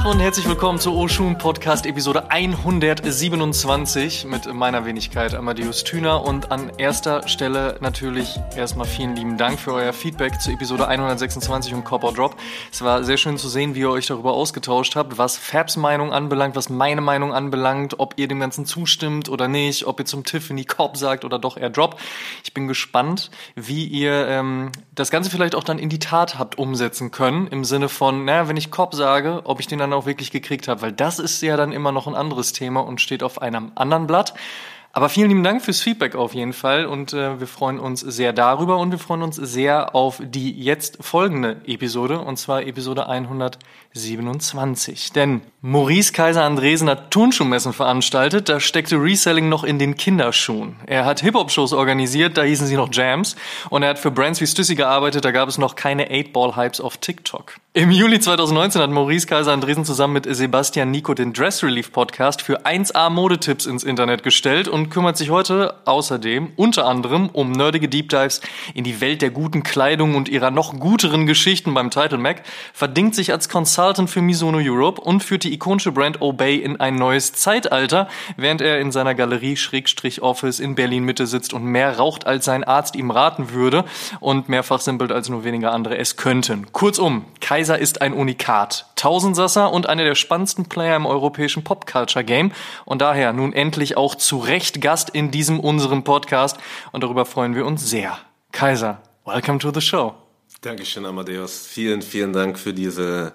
Tag und herzlich willkommen zu Oshun Podcast Episode 127 mit meiner Wenigkeit Amadeus Thüner und an erster Stelle natürlich erstmal vielen lieben Dank für euer Feedback zu Episode 126 und Copper Drop. Es war sehr schön zu sehen, wie ihr euch darüber ausgetauscht habt, was Fabs Meinung anbelangt, was meine Meinung anbelangt, ob ihr dem Ganzen zustimmt oder nicht, ob ihr zum Tiffany Cop sagt oder doch eher Drop. Ich bin gespannt, wie ihr ähm, das Ganze vielleicht auch dann in die Tat habt umsetzen können, im Sinne von, naja, wenn ich Cop sage, ob ich den dann auch wirklich gekriegt habe, weil das ist ja dann immer noch ein anderes Thema und steht auf einem anderen Blatt. Aber vielen lieben Dank fürs Feedback auf jeden Fall und äh, wir freuen uns sehr darüber und wir freuen uns sehr auf die jetzt folgende Episode und zwar Episode 127. Denn Maurice Kaiser Andresen hat Turnschuhmessen veranstaltet, da steckte Reselling noch in den Kinderschuhen. Er hat Hip-Hop-Shows organisiert, da hießen sie noch Jams und er hat für Brands wie Stüssy gearbeitet, da gab es noch keine 8-Ball-Hypes auf TikTok. Im Juli 2019 hat Maurice Kaiser Andresen zusammen mit Sebastian Nico den Dress Relief Podcast für 1A Modetipps ins Internet gestellt und kümmert sich heute außerdem unter anderem um nerdige Deep Dives in die Welt der guten Kleidung und ihrer noch guteren Geschichten beim Title Mac, verdingt sich als Consultant für Misono Europe und führt die ikonische Brand Obey in ein neues Zeitalter, während er in seiner Galerie Schrägstrich Office in Berlin Mitte sitzt und mehr raucht, als sein Arzt ihm raten würde und mehrfach simpelt als nur wenige andere es könnten. Kurzum, Kaiser ist ein Unikat, Tausendsasser und einer der spannendsten Player im europäischen Pop-Culture Game und daher nun endlich auch zu Recht Gast in diesem unserem Podcast und darüber freuen wir uns sehr. Kaiser, welcome to the show. Dankeschön, Amadeus. Vielen, vielen Dank für diese,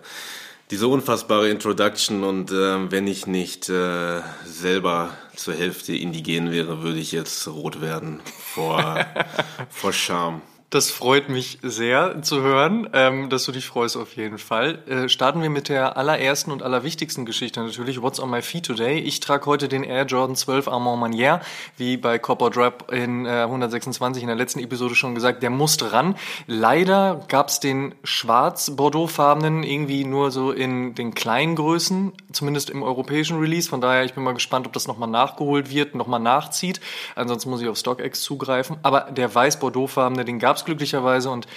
diese unfassbare Introduction und äh, wenn ich nicht äh, selber zur Hälfte indigen wäre, würde ich jetzt rot werden vor, vor Scham. Das freut mich sehr zu hören, ähm, dass du dich freust auf jeden Fall. Äh, starten wir mit der allerersten und allerwichtigsten Geschichte natürlich. What's on my feet today? Ich trage heute den Air Jordan 12 Armand Manier, wie bei Copper Drop in äh, 126 in der letzten Episode schon gesagt. Der musste ran. Leider gab's den schwarz-bordeauxfarbenen irgendwie nur so in den kleinen Größen, zumindest im europäischen Release. Von daher, ich bin mal gespannt, ob das nochmal nachgeholt wird, nochmal nachzieht. Ansonsten muss ich auf StockX zugreifen. Aber der weiß-bordeauxfarbene, den gab's glücklicherweise und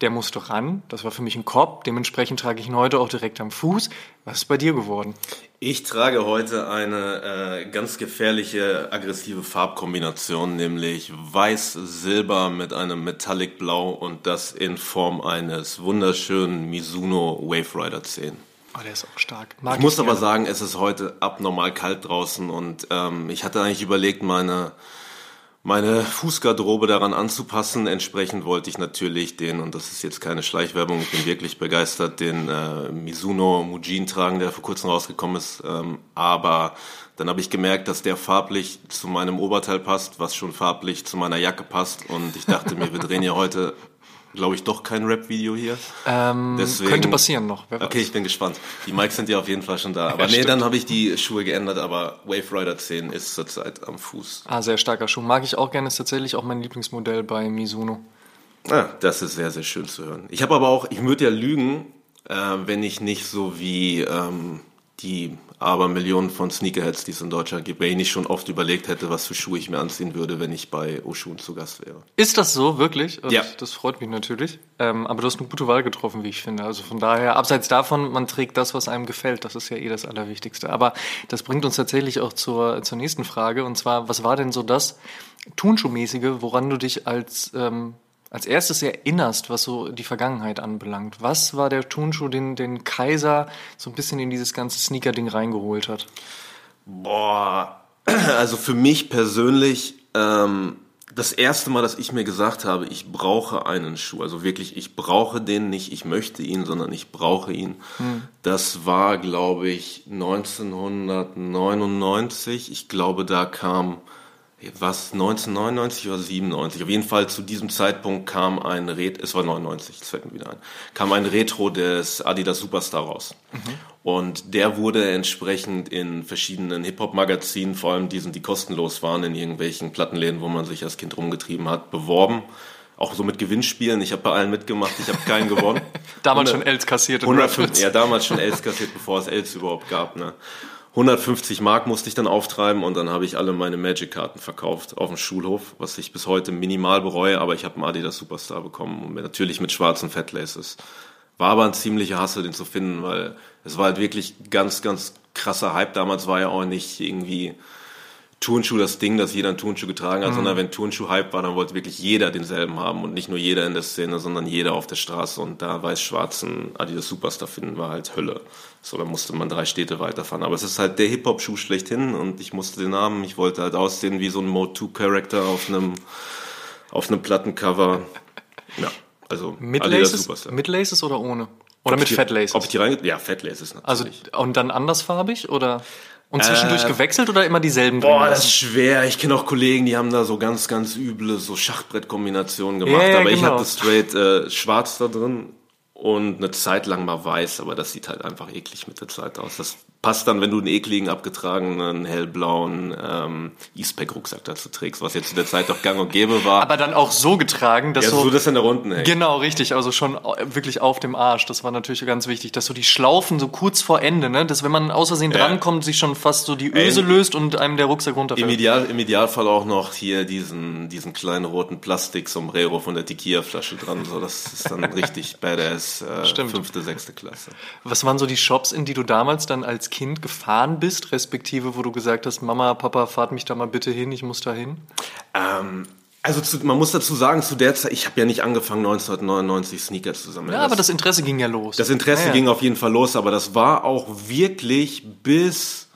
der musste ran. Das war für mich ein Korb. Dementsprechend trage ich ihn heute auch direkt am Fuß. Was ist bei dir geworden? Ich trage heute eine äh, ganz gefährliche, aggressive Farbkombination, nämlich weiß-silber mit einem Metallic Blau und das in Form eines wunderschönen Mizuno Wave Rider 10. Oh, der ist auch stark. Mag ich muss ich aber sagen, es ist heute abnormal kalt draußen und ähm, ich hatte eigentlich überlegt, meine meine Fußgarderobe daran anzupassen. Entsprechend wollte ich natürlich den, und das ist jetzt keine Schleichwerbung, ich bin wirklich begeistert, den äh, Mizuno Mujin tragen, der vor kurzem rausgekommen ist. Ähm, aber dann habe ich gemerkt, dass der farblich zu meinem Oberteil passt, was schon farblich zu meiner Jacke passt. Und ich dachte mir, wir drehen ja heute glaube ich, doch kein Rap-Video hier. Ähm, Deswegen, könnte passieren noch. okay, ich bin gespannt. Die Mikes sind ja auf jeden Fall schon da. Aber ja, nee, stimmt. dann habe ich die Schuhe geändert, aber Wave Rider 10 ist zurzeit am Fuß. Ah, sehr starker Schuh. Mag ich auch gerne, ist tatsächlich auch mein Lieblingsmodell bei Mizuno. Ah, das ist sehr, sehr schön zu hören. Ich habe aber auch, ich würde ja lügen, äh, wenn ich nicht so wie ähm, die aber Millionen von Sneakerheads, die es in Deutschland gibt, wenn ich nicht schon oft überlegt hätte, was für Schuhe ich mir anziehen würde, wenn ich bei Oshun zu Gast wäre. Ist das so, wirklich? Und ja. Das freut mich natürlich. Ähm, aber du hast eine gute Wahl getroffen, wie ich finde. Also von daher, abseits davon, man trägt das, was einem gefällt. Das ist ja eh das Allerwichtigste. Aber das bringt uns tatsächlich auch zur, zur nächsten Frage. Und zwar, was war denn so das Turnschuhmäßige, woran du dich als ähm, als erstes erinnerst, was so die Vergangenheit anbelangt? Was war der Turnschuh, den, den Kaiser so ein bisschen in dieses ganze Sneaker-Ding reingeholt hat? Boah, also für mich persönlich, ähm, das erste Mal, dass ich mir gesagt habe, ich brauche einen Schuh, also wirklich, ich brauche den nicht, ich möchte ihn, sondern ich brauche ihn. Hm. Das war, glaube ich, 1999. Ich glaube, da kam was 1999 oder 97, auf jeden Fall zu diesem Zeitpunkt kam ein Retro, es war 99, das fällt mir wieder ein, kam ein Retro des Adidas Superstar raus. Mhm. Und der wurde entsprechend in verschiedenen Hip-Hop-Magazinen, vor allem diesen, die kostenlos waren, in irgendwelchen Plattenläden, wo man sich als Kind rumgetrieben hat, beworben. Auch so mit Gewinnspielen. Ich habe bei allen mitgemacht, ich habe keinen gewonnen. damals 100, schon Els kassiert. 105, ja, damals schon Els kassiert, bevor es Els überhaupt gab. Ne? 150 Mark musste ich dann auftreiben und dann habe ich alle meine Magic-Karten verkauft auf dem Schulhof, was ich bis heute minimal bereue, aber ich habe einen Adidas Superstar bekommen und natürlich mit schwarzen Fatlaces. War aber ein ziemlicher Hassel, den zu finden, weil es war halt wirklich ganz, ganz krasser Hype. Damals war ja auch nicht irgendwie Turnschuh das Ding, dass jeder einen Turnschuh getragen hat, mhm. sondern wenn Turnschuh-Hype war, dann wollte wirklich jeder denselben haben und nicht nur jeder in der Szene, sondern jeder auf der Straße und da weiß-schwarzen Adidas Superstar finden war halt Hölle. So, da musste man drei Städte weiterfahren. Aber es ist halt der Hip-Hop-Schuh schlechthin und ich musste den haben. Ich wollte halt aussehen wie so ein Mode 2-Charakter auf einem, auf einem Plattencover. Ja, also mit Laces. Mit Laces oder ohne? Oder ob mit Fat Laces? Ob ich die rein, ja, Fat Laces natürlich. Also, und dann andersfarbig oder? Und zwischendurch äh, gewechselt oder immer dieselben? Boah, das ist schwer. Ich kenne auch Kollegen, die haben da so ganz, ganz üble so Schachbrettkombinationen gemacht. Ja, aber genau. ich hatte straight äh, schwarz da drin und eine Zeit lang mal weiß, aber das sieht halt einfach eklig mit der Zeit aus. Das passt dann, wenn du einen ekligen, abgetragenen, hellblauen ähm, E-Spec-Rucksack dazu trägst, was jetzt zu der Zeit doch gang und gäbe war. Aber dann auch so getragen, dass ja, so... so das in der Runden hängt. Genau, richtig. Also schon wirklich auf dem Arsch. Das war natürlich ganz wichtig, dass so die Schlaufen so kurz vor Ende, ne, dass wenn man aus Versehen ja. drankommt, sich schon fast so die Öse löst und einem der Rucksack runterfällt. Im, Ideal, Im Idealfall auch noch hier diesen, diesen kleinen roten Plastik-Sombrero von der Tequila-Flasche dran. So, das ist dann richtig badass äh, fünfte, sechste Klasse. Was waren so die Shops, in die du damals dann als Kind gefahren bist, respektive wo du gesagt hast, Mama, Papa, fahrt mich da mal bitte hin, ich muss da hin? Ähm, also zu, man muss dazu sagen, zu der Zeit, ich habe ja nicht angefangen 1999 Sneaker zu sammeln. Ja, aber das Interesse ging ja los. Das Interesse ja, ja. ging auf jeden Fall los, aber das war auch wirklich bis,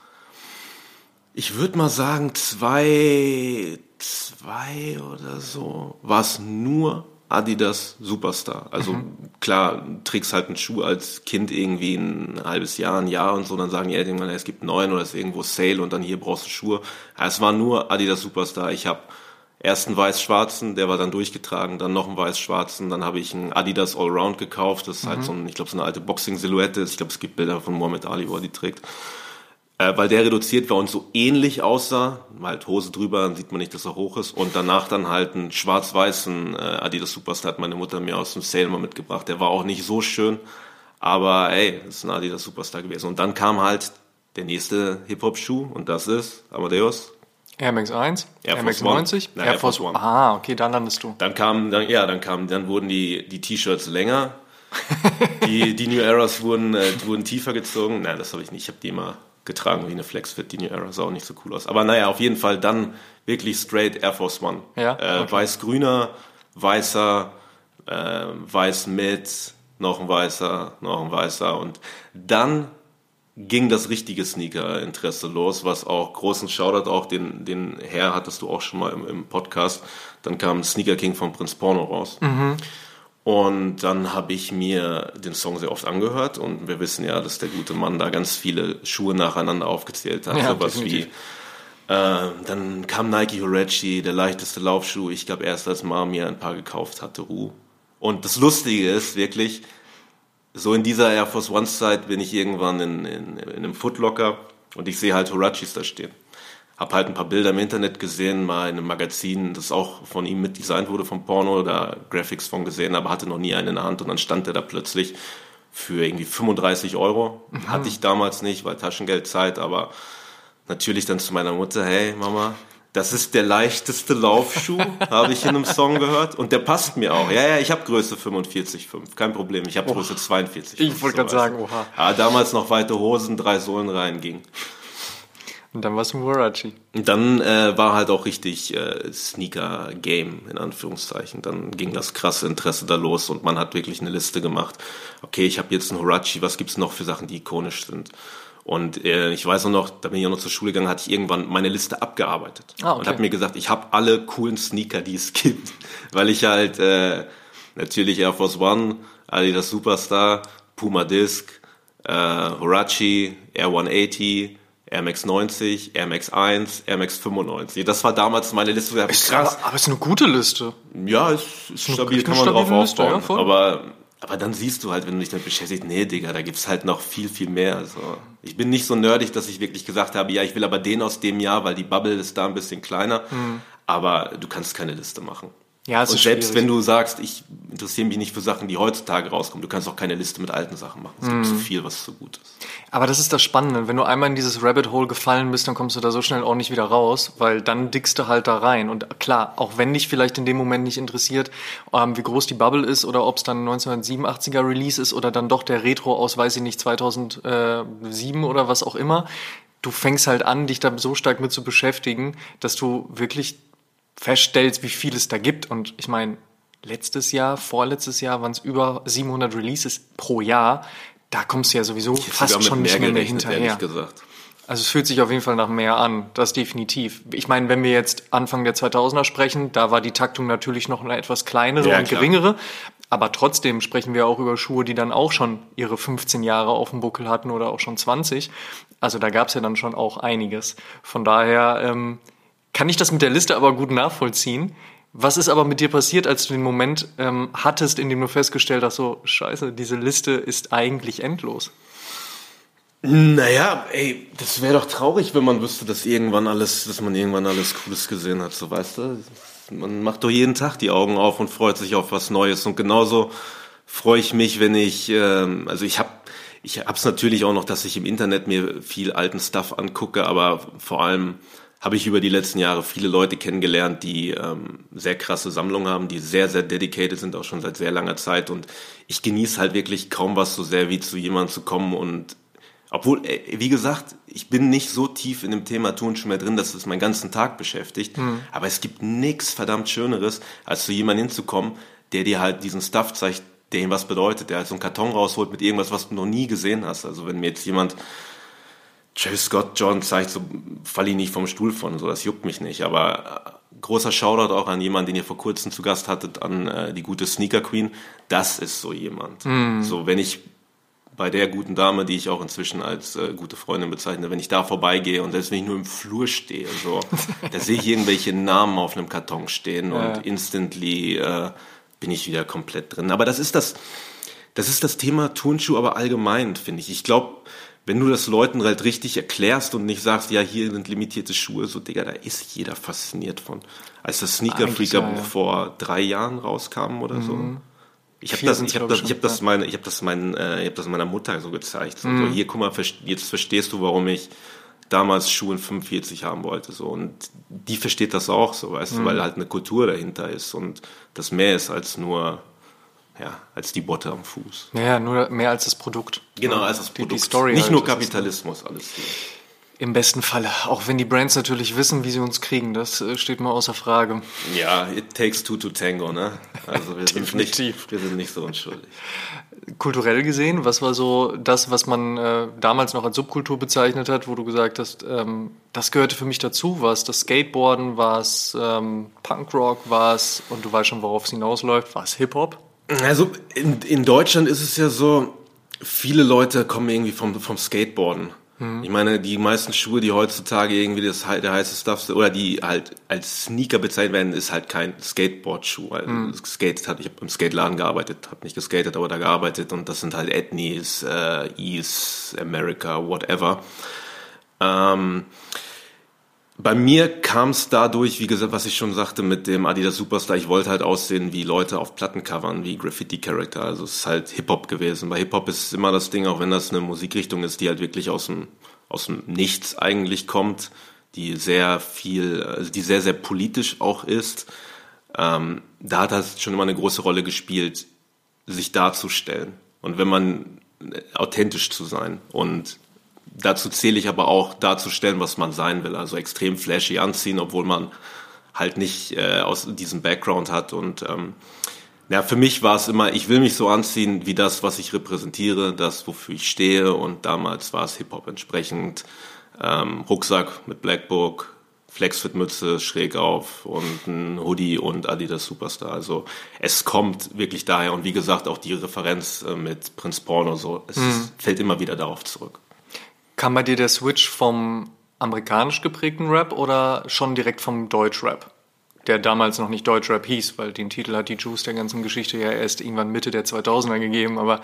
ich würde mal sagen, zwei, zwei oder so, war es nur Adidas Superstar. Also mhm. klar, trägst halt einen Schuh als Kind irgendwie ein halbes Jahr, ein Jahr und so, dann sagen die Eltern, es gibt neun oder es ist irgendwo Sale und dann hier brauchst du Schuhe. Ja, es war nur Adidas Superstar. Ich habe erst einen weiß-schwarzen, der war dann durchgetragen, dann noch einen weiß-schwarzen, dann habe ich einen Adidas Allround gekauft. Das ist halt mhm. halt so ein, ich glaube, so eine alte Boxing-Silhouette. Ich glaube, es gibt Bilder von Muhammad Ali, wo er die trägt äh, weil der reduziert war und so ähnlich aussah, halt Hose drüber, dann sieht man nicht, dass er hoch ist und danach dann halt einen schwarz-weißen äh, Adidas Superstar hat meine Mutter mir aus dem Sale mal mitgebracht. Der war auch nicht so schön, aber ey, ist ein Adidas Superstar gewesen. Und dann kam halt der nächste Hip-Hop-Schuh und das ist Amadeus. Air Max 1, Air, Air Max 90, Nein, Air, Force One. Ah, okay, dann landest du. Dann kam, dann, ja, dann kam, dann wurden die, die T-Shirts länger. die, die New Eras wurden, äh, wurden tiefer gezogen. Nein, das habe ich nicht. Ich habe die immer getragen wie eine Flexfit, die New Era sah auch nicht so cool aus. Aber naja, auf jeden Fall dann wirklich straight Air Force One. Ja, äh, okay. Weiß-grüner, weißer, äh, weiß mit, noch ein weißer, noch ein weißer und dann ging das richtige Sneaker-Interesse los, was auch großen Shoutout auch den, den Herr hattest du auch schon mal im, im Podcast. Dann kam Sneaker King von Prinz Porno raus. Mhm. Und dann habe ich mir den Song sehr oft angehört und wir wissen ja, dass der gute Mann da ganz viele Schuhe nacheinander aufgezählt hat. Ja, Sowas definitiv. wie, äh, dann kam Nike Huarachi, der leichteste Laufschuh. Ich glaube erst, als Mom mir ein paar gekauft hatte, uh. Und das Lustige ist wirklich, so in dieser Air Force One Zeit bin ich irgendwann in, in, in einem Footlocker und ich sehe halt Huarachis da stehen habe halt ein paar Bilder im Internet gesehen, mal in einem Magazin, das auch von ihm mitdesignt wurde vom Porno, da Graphics von gesehen, aber hatte noch nie einen in der Hand und dann stand er da plötzlich für irgendwie 35 Euro. Mhm. Hatte ich damals nicht, weil Taschengeld Zeit, aber natürlich dann zu meiner Mutter, hey Mama, das ist der leichteste Laufschuh, habe ich in einem Song gehört. Und der passt mir auch. Ja, ja, ich habe Größe 45,5. Kein Problem. Ich habe Größe 42. Ich wollte gerade sagen, oha. Ja, damals noch weite Hosen, drei Sohlen reinging. Und dann war es ein Warachi. Dann äh, war halt auch richtig äh, Sneaker-Game, in Anführungszeichen. Dann ging das krasse Interesse da los und man hat wirklich eine Liste gemacht. Okay, ich habe jetzt einen Horachi, was gibt's noch für Sachen, die ikonisch sind? Und äh, ich weiß auch noch, da bin ich auch noch zur Schule gegangen, hatte ich irgendwann meine Liste abgearbeitet. Ah, okay. Und habe mir gesagt, ich habe alle coolen Sneaker, die es gibt. Weil ich halt äh, natürlich Air Force One, Adidas Superstar, Puma Disc, äh, Horachi, Air 180, Air Max 90, Air Max 1, Air Max 95. Das war damals meine Liste. Ist krass. Aber, aber ist eine gute Liste. Ja, ist, ist stabil, kann man drauf aufbauen. Liste, ja, aber, aber dann siehst du halt, wenn du dich damit beschäftigst, nee, Digga, da gibt's halt noch viel, viel mehr. Also, ich bin nicht so nerdig, dass ich wirklich gesagt habe, ja, ich will aber den aus dem Jahr, weil die Bubble ist da ein bisschen kleiner. Mhm. Aber du kannst keine Liste machen. Ja, und selbst schwierig. wenn du sagst, ich interessiere mich nicht für Sachen, die heutzutage rauskommen, du kannst auch keine Liste mit alten Sachen machen. Es Mhm. gibt zu viel, was zu gut ist. Aber das ist das Spannende. Wenn du einmal in dieses Rabbit Hole gefallen bist, dann kommst du da so schnell auch nicht wieder raus, weil dann dickst du halt da rein. Und klar, auch wenn dich vielleicht in dem Moment nicht interessiert, ähm, wie groß die Bubble ist oder ob es dann 1987er Release ist oder dann doch der Retro aus, weiß ich nicht, 2007 oder was auch immer, du fängst halt an, dich da so stark mit zu beschäftigen, dass du wirklich feststellst, wie viel es da gibt. Und ich meine, letztes Jahr, vorletztes Jahr waren es über 700 Releases pro Jahr. Da kommst du ja sowieso fast schon nicht mehr, mehr hinterher. Also es fühlt sich auf jeden Fall nach mehr an, das definitiv. Ich meine, wenn wir jetzt Anfang der 2000er sprechen, da war die Taktung natürlich noch eine etwas kleinere Ja, und klar. geringere, aber trotzdem sprechen wir auch über Schuhe, die dann auch schon ihre 15 Jahre auf dem Buckel hatten oder auch schon 20. Also da gab es ja dann schon auch einiges. Von daher ähm, kann ich das mit der Liste aber gut nachvollziehen. Was ist aber mit dir passiert, als du den Moment ähm, hattest, in dem du festgestellt hast, so scheiße, diese Liste ist eigentlich endlos? Naja, ey, das wäre doch traurig, wenn man wüsste, dass irgendwann alles, dass man irgendwann alles Cooles gesehen hat, so weißt du. Man macht doch jeden Tag die Augen auf und freut sich auf was Neues. Und genauso freue ich mich, wenn ich, ähm, also ich habe ich hab's natürlich auch noch, dass ich im Internet mir viel alten Stuff angucke, aber vor allem habe ich über die letzten Jahre viele Leute kennengelernt, die ähm, sehr krasse Sammlungen haben, die sehr, sehr dedicated sind, auch schon seit sehr langer Zeit. Und ich genieße halt wirklich kaum was so sehr, wie zu jemandem zu kommen und obwohl, äh, wie gesagt, ich bin nicht so tief in dem Thema Turnschuh mehr drin, dass es meinen ganzen Tag beschäftigt. Aber es gibt nichts verdammt Schöneres, als zu jemandem hinzukommen, der dir halt diesen Stuff zeigt, der ihm was bedeutet, der halt so einen Karton rausholt mit irgendwas, was du noch nie gesehen hast. Also wenn mir jetzt jemand Travis Scott John zeigt, so fall ich nicht vom Stuhl von, so das juckt mich nicht. Aber äh, großer Shoutout auch an jemanden, den ihr vor kurzem zu Gast hattet, an äh, die gute Sneaker Queen. Das ist so jemand. So wenn ich bei der guten Dame, die ich auch inzwischen als äh, gute Freundin bezeichne, wenn ich da vorbeigehe und selbst wenn ich nur im Flur stehe, so, da sehe ich irgendwelche Namen auf einem Karton stehen und instantly äh, bin ich wieder komplett drin. Aber das ist das, das ist das Thema Turnschuh, aber allgemein, finde ich. Ich glaube, wenn du das Leuten halt richtig erklärst und nicht sagst, ja, hier sind limitierte Schuhe, so, Digga, da ist jeder fasziniert von. Als das Sneaker Freaker ja, Buch ja. vor drei Jahren rauskam oder so. Ich habe das, ich habe das, ich, habe das meine, ich habe das mein, äh, ich habe das meiner Mutter so gezeigt. So, Mhm. so, hier, guck mal, jetzt verstehst du, warum ich damals Schuhe in 45 haben wollte, so. Und die versteht das auch, so, weißt Mhm. du, weil halt eine Kultur dahinter ist und das mehr ist als nur, ja, als die Botte am Fuß. Naja, nur mehr als das Produkt. Genau, als das die- Produkt. Die Story Nicht halt, nur Kapitalismus, alles hier. Im besten Falle. Auch wenn die Brands natürlich wissen, wie sie uns kriegen, das äh, steht mal außer Frage. Ja, it takes two to tango, ne? Also wir sind nicht, wir sind nicht so unschuldig. Kulturell gesehen, was war so das, was man äh, damals noch als Subkultur bezeichnet hat, wo du gesagt hast, ähm, das gehörte für mich dazu? War es das Skateboarden, war es ähm, Punkrock, war es, und du weißt schon, worauf es hinausläuft, war es Hip-Hop? Also in, in Deutschland ist es ja so, viele Leute kommen irgendwie vom, vom Skateboarden. Ich meine, die meisten Schuhe, die heutzutage irgendwie das, der heiße Stuff sind, oder die halt als Sneaker bezeichnet werden, ist halt kein Skateboard-Schuh. Also Skate hat, ich habe im Skateladen gearbeitet, habe nicht geskatet, aber da gearbeitet und das sind halt Ethnies, äh, East, America, whatever. Ähm, bei mir kam es dadurch, wie gesagt, was ich schon sagte, mit dem Adidas Superstar, ich wollte halt aussehen wie Leute auf Plattencovern, wie Graffiti-Character. Also es ist halt Hip-Hop gewesen. Bei Hip-Hop ist immer das Ding, auch wenn das eine Musikrichtung ist, die halt wirklich aus dem, aus dem Nichts eigentlich kommt, die sehr viel, also die sehr, sehr politisch auch ist. Ähm, da hat das schon immer eine große Rolle gespielt, sich darzustellen. Und wenn man äh, authentisch zu sein und dazu zähle ich aber auch darzustellen, was man sein will. Also extrem flashy anziehen, obwohl man halt nicht äh, aus diesem Background hat. Und ähm, ja, für mich war es immer, ich will mich so anziehen wie das, was ich repräsentiere, das, wofür ich stehe. Und damals war es Hip-Hop entsprechend. Ähm, Rucksack mit Blackbook, Flexfit-Mütze schräg auf und ein Hoodie und Adidas Superstar. Also es kommt wirklich daher. Und wie gesagt, auch die Referenz äh, mit Prinz Porno so, es fällt immer wieder darauf zurück. Kam bei dir der Switch vom amerikanisch geprägten Rap oder schon direkt vom Deutschrap? Der damals noch nicht Deutschrap hieß, weil den Titel hat die Juice der ganzen Geschichte ja erst irgendwann Mitte der 2000er gegeben. Aber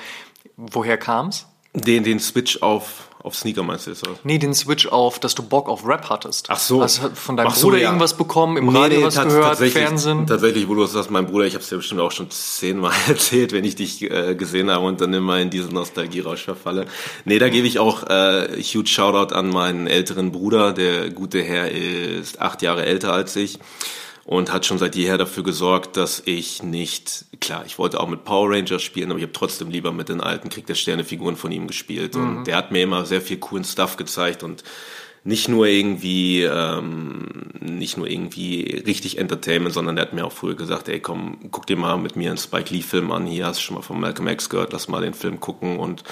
woher kam's? Den, den Switch auf, Auf Sneaker meinst du jetzt? Oder? Nee, den Switch auf, dass du Bock auf Rap hattest. Ach so. Hast du von deinem so, Bruder ja. irgendwas bekommen, im Nee, Radio nee, was gehört, tatsächlich, Fernsehen? Tatsächlich, wo du das sagst, mein Bruder, ich habe es dir bestimmt auch schon zehnmal erzählt, wenn ich dich äh, gesehen habe und dann immer in diese Nostalgie-Rausch verfalle. Nee, da gebe ich auch äh, huge Shoutout an meinen älteren Bruder. Der gute Herr ist acht Jahre älter als ich und hat schon seit jeher dafür gesorgt, dass ich nicht, klar, ich wollte auch mit Power Rangers spielen, aber ich habe trotzdem lieber mit den alten Krieg der Sterne Figuren von ihm gespielt. Und der hat mir immer sehr viel coolen Stuff gezeigt und nicht nur irgendwie ähm, nicht nur irgendwie richtig Entertainment, sondern der hat mir auch früher gesagt, ey komm, guck dir mal mit mir einen Spike Lee Film an, hier hast du schon mal von Malcolm X gehört, lass mal den Film gucken. Und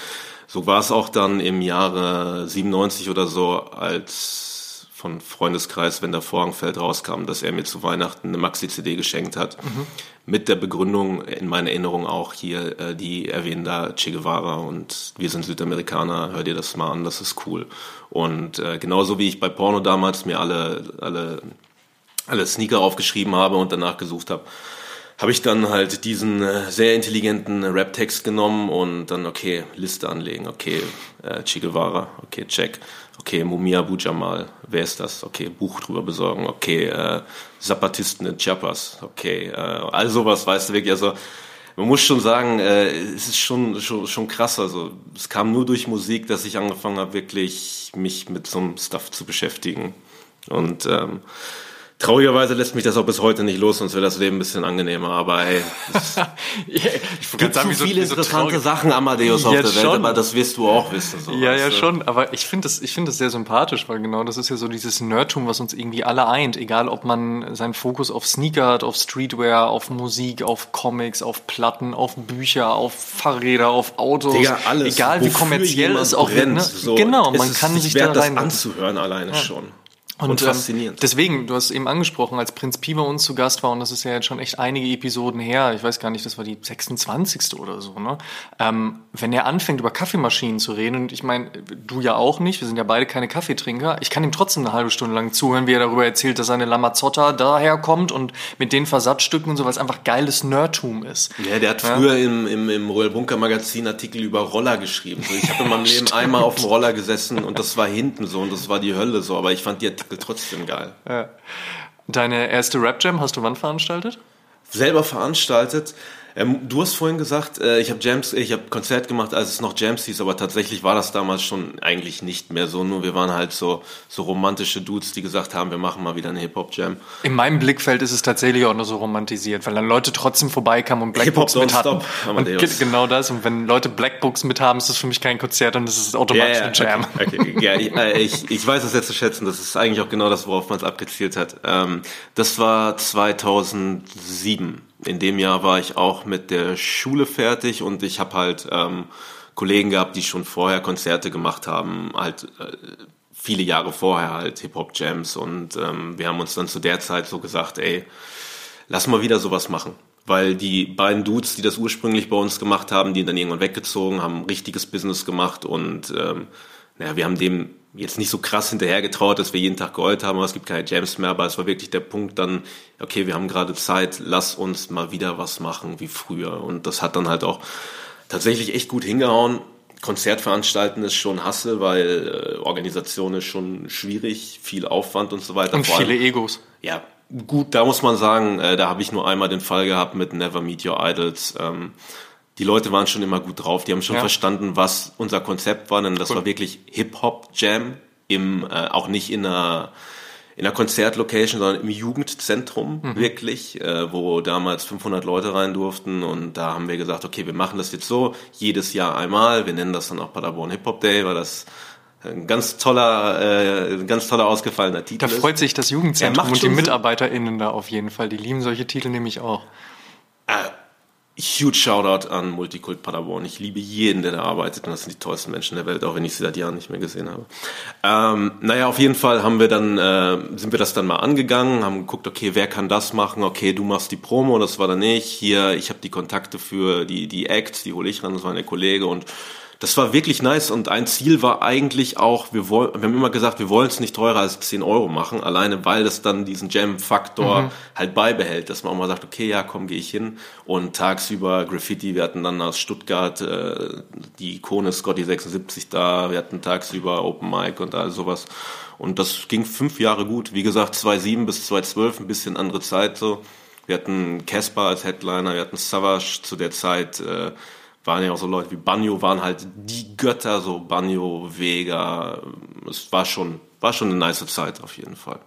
so war es auch dann im Jahre 97 oder so, als von Freundeskreis, wenn der Vorhang fällt, rauskam, dass er mir zu Weihnachten eine Maxi-CD geschenkt hat. Mit der Begründung, in meiner Erinnerung auch hier, äh, die erwähnen da Che Guevara und wir sind Südamerikaner, hör dir das mal an, das ist cool. Und äh, genauso wie ich bei Porno damals mir alle, alle, alle Sneaker aufgeschrieben habe und danach gesucht habe, habe ich dann halt diesen äh, sehr intelligenten Rap-Text genommen und dann, okay, Liste anlegen, okay, äh, Che Guevara, okay, check, okay, Mumia Abu Jamal, wer ist das? Okay, Buch drüber besorgen, okay, äh, Zapatisten in Chiapas, okay, äh, all sowas, weißt du wirklich, also man muss schon sagen, äh, es ist schon, schon, schon krass, also es kam nur durch Musik, dass ich angefangen habe, wirklich mich mit so einem Stuff zu beschäftigen. Und ähm, Traurigerweise lässt mich das auch bis heute nicht los, sonst wäre das Leben ein bisschen angenehmer. Aber hey, es ich gibt zu viele wieso interessante traurig- Sachen, Amadeus, auf Ja, der Welt, schon. aber das wirst du auch wissen. So, Ja, ja, du? schon. Aber ich finde das, ich finde das sehr sympathisch, weil genau das ist ja so dieses Nerdtum, was uns irgendwie alle eint. Egal, ob man seinen Fokus auf Sneaker hat, auf Streetwear, auf Musik, auf Comics, auf Platten, auf Bücher, auf Fahrräder, auf Autos. Digga, alles. Egal, wie kommerziell es auch wird. brennt, Ne? so, genau, man kann sich da das rein. anzuhören alleine schon. Und, Und, ähm, faszinierend. deswegen, du hast eben angesprochen, als Prinz Pi bei uns zu Gast war, und das ist ja jetzt schon echt einige Episoden her, ich weiß gar nicht, das war die 26. oder so, ne? Ähm, wenn er anfängt, über Kaffeemaschinen zu reden, und ich meine, du ja auch nicht, wir sind ja beide keine Kaffeetrinker, ich kann ihm trotzdem eine halbe Stunde lang zuhören, wie er darüber erzählt, dass seine Lamazzotta daherkommt und mit den Versatzstücken und so, es einfach geiles Nerdtum ist. Ja, der hat früher im, im, im Royal Bunker Magazin Artikel über Roller geschrieben. So, ich habe in meinem Leben einmal auf dem Roller gesessen und das war hinten so und das war die Hölle so, aber ich fand die Artikel trotzdem geil. Deine erste Rap-Jam hast du wann veranstaltet? selber veranstaltet. Ähm, du hast vorhin gesagt, äh, ich habe Jams, ich habe Konzert gemacht, als es noch Jams hieß, aber tatsächlich war das damals schon eigentlich nicht mehr so. Nur wir waren halt so so romantische Dudes, die gesagt haben, wir machen mal wieder eine Hip Hop Jam. In meinem Blickfeld ist es tatsächlich auch nur so romantisiert, weil dann Leute trotzdem vorbeikamen und Hip-Hop Blackbooks mit hatten. Und genau das. Und wenn Leute Blackbooks mit haben, ist das für mich kein Konzert und das ist automatisch eine Jam. Okay, okay. Ja, ich, äh, ich, ich weiß es jetzt zu schätzen. Das ist eigentlich auch genau das, worauf man es abgezielt hat. Ähm, das war 2007. In dem Jahr war ich auch mit der Schule fertig und ich habe halt ähm, Kollegen gehabt, die schon vorher Konzerte gemacht haben, halt äh, viele Jahre vorher halt Hip-Hop-Jams und ähm, wir haben uns dann zu der Zeit so gesagt, ey, lass mal wieder sowas machen. Weil die beiden Dudes, die das ursprünglich bei uns gemacht haben, die dann irgendwann weggezogen, haben richtiges Business gemacht und ähm, naja, wir haben dem jetzt nicht so krass hinterhergetraut, dass wir jeden Tag geheult haben, aber es gibt keine Jams mehr, aber es war wirklich der Punkt dann, okay, wir haben gerade Zeit, lass uns mal wieder was machen wie früher. Und das hat dann halt auch tatsächlich echt gut hingehauen. Konzert veranstalten ist schon Hassel, weil äh, Organisation ist schon schwierig, viel Aufwand und so weiter. Und Vor allem- viele Egos. ja, gut, da muss man sagen, äh, da habe ich nur einmal den Fall gehabt mit Never Meet Your Idols. Ähm, die Leute waren schon immer gut drauf, die haben schon Ja. verstanden, was unser Konzept war, denn das Cool. war wirklich Hip-Hop-Jam, im, äh, auch nicht in einer, in einer Konzertlocation, sondern im Jugendzentrum Mhm. wirklich, äh, wo damals 500 Leute rein durften und da haben wir gesagt, okay, wir machen das jetzt so, jedes Jahr einmal, wir nennen das dann auch Paderborn Hip-Hop Day, weil das ein ganz toller, äh, ein ganz toller ausgefallener Titel Da ist. freut sich das Jugendzentrum und die. MitarbeiterInnen da auf jeden Fall. Die lieben solche Titel nämlich auch. Huge Shoutout an Multikult Paderborn. Ich liebe jeden, der da arbeitet und das sind die tollsten Menschen der Welt, auch wenn ich sie seit Jahren nicht mehr gesehen habe. Ähm, naja, auf jeden Fall haben wir dann, äh, sind wir das dann mal angegangen, haben geguckt, okay, wer kann das machen? Okay, du machst die Promo, das war dann ich. Hier, ich habe die Kontakte für die, die Acts, die hole ich ran, das war der Kollege und das war wirklich nice und ein Ziel war eigentlich auch, wir, wollen, wir haben immer gesagt, wir wollen es nicht teurer als 10 Euro machen, alleine weil das dann diesen Jam-Faktor mhm. halt beibehält, dass man auch mal sagt, okay, ja, komm, gehe ich hin und tagsüber Graffiti, wir hatten dann aus Stuttgart äh, die Ikone Scotty 76 da, wir hatten tagsüber Open Mic und all sowas und das ging fünf Jahre gut, wie gesagt, 2007 bis 2012, ein bisschen andere Zeit so. Wir hatten Casper als Headliner, wir hatten Savage zu der Zeit, äh, waren ja auch so Leute wie Banjo, waren halt die Götter, so Banjo, Vega. Es war schon, war schon eine nice Zeit auf jeden Fall.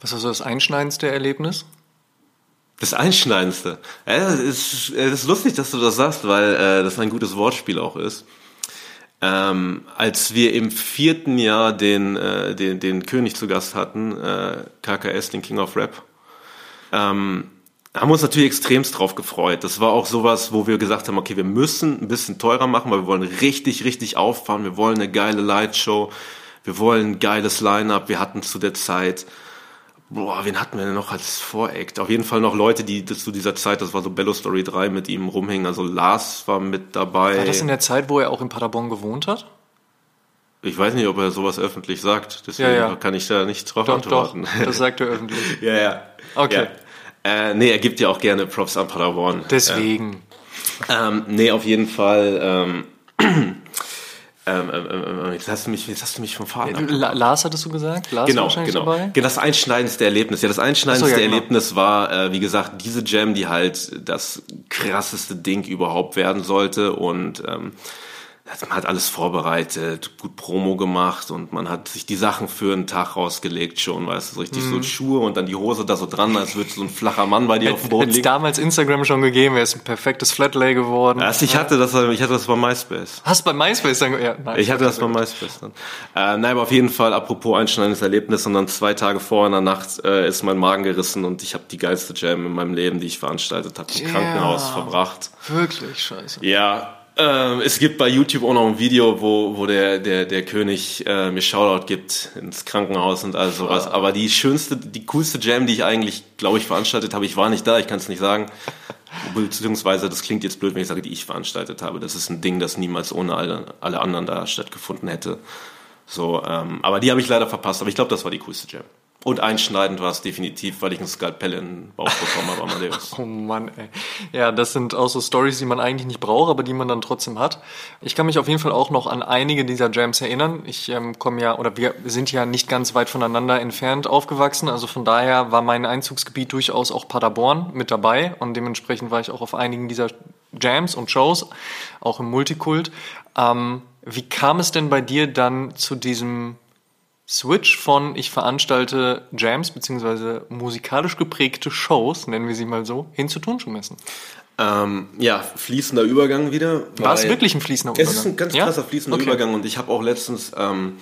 Was war so das einschneidendste Erlebnis? Das Einschneidendste. Ja, das, ist, ist lustig, dass du das sagst, weil äh, das ein gutes Wortspiel auch ist. Ähm, als wir im vierten Jahr den, äh, den, den König zu Gast hatten, äh, KKS, den King of Rap, ähm, haben uns natürlich extremst drauf gefreut. Das war auch sowas, wo wir gesagt haben, okay, wir müssen ein bisschen teurer machen, weil wir wollen richtig, richtig auffahren. Wir wollen eine geile Lightshow. Wir wollen ein geiles Line-Up. Wir hatten zu der Zeit, boah, wen hatten wir denn noch als Voreact? Auf jeden Fall noch Leute, die zu dieser Zeit, das war so Bello Story 3 mit ihm rumhängen. Also Lars war mit dabei. War das in der Zeit, wo er auch in Paderborn gewohnt hat? Ich weiß nicht, ob er sowas öffentlich sagt. Deswegen ja, ja. kann ich da nicht drauf doch, antworten. Doch, das sagt er öffentlich. ja, ja. Okay. Ja. Äh, nee, er gibt ja auch gerne Props an Padawan. Deswegen. Ähm, nee, auf jeden Fall. Ähm, ähm, ähm, ähm, jetzt, hast du mich, jetzt hast du mich vom Faden La Lars hattest du gesagt? Lars genau, genau. Dabei? Genau, das einschneidendste Erlebnis. Ja, das einschneidendste so, ja, genau. Erlebnis war, äh, wie gesagt, diese Jam, die halt das krasseste Ding überhaupt werden sollte und ähm, man hat alles vorbereitet, gut Promo gemacht und man hat sich die Sachen für einen Tag rausgelegt schon, weißt du, so richtig mhm. so Schuhe und dann die Hose da so dran, als würde so ein flacher Mann bei dir auf dem Boden liegen. damals Instagram schon gegeben, er ist ein perfektes Flatlay geworden. Also ich hatte das, ich hatte das bei MySpace. Hast du bei MySpace dann? Ja, nein, ich hatte das bei MySpace dann. Äh, nein, aber auf jeden Fall, apropos einschneidendes Erlebnis und dann zwei Tage vor in der Nacht äh, ist mein Magen gerissen und ich habe die geilste Jam in meinem Leben, die ich veranstaltet habe, im yeah. Krankenhaus verbracht. Wirklich scheiße. Ja, ähm, es gibt bei YouTube auch noch ein Video, wo, wo der, der, der König äh, mir Shoutout gibt ins Krankenhaus und all sowas. Aber die schönste, die coolste Jam, die ich eigentlich, glaube ich, veranstaltet habe, ich war nicht da, ich kann es nicht sagen. Beziehungsweise, das klingt jetzt blöd, wenn ich sage, die ich veranstaltet habe. Das ist ein Ding, das niemals ohne alle, alle anderen da stattgefunden hätte. So, ähm, aber die habe ich leider verpasst. Aber ich glaube, das war die coolste Jam. Und einschneidend war es definitiv, weil ich ein Skalpell in den Bauch bekommen habe, Amadeus. oh Mann, ey. Ja, das sind auch so Stories, die man eigentlich nicht braucht, aber die man dann trotzdem hat. Ich kann mich auf jeden Fall auch noch an einige dieser Jams erinnern. Ich ähm, komme ja, oder wir sind ja nicht ganz weit voneinander entfernt aufgewachsen. Also von daher war mein Einzugsgebiet durchaus auch Paderborn mit dabei. Und dementsprechend war ich auch auf einigen dieser Jams und Shows, auch im Multikult. Ähm, wie kam es denn bei dir dann zu diesem Switch von ich veranstalte Jams beziehungsweise musikalisch geprägte Shows, nennen wir sie mal so, hin zu Tonschuhmessen? Ähm, ja, fließender Übergang wieder. War es wirklich ein fließender Übergang? Es ist ein ganz krasser ja? fließender okay. Übergang und ich habe auch letztens ähm,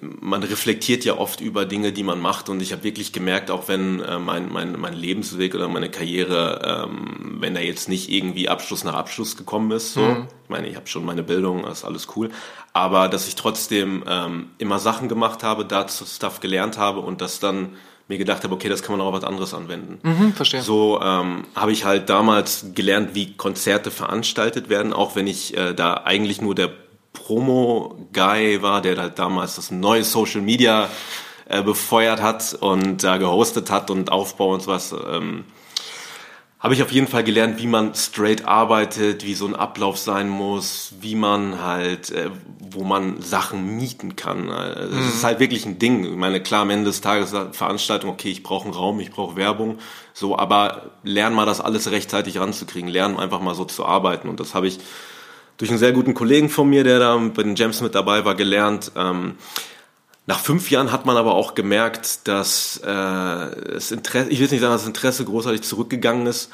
man reflektiert ja oft über Dinge, die man macht und ich habe wirklich gemerkt, auch wenn äh, mein, mein, mein Lebensweg oder meine Karriere, ähm, wenn er jetzt nicht irgendwie Abschluss nach Abschluss gekommen ist, so, mhm. ich meine, ich habe schon meine Bildung, das ist alles cool, aber dass ich trotzdem ähm, immer Sachen gemacht habe, dazu Stuff gelernt habe und das dann mir gedacht habe, okay, das kann man auch auf was anderes anwenden. Mhm, verstehe. So ähm, habe ich halt damals gelernt, wie Konzerte veranstaltet werden, auch wenn ich äh, da eigentlich nur der Promo-Guy war, der halt damals das neue Social Media äh, befeuert hat und da gehostet hat und Aufbau und sowas. Ähm, habe ich auf jeden Fall gelernt, wie man straight arbeitet, wie so ein Ablauf sein muss, wie man halt, äh, wo man Sachen mieten kann. Es mhm. ist halt wirklich ein Ding. Ich meine, klar, am Ende des Tages Veranstaltung, okay, ich brauche einen Raum, ich brauche Werbung, so, aber lernen mal das alles rechtzeitig ranzukriegen, lernen einfach mal so zu arbeiten und das habe ich durch einen sehr guten Kollegen von mir, der da bei den Gems mit dabei war, gelernt. Ähm, nach fünf Jahren hat man aber auch gemerkt, dass äh, das Interesse, ich will nicht sagen, dass das Interesse großartig zurückgegangen ist,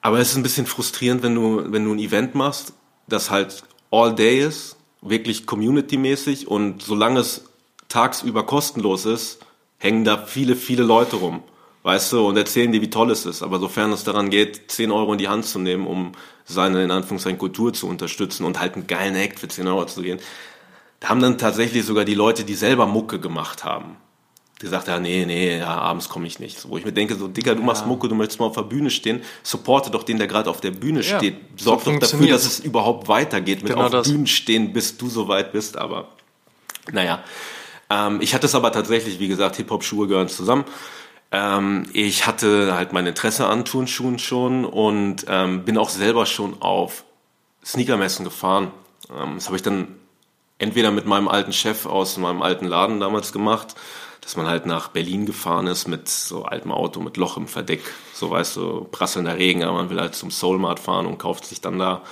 aber es ist ein bisschen frustrierend, wenn du, wenn du ein Event machst, das halt all day ist, wirklich community-mäßig und solange es tagsüber kostenlos ist, hängen da viele, viele Leute rum weißt du, und erzählen dir, wie toll es ist. Aber sofern es daran geht, 10 Euro in die Hand zu nehmen, um seine, in Anführungszeichen, Kultur zu unterstützen und halt einen geilen Act für 10 Euro zu gehen, da haben dann tatsächlich sogar die Leute, die selber Mucke gemacht haben, gesagt, ja, nee, nee, ja, abends komme ich nicht. So, wo ich mir denke, so, Digga, du machst Mucke, du möchtest mal auf der Bühne stehen, supporte doch den, der gerade auf der Bühne Ja, steht. Sorg so doch dafür, dass es überhaupt weitergeht mit Genau auf das. Bühnen stehen, bis du so weit bist, aber naja. Ähm, ich hatte es aber tatsächlich, wie gesagt, Hip-Hop-Schuhe gehören zusammen. Ähm, ich hatte halt mein Interesse an Turnschuhen schon und ähm, bin auch selber schon auf Sneakermessen gefahren. Ähm, das habe ich dann entweder mit meinem alten Chef aus meinem alten Laden damals gemacht, dass man halt nach Berlin gefahren ist mit so altem Auto mit Loch im Verdeck, so weißt du, prasselnder Regen, aber man will halt zum Soulmart fahren und kauft sich dann da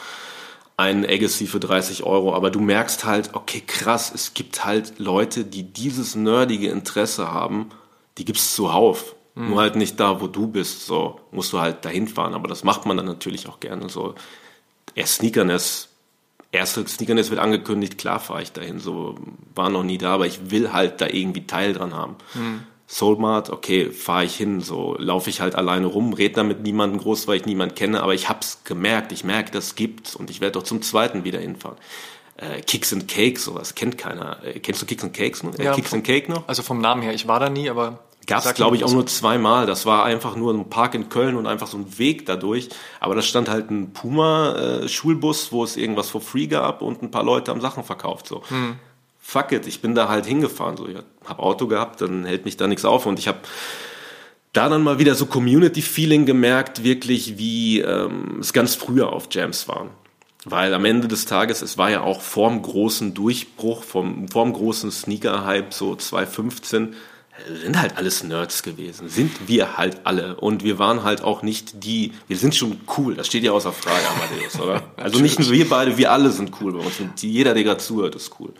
einen Agassi für 30 Euro, aber du merkst halt, okay, krass, es gibt halt Leute, die dieses nerdige Interesse haben, die gibt's zuhauf. Nur halt nicht da, wo du bist, so musst du halt dahin fahren, aber das macht man dann natürlich auch gerne, so. Erst Sneakerness, erste Sneakerness wird angekündigt, klar fahre ich dahin, so, war noch nie da, aber ich will halt da irgendwie Teil dran haben. Soulmart, okay, fahre ich hin, so laufe ich halt alleine rum, rede da mit niemandem groß, weil ich niemanden kenne, aber ich hab's gemerkt, ich merke, das gibt's und ich werde doch zum zweiten wieder hinfahren. Äh, Kicks and Cake, sowas kennt keiner. Äh, kennst du Kicks and Cakes noch? Äh, Ja, Kicks vom- and Cake noch? Also vom Namen her, ich war da nie, aber. Gab es, glaube ich, auch nur zweimal. Das war einfach nur ein Park in Köln und einfach so ein Weg dadurch. Aber da stand halt ein Puma-Schulbus, wo es irgendwas for free gab und ein paar Leute haben Sachen verkauft. So. Fuck it, ich bin da halt hingefahren. So. Ich habe Auto gehabt, dann hält mich da nichts auf. Und ich habe da dann mal wieder so Community-Feeling gemerkt, wirklich wie ähm, es ganz früher auf Jams waren. Weil am Ende des Tages, es war ja auch vorm großen Durchbruch, vom, vorm großen Sneaker-Hype, so 2015, sind halt alles Nerds gewesen. Sind wir halt alle. Und wir waren halt auch nicht die, wir sind schon cool, das steht ja außer Frage, Amadeus, oder? Also nicht nur wir beide, wir alle sind cool bei uns. Und jeder, der gerade zuhört, ist cool.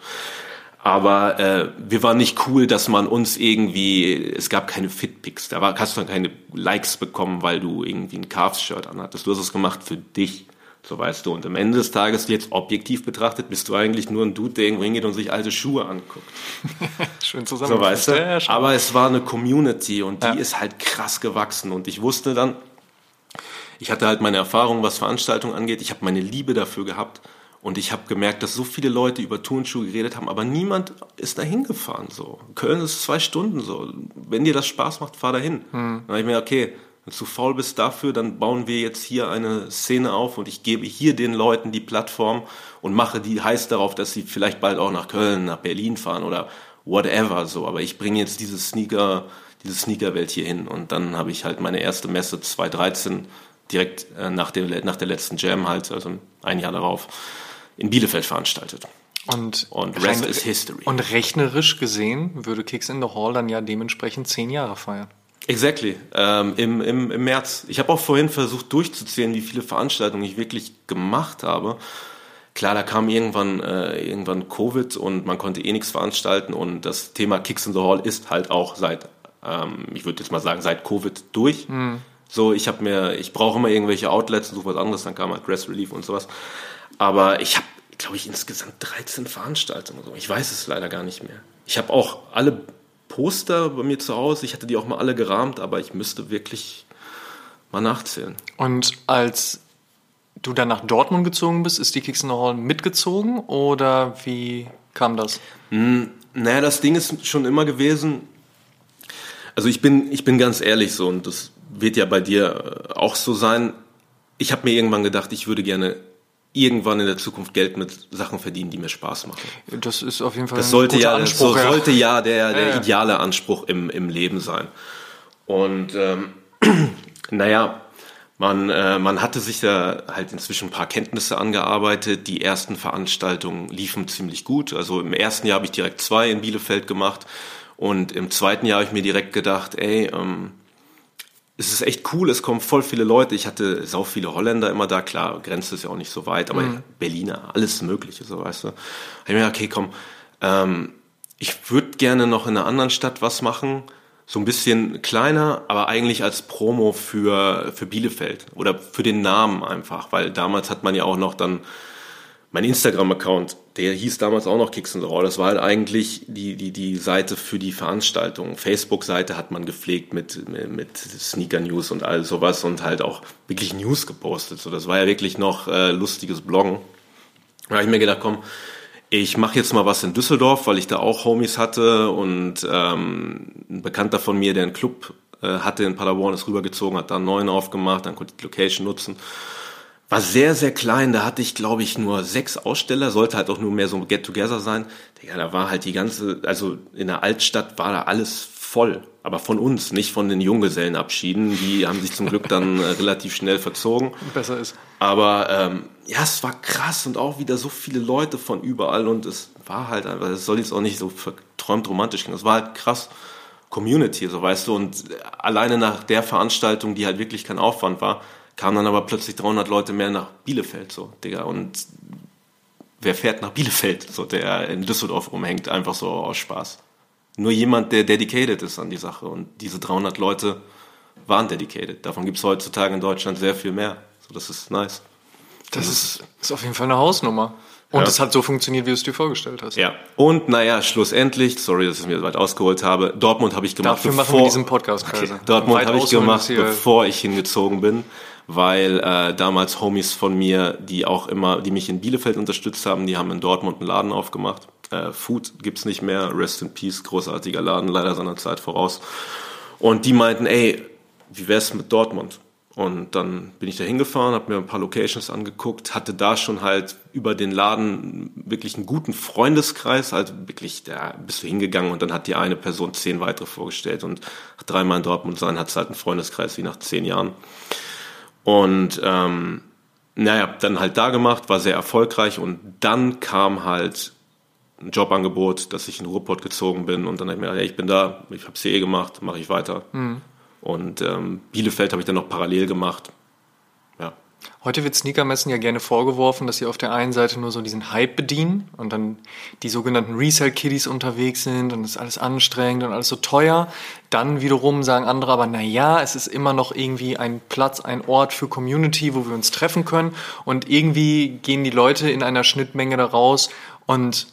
Aber äh, wir waren nicht cool, dass man uns irgendwie, es gab keine Fitpics, da war, hast du dann keine Likes bekommen, weil du irgendwie ein Cavs-Shirt anhattest. Du hast es gemacht für dich, so weißt du. Und am Ende des Tages, jetzt objektiv betrachtet, bist du eigentlich nur ein Dude, der irgendwo hingeht und sich alte Schuhe anguckt. Schön So zusammengefasst. weißt du. Ja, ja, schon. Aber es war eine Community und die Ja. ist halt krass gewachsen. Und ich wusste dann, ich hatte halt meine Erfahrung, was Veranstaltungen angeht. Ich habe meine Liebe dafür gehabt. Und ich habe gemerkt, dass so viele Leute über Turnschuhe geredet haben, aber niemand ist dahin gefahren. So. Köln ist zwei Stunden so. Wenn dir das Spaß macht, fahr dahin. Dann habe ich mir, okay, wenn du zu faul bist dafür, dann bauen wir jetzt hier eine Szene auf und ich gebe hier den Leuten die Plattform und mache die heiß darauf, dass sie vielleicht bald auch nach Köln, nach Berlin fahren oder whatever so. Aber ich bringe jetzt diese Sneaker, diese Sneakerwelt hier hin. Und dann habe ich halt meine erste Messe 2013 direkt äh, nach, dem, nach der letzten Jam halt, also ein Jahr darauf, in Bielefeld veranstaltet. Und, Und rest is history. Und rechnerisch gesehen würde Kicks in the Hall dann ja dementsprechend zehn Jahre feiern. Exactly. Ähm, im, im, Im März. Ich habe auch vorhin versucht durchzuzählen, wie viele Veranstaltungen ich wirklich gemacht habe. Klar, da kam irgendwann, äh, irgendwann Covid und man konnte eh nichts veranstalten und das Thema Kicks in the Hall ist halt auch seit, ähm, ich würde jetzt mal sagen, seit Covid durch. So, ich habe mir, ich brauche immer irgendwelche Outlets und suche was anderes, dann kam halt Grass Relief und sowas. Aber ich habe, glaube ich, insgesamt 13 Veranstaltungen. So. Ich weiß es leider gar nicht mehr. Ich habe auch alle Poster bei mir zu Hause, ich hatte die auch mal alle gerahmt, aber ich müsste wirklich mal nachzählen. Und als du dann nach Dortmund gezogen bist, ist die Kicks in the Hall mitgezogen oder wie kam das? Naja, das Ding ist schon immer gewesen. Also ich bin, ich bin ganz ehrlich so und das wird ja bei dir äh, auch so sein. Ich habe mir irgendwann gedacht, ich würde gerne irgendwann in der Zukunft Geld mit Sachen verdienen, die mir Spaß machen. Das ist auf jeden Fall Das sollte ein guter ja, Anspruch. so ja. sollte ja der, der Ja, ja. ideale Anspruch im, im Leben sein. Und ähm, naja, man, äh, man hatte sich da halt inzwischen ein paar Kenntnisse angearbeitet. Die ersten Veranstaltungen liefen ziemlich gut. Also im ersten Jahr habe ich direkt zwei in Bielefeld gemacht. Und im zweiten Jahr habe ich mir direkt gedacht, ey, ähm, es ist echt cool, es kommen voll viele Leute. Ich hatte sau viele Holländer immer da, klar, Grenze ist ja auch nicht so weit, aber Berliner, alles Mögliche, so weißt du. Ich mir okay, komm, ähm, ich würde gerne noch in einer anderen Stadt was machen, so ein bisschen kleiner, aber eigentlich als Promo für, für Bielefeld oder für den Namen einfach, weil damals hat man ja auch noch dann mein Instagram-Account, der hieß damals auch noch Kicks the Roll. Das war halt eigentlich die, die, die Seite für die Veranstaltung. Facebook-Seite hat man gepflegt mit, mit, mit Sneaker-News und all sowas und halt auch wirklich News gepostet. So, das war ja wirklich noch äh, lustiges Bloggen. Da habe ich mir gedacht, komm, ich mache jetzt mal was in Düsseldorf, weil ich da auch Homies hatte und ähm, ein Bekannter von mir, der einen Club äh, hatte in Paderborn, ist rübergezogen, hat da einen neuen aufgemacht, dann konnte ich die Location nutzen. War sehr, sehr klein, da hatte ich, glaube ich, nur sechs Aussteller, sollte halt auch nur mehr so Get-Together sein. Ja, da war halt die ganze, also in der Altstadt war da alles voll, aber von uns, nicht von den Junggesellenabschieden. Die haben sich zum Glück dann äh, relativ schnell verzogen. Besser ist. Aber ähm, ja, es war krass und auch wieder so viele Leute von überall und es war halt einfach, es soll jetzt auch nicht so verträumt romantisch gehen. Es war halt krass Community, so weißt du. Und alleine nach der Veranstaltung, die halt wirklich kein Aufwand war, kamen dann aber plötzlich 300 Leute mehr nach Bielefeld, so, Digga. Und wer fährt nach Bielefeld, so, der in Düsseldorf rumhängt, einfach so aus Spaß. Nur jemand, der dedicated ist an die Sache. Und diese 300 Leute waren dedicated. Davon gibt es heutzutage in Deutschland sehr viel mehr. So, das ist nice. Das, das ist, ist auf jeden Fall eine Hausnummer. Und es ja. hat so funktioniert, wie du es dir vorgestellt hast. Ja. Und naja, schlussendlich, sorry, dass ich mir weit ausgeholt habe, Dortmund habe ich gemacht. Dafür bevor, machen wir diesen Podcast okay, Dortmund habe ich gemacht, bevor ich hingezogen bin weil äh, damals Homies von mir, die auch immer, die mich in Bielefeld unterstützt haben, die haben in Dortmund einen Laden aufgemacht. Äh, Food gibt's nicht mehr, Rest in Peace, großartiger Laden, leider seiner Zeit voraus. Und die meinten, ey, wie wär's mit Dortmund? Und dann bin ich da hingefahren, habe mir ein paar Locations angeguckt, hatte da schon halt über den Laden wirklich einen guten Freundeskreis, also wirklich, da bist du hingegangen und dann hat die eine Person zehn weitere vorgestellt und dreimal in Dortmund sein, hat halt einen Freundeskreis wie nach zehn Jahren. Und ähm, naja, dann halt da gemacht, war sehr erfolgreich und dann kam halt ein Jobangebot, dass ich in Ruhrpott gezogen bin und dann habe ich mir gedacht, ja, ich bin da, ich habe CE gemacht, mache ich weiter. Mhm. Und ähm, Bielefeld habe ich dann noch parallel gemacht. Heute wird Sneakermessen ja gerne vorgeworfen, dass sie auf der einen Seite nur so diesen Hype bedienen und dann die sogenannten Resale-Kiddies unterwegs sind und es ist alles anstrengend und alles so teuer. Dann wiederum sagen andere aber, na ja, es ist immer noch irgendwie ein Platz, ein Ort für Community, wo wir uns treffen können und irgendwie gehen die Leute in einer Schnittmenge da raus und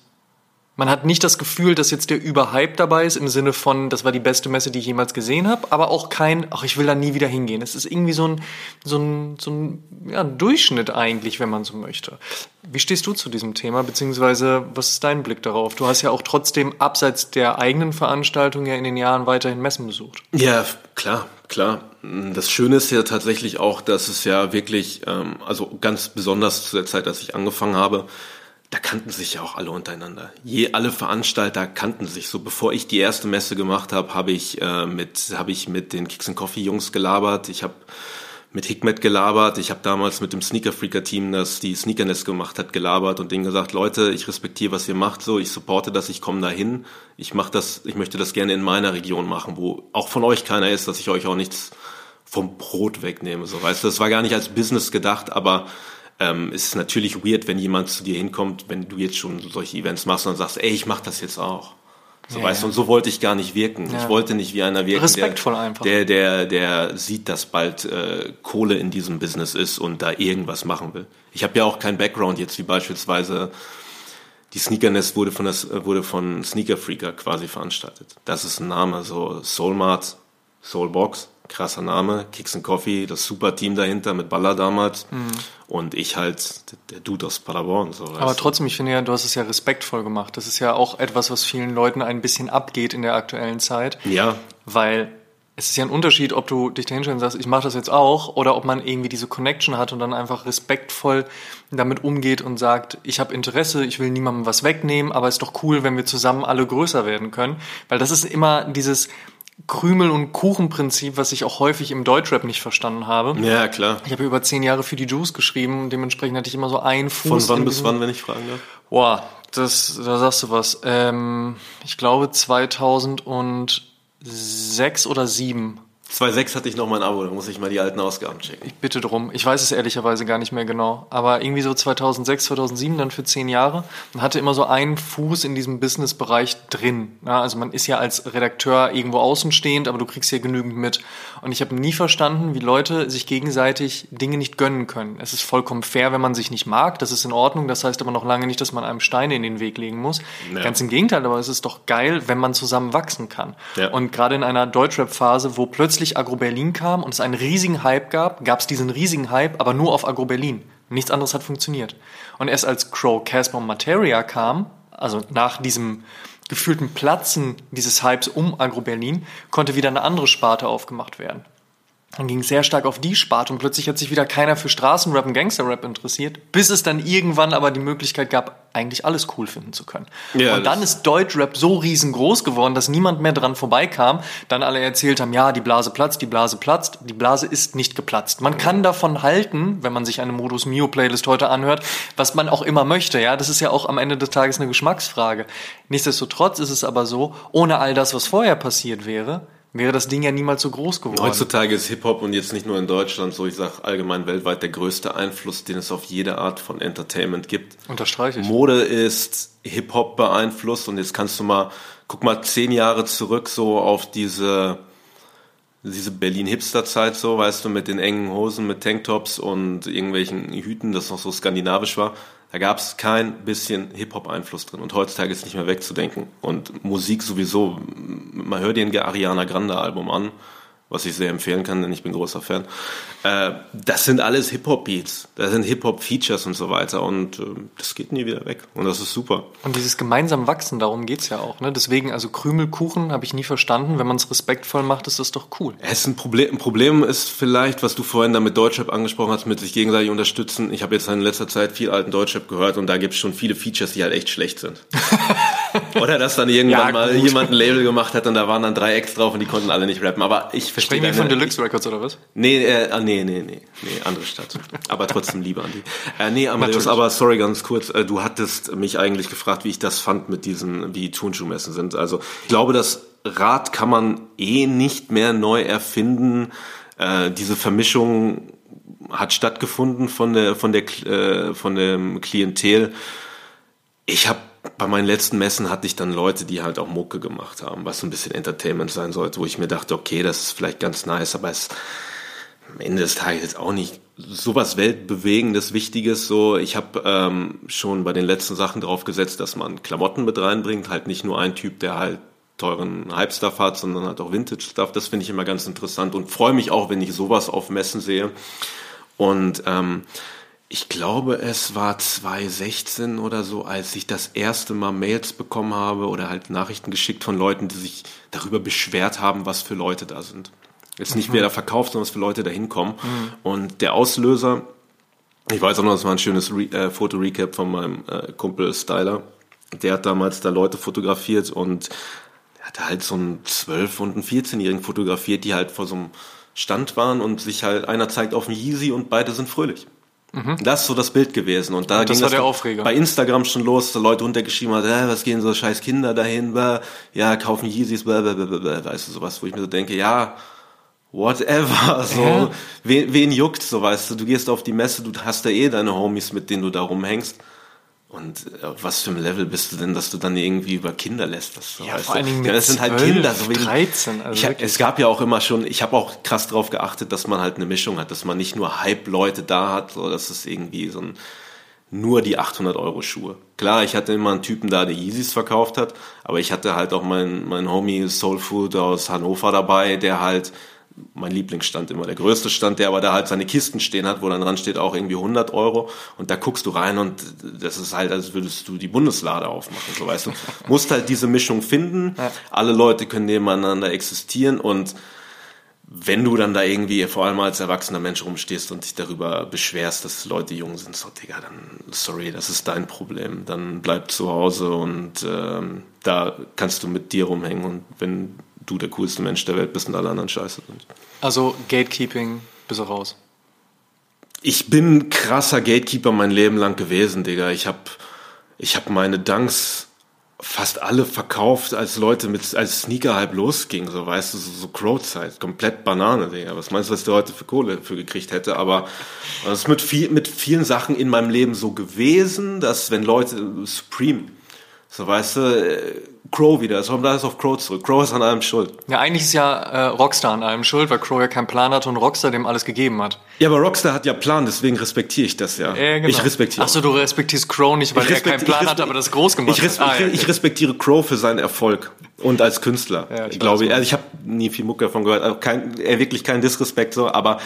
man hat nicht das Gefühl, dass jetzt der Überhype dabei ist, im Sinne von, das war die beste Messe, die ich jemals gesehen habe, aber auch kein, ach, ich will da nie wieder hingehen. Es ist irgendwie so ein, so ein, so ein ja, Durchschnitt eigentlich, wenn man so möchte. Wie stehst du zu diesem Thema, beziehungsweise was ist dein Blick darauf? Du hast ja auch trotzdem abseits der eigenen Veranstaltung ja in den Jahren weiterhin Messen besucht. Ja, klar, klar. Das Schöne ist ja tatsächlich auch, dass es ja wirklich, ähm, also ganz besonders zu der Zeit, als ich angefangen habe, da kannten sich ja auch alle untereinander. Je alle Veranstalter kannten sich. So bevor ich die erste Messe gemacht habe, habe ich äh, mit habe ich mit den Kicks and Coffee Jungs gelabert. Ich habe mit Hikmet gelabert. Ich habe damals mit dem Sneaker Freaker Team, das die Sneakerness gemacht hat, gelabert und denen gesagt, Leute, ich respektiere, was ihr macht, so ich supporte das, ich komme dahin. Ich mache das, ich möchte das gerne in meiner Region machen, wo auch von euch keiner ist, dass ich euch auch nichts vom Brot wegnehme, so weißt du. Das war gar nicht als Business gedacht, aber ähm, ist natürlich weird, wenn jemand zu dir hinkommt, wenn du jetzt schon solche Events machst und sagst, ey, ich mach das jetzt auch. So, ja, weißt du, und so wollte ich gar nicht wirken. Ja. Ich wollte nicht wie einer wirken, Respektvoll der, einfach. Der, der, der sieht, dass bald äh, Kohle in diesem Business ist und da irgendwas machen will. Ich habe ja auch keinen Background jetzt, wie beispielsweise die Sneakernest wurde von, das, wurde von Sneaker Freaker quasi veranstaltet. Das ist ein Name, so Soulmart, Soulbox krasser Name, Kicks and Coffee, das super Team dahinter mit Baller damals mhm. und ich halt der Dude aus Paderborn. So, Aber trotzdem, ich finde ja, du hast es ja respektvoll gemacht. Das ist ja auch etwas, was vielen Leuten ein bisschen abgeht in der aktuellen Zeit. Ja. Weil es ist ja ein Unterschied, ob du dich dahinstellst und sagst, ich mache das jetzt auch, oder ob man irgendwie diese Connection hat und dann einfach respektvoll damit umgeht und sagt, ich habe Interesse, ich will niemandem was wegnehmen, aber es ist doch cool, wenn wir zusammen alle größer werden können. Weil das ist immer dieses, Krümel- und Kuchenprinzip, was ich auch häufig im Deutschrap nicht verstanden habe. Ja, klar. Ich habe über zehn Jahre für die Juice geschrieben und dementsprechend hatte ich immer so einen Fuß. Von wann bis wann, wenn ich fragen darf? Boah, das, da sagst du was. Ähm, ich glaube 2006 oder 7 2.6 hatte ich noch mein Abo, da muss ich mal die alten Ausgaben checken. Ich bitte drum. Ich weiß es ehrlicherweise gar nicht mehr genau. Aber irgendwie so 2006, 2007, dann für zehn Jahre. Man hatte immer so einen Fuß in diesem Businessbereich drin. Ja, also man ist ja als Redakteur irgendwo außenstehend, aber du kriegst ja genügend mit. Und ich habe nie verstanden, wie Leute sich gegenseitig Dinge nicht gönnen können. Es ist vollkommen fair, wenn man sich nicht mag. Das ist in Ordnung. Das heißt aber noch lange nicht, dass man einem Steine in den Weg legen muss. Ja. Ganz im Gegenteil, aber es ist doch geil, wenn man zusammen wachsen kann. Ja. Und gerade in einer Deutschrap-Phase, wo plötzlich plötzlich Agro Berlin kam und es einen riesigen Hype gab, gab es diesen riesigen Hype, aber nur auf Agro Berlin. Nichts anderes hat funktioniert. Und erst als Crow, Casper und Materia kam, also nach diesem gefühlten Platzen dieses Hypes um Agro-Berlin, konnte wieder eine andere Sparte aufgemacht werden. Dann ging sehr stark auf die Sparte und plötzlich hat sich wieder keiner für Straßenrap und Gangsterrap interessiert, bis es dann irgendwann aber die Möglichkeit gab, eigentlich alles cool finden zu können. Ja, und dann ist Deutschrap so riesengroß geworden, dass niemand mehr dran vorbeikam. Dann alle erzählt haben, ja, die Blase platzt, die Blase platzt. Die Blase ist nicht geplatzt. Man kann davon halten, wenn man sich eine Modus Mio Playlist heute anhört, was man auch immer möchte. Ja, das ist ja auch am Ende des Tages eine Geschmacksfrage. Nichtsdestotrotz ist es aber so, ohne all das, was vorher passiert wäre, wäre das Ding ja niemals so groß geworden. Heutzutage ist Hip-Hop und jetzt nicht nur in Deutschland so, ich sage allgemein weltweit der größte Einfluss, den es auf jede Art von Entertainment gibt. Unterstreiche ich. Mode ist Hip-Hop beeinflusst und jetzt kannst du mal, guck mal zehn Jahre zurück so auf diese diese Berlin-Hipster-Zeit so, weißt du, mit den engen Hosen, mit Tanktops und irgendwelchen Hüten, das noch so skandinavisch war. Da gab es kein bisschen Hip-Hop-Einfluss drin. Und heutzutage ist nicht mehr wegzudenken. Und Musik sowieso, man hört den Ariana Grande-Album an was ich sehr empfehlen kann, denn ich bin großer Fan. Äh, das sind alles Hip-Hop-Beats, das sind Hip-Hop-Features und so weiter und äh, das geht nie wieder weg und das ist super. Und dieses gemeinsam Wachsen, darum geht's ja auch. Ne? Deswegen, also Krümelkuchen habe ich nie verstanden. Wenn man es respektvoll macht, ist das doch cool. Es ist ein Problem, ein Problem ist vielleicht, was du vorhin da mit Deutschrap angesprochen hast, mit sich gegenseitig unterstützen. Ich habe jetzt in letzter Zeit viel alten Deutschrap gehört und da gibt es schon viele Features, die halt echt schlecht sind. Oder dass dann irgendwann ja, mal jemand ein Label gemacht hat und da waren dann drei Acts drauf und die konnten alle nicht rappen. Aber ich verstehe. Sprechen wir von Deluxe Records oder was? Nee, äh, ah, nee, nee, nee, nee, andere Stadt. Aber trotzdem lieber an die. Äh, nee, Amadeus, aber sorry, ganz kurz. Äh, du hattest mich eigentlich gefragt, wie ich das fand mit diesen, wie Turnschuhmessen sind. Also ich glaube, das Rad kann man eh nicht mehr neu erfinden. Äh, diese Vermischung hat stattgefunden von der von der äh, von dem Klientel. Ich habe bei meinen letzten Messen hatte ich dann Leute, die halt auch Mucke gemacht haben, was so ein bisschen Entertainment sein sollte, wo ich mir dachte, okay, das ist vielleicht ganz nice, aber es am Ende des Tages auch nicht sowas weltbewegendes, wichtiges. So, ich habe ähm, schon bei den letzten Sachen drauf gesetzt, dass man Klamotten mit reinbringt, halt nicht nur ein Typ, der halt teuren Hype-Stuff hat, sondern halt auch Vintage-Stuff. Das finde ich immer ganz interessant und freue mich auch, wenn ich sowas auf Messen sehe. Und ähm, ich glaube, es war 2016 oder so, als ich das erste Mal Mails bekommen habe oder halt Nachrichten geschickt von Leuten, die sich darüber beschwert haben, was für Leute da sind. Jetzt nicht mhm. wer da verkauft, sondern was für Leute da hinkommen. Mhm. Und der Auslöser, ich weiß auch noch, das war ein schönes Re äh, Foto-Recap von meinem äh, Kumpel Styler. Der hat damals da Leute fotografiert und er hatte halt so einen 12- und einen 14-Jährigen fotografiert, die halt vor so einem Stand waren und sich halt, einer zeigt auf einen Yeezy und beide sind fröhlich. Mhm. Das ist so das Bild gewesen. Und da und das ging war das der Aufreger. bei Instagram schon los, dass Leute untergeschrieben haben, äh, was gehen so scheiß Kinder dahin, blah, ja, kaufen Yeezys, blah, blah, blah, blah, weißt du, sowas, wo ich mir so denke, ja, whatever, so, wen, wen juckt, so, weißt du, du gehst auf die Messe, du hast da eh deine Homies, mit denen du da rumhängst. Und äh, was für ein Level bist du denn, dass du dann irgendwie über Kinder lässt? Das, ja, vor allen Dingen ja, das sind halt 12, Kinder. So 13. Also ich, es gab ja auch immer schon, ich habe auch krass darauf geachtet, dass man halt eine Mischung hat, dass man nicht nur Hype-Leute da hat, so dass es irgendwie so ein nur die 800 Euro Schuhe. Klar, ich hatte immer einen Typen da, der Yeezys verkauft hat, aber ich hatte halt auch meinen mein Homie Soul Food aus Hannover dabei, der halt mein Lieblingsstand immer, der größte Stand, der aber da halt seine Kisten stehen hat, wo dann dran steht auch irgendwie 100 Euro und da guckst du rein und das ist halt, als würdest du die Bundeslade aufmachen, so weißt du. Musst halt diese Mischung finden, alle Leute können nebeneinander existieren und wenn du dann da irgendwie vor allem als erwachsener Mensch rumstehst und dich darüber beschwerst, dass Leute jung sind, so Digga, dann sorry, das ist dein Problem. Dann bleib zu Hause und ähm, da kannst du mit dir rumhängen und wenn du der coolste Mensch der Welt bist und alle anderen scheiße sind. Also Gatekeeping bis raus. Ich bin krasser Gatekeeper mein Leben lang gewesen, Digga. Ich habe ich hab meine Dunks fast alle verkauft, als Leute mit als Sneaker halb losging, so weißt du, so, so Crow-Zeit, komplett Banane, Digga. Was meinst du, was der heute für Kohle für gekriegt hätte? Aber es ist mit, viel, mit vielen Sachen in meinem Leben so gewesen, dass wenn Leute Supreme, so weißt du, Crow wieder. Es kommt alles auf Crow zurück. Crow ist an allem schuld. Ja, eigentlich ist ja äh, Rockstar an allem schuld, weil Crow ja keinen Plan hatte und Rockstar dem alles gegeben hat. Ja, aber Rockstar hat ja Plan, deswegen respektiere ich das ja. ja genau. Ich respektiere. Achso, du respektierst Crow nicht, weil er keinen Plan hat, aber das groß gemacht ich hat. Ah, ja, okay. Ich respektiere Crow für seinen Erfolg und als Künstler. Ja, ich, glaube, also ich habe nie viel Muck davon gehört. Also kein, er wirklich keinen Disrespekt so, aber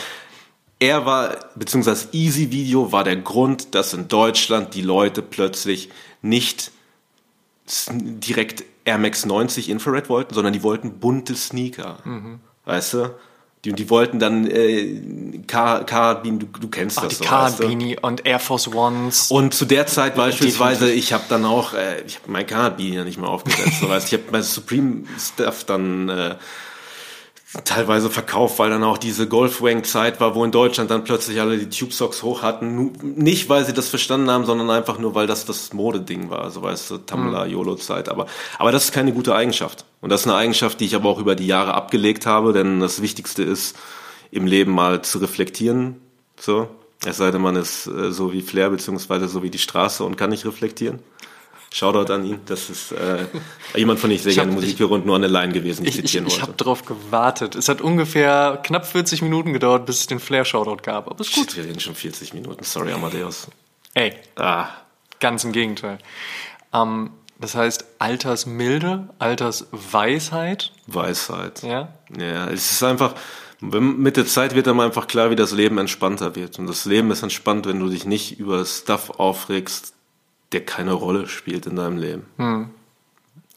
er war, beziehungsweise Easy Video war der Grund, dass in Deutschland die Leute plötzlich nicht direkt Air Max 90 Infrared wollten, sondern die wollten bunte Sneaker. Mhm. Weißt du? Die, die wollten dann äh, Carabini, du, du kennst Ach, das die so. Carabini weißt du? und Air Force Ones. Und zu der Zeit beispielsweise, Definitiv. ich habe dann auch, äh, ich habe mein Carabini ja nicht mehr aufgesetzt. so, weißt, ich habe mein Supreme Stuff dann äh, teilweise verkauft, weil dann auch diese Golfwang-Zeit war, wo in Deutschland dann plötzlich alle die Tube Socks hoch hatten. Nicht, weil sie das verstanden haben, sondern einfach nur, weil das das Modeding war. So weißt du, Tumblr, mhm. YOLO-Zeit. Aber, aber das ist keine gute Eigenschaft. Und das ist eine Eigenschaft, die ich aber auch über die Jahre abgelegt habe, denn das Wichtigste ist, im Leben mal zu reflektieren. So. Es sei denn, man ist äh, so wie Flair, beziehungsweise so wie die Straße und kann nicht reflektieren. Shoutout an ihn. Das ist äh, jemand, von dem ich sehr ich gerne Musik höre und nur an der Line gewesen, ich, zitieren ich, ich, ich habe darauf gewartet. Es hat ungefähr knapp 40 Minuten gedauert, bis es den Flair-Shoutout gab. Aber ist gut. Shit, wir reden schon 40 Minuten. Sorry, Amadeus. Ey. Ah. Ganz im Gegenteil. Ähm, das heißt Altersmilde, Altersweisheit. Weisheit. Ja. Ja, es ist einfach, mit der Zeit wird einem einfach klar, wie das Leben entspannter wird. Und das Leben ist entspannt, wenn du dich nicht über Stuff aufregst, der keine Rolle spielt in deinem Leben. Hm.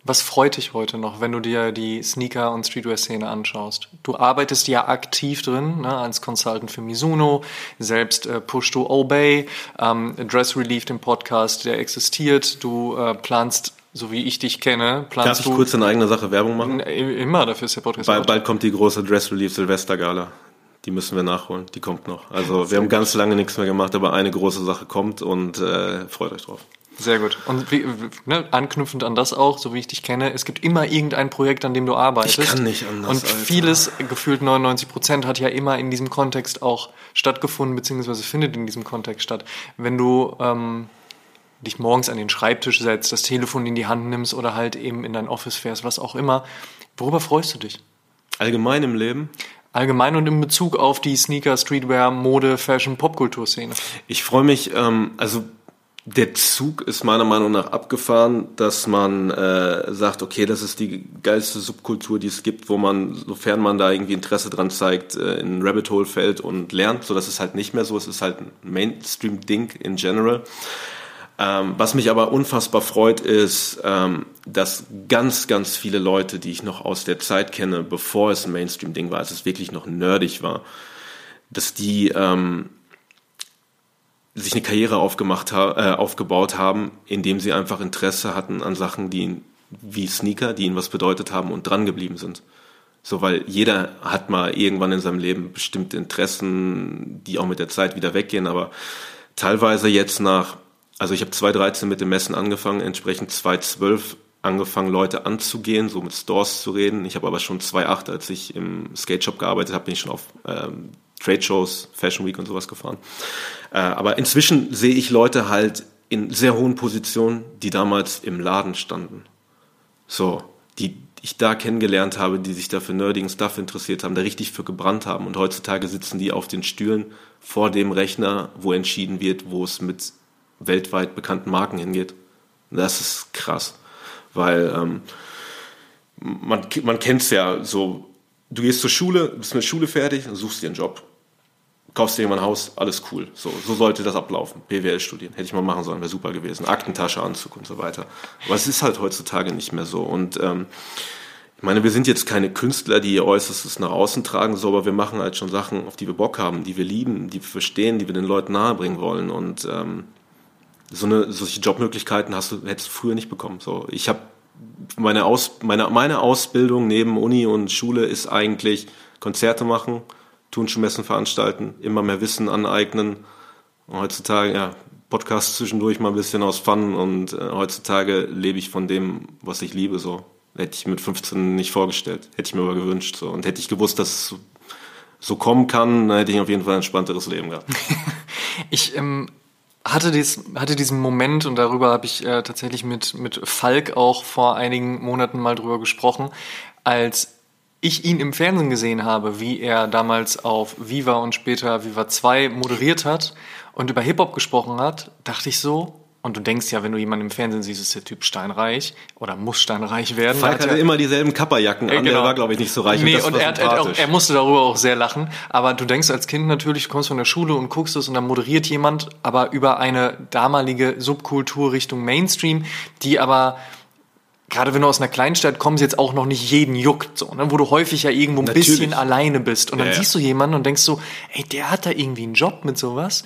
Was freut dich heute noch, wenn du dir die Sneaker- und Streetwear-Szene anschaust? Du arbeitest ja aktiv drin, ne, als Consultant für Mizuno, selbst äh, Push to Obey, ähm, Dress Relief, den Podcast, der existiert. Du äh, planst, so wie ich dich kenne, planst Darf ich du, kurz in eigener Sache Werbung machen? Immer, dafür ist der Podcast. Bald, bald kommt die große Dress Relief Silvester Gala. Die müssen wir nachholen. Die kommt noch. Also wir haben ganz lange nichts mehr gemacht, aber eine große Sache kommt und äh, freut euch drauf. Sehr gut. Und wie, ne, anknüpfend an das auch, so wie ich dich kenne, es gibt immer irgendein Projekt, an dem du arbeitest. Ich kann nicht anders. Und Alter. vieles, gefühlt 99 Prozent, hat ja immer in diesem Kontext auch stattgefunden, beziehungsweise findet in diesem Kontext statt. Wenn du ähm, dich morgens an den Schreibtisch setzt, das Telefon in die Hand nimmst oder halt eben in dein Office fährst, was auch immer, worüber freust du dich? Allgemein im Leben? Allgemein und in Bezug auf die Sneaker, Streetwear, Mode, Fashion, Popkulturszene. Ich freue mich, ähm, also der Zug ist meiner Meinung nach abgefahren, dass man äh, sagt, okay, das ist die geilste Subkultur, die es gibt, wo man, sofern man da irgendwie Interesse dran zeigt, äh, in Rabbit Hole fällt und lernt. So, das ist halt nicht mehr so. Es ist halt ein Mainstream-Ding in general. Ähm, was mich aber unfassbar freut, ist, ähm, dass ganz, ganz viele Leute, die ich noch aus der Zeit kenne, bevor es ein Mainstream-Ding war, als es wirklich noch nerdig war, dass die ähm, sich eine Karriere aufgemacht äh, aufgebaut haben, indem sie einfach Interesse hatten an Sachen, die wie Sneaker, die ihnen was bedeutet haben und dran geblieben sind. So, weil jeder hat mal irgendwann in seinem Leben bestimmte Interessen, die auch mit der Zeit wieder weggehen, aber teilweise jetzt nach, also ich habe 2013 mit dem Messen angefangen, entsprechend 2012 angefangen, Leute anzugehen, so mit Stores zu reden. Ich habe aber schon 2008, als ich im Skate Shop gearbeitet habe, bin ich schon auf ähm, Trade Shows, Fashion Week und sowas gefahren. Äh, aber inzwischen sehe ich Leute halt in sehr hohen Positionen, die damals im Laden standen. So, die ich da kennengelernt habe, die sich da für nerdigen Stuff interessiert haben, da richtig für gebrannt haben. Und heutzutage sitzen die auf den Stühlen vor dem Rechner, wo entschieden wird, wo es mit weltweit bekannten Marken hingeht. Das ist krass, weil ähm, man, man kennt es ja so, du gehst zur Schule, bist mit Schule fertig suchst dir einen Job kaufst dir irgendwann ein Haus, alles cool. So, so sollte das ablaufen. BWL studieren, hätte ich mal machen sollen, wäre super gewesen. Aktentasche, Anzug und so weiter. Aber es ist halt heutzutage nicht mehr so. Und ähm, ich meine, wir sind jetzt keine Künstler, die ihr Äußerstes nach außen tragen, so, aber wir machen halt schon Sachen, auf die wir Bock haben, die wir lieben, die wir verstehen, die wir den Leuten nahebringen wollen. Und ähm, so eine solche Jobmöglichkeiten hast du hättest du früher nicht bekommen. So, ich habe meine Aus meine meine Ausbildung neben Uni und Schule ist eigentlich Konzerte machen Turnschuhmessen veranstalten, immer mehr Wissen aneignen. Und heutzutage, ja, Podcast zwischendurch mal ein bisschen aus Fun und äh, heutzutage lebe ich von dem, was ich liebe, so. Hätte ich mit 15 nicht vorgestellt, hätte ich mir aber gewünscht, so. Und hätte ich gewusst, dass es so kommen kann, dann hätte ich auf jeden Fall ein entspannteres Leben gehabt. ich ähm, hatte, dies, hatte diesen Moment und darüber habe ich äh, tatsächlich mit, mit Falk auch vor einigen Monaten mal drüber gesprochen, als ich ihn im Fernsehen gesehen habe, wie er damals auf Viva und später Viva 2 moderiert hat und über Hip-Hop gesprochen hat, dachte ich so, Und du denkst ja, wenn du jemanden im Fernsehen siehst, ist der Typ steinreich oder muss steinreich werden. Falk hatte ja, immer dieselben Kapperjacken an, genau. der war, glaube ich, nicht so reich. Nee, und, und er, hat, auch, er musste darüber auch sehr lachen. Aber du denkst als Kind natürlich, du kommst von der Schule und guckst es und dann moderiert jemand, aber über eine damalige Subkultur Richtung Mainstream, die aber gerade wenn du aus einer Kleinstadt kommst, jetzt auch noch nicht jeden juckt, so, ne? wo du häufig ja irgendwo ein Natürlich. bisschen alleine bist. Und dann ja, siehst du jemanden und denkst so, ey, der hat da irgendwie einen Job mit sowas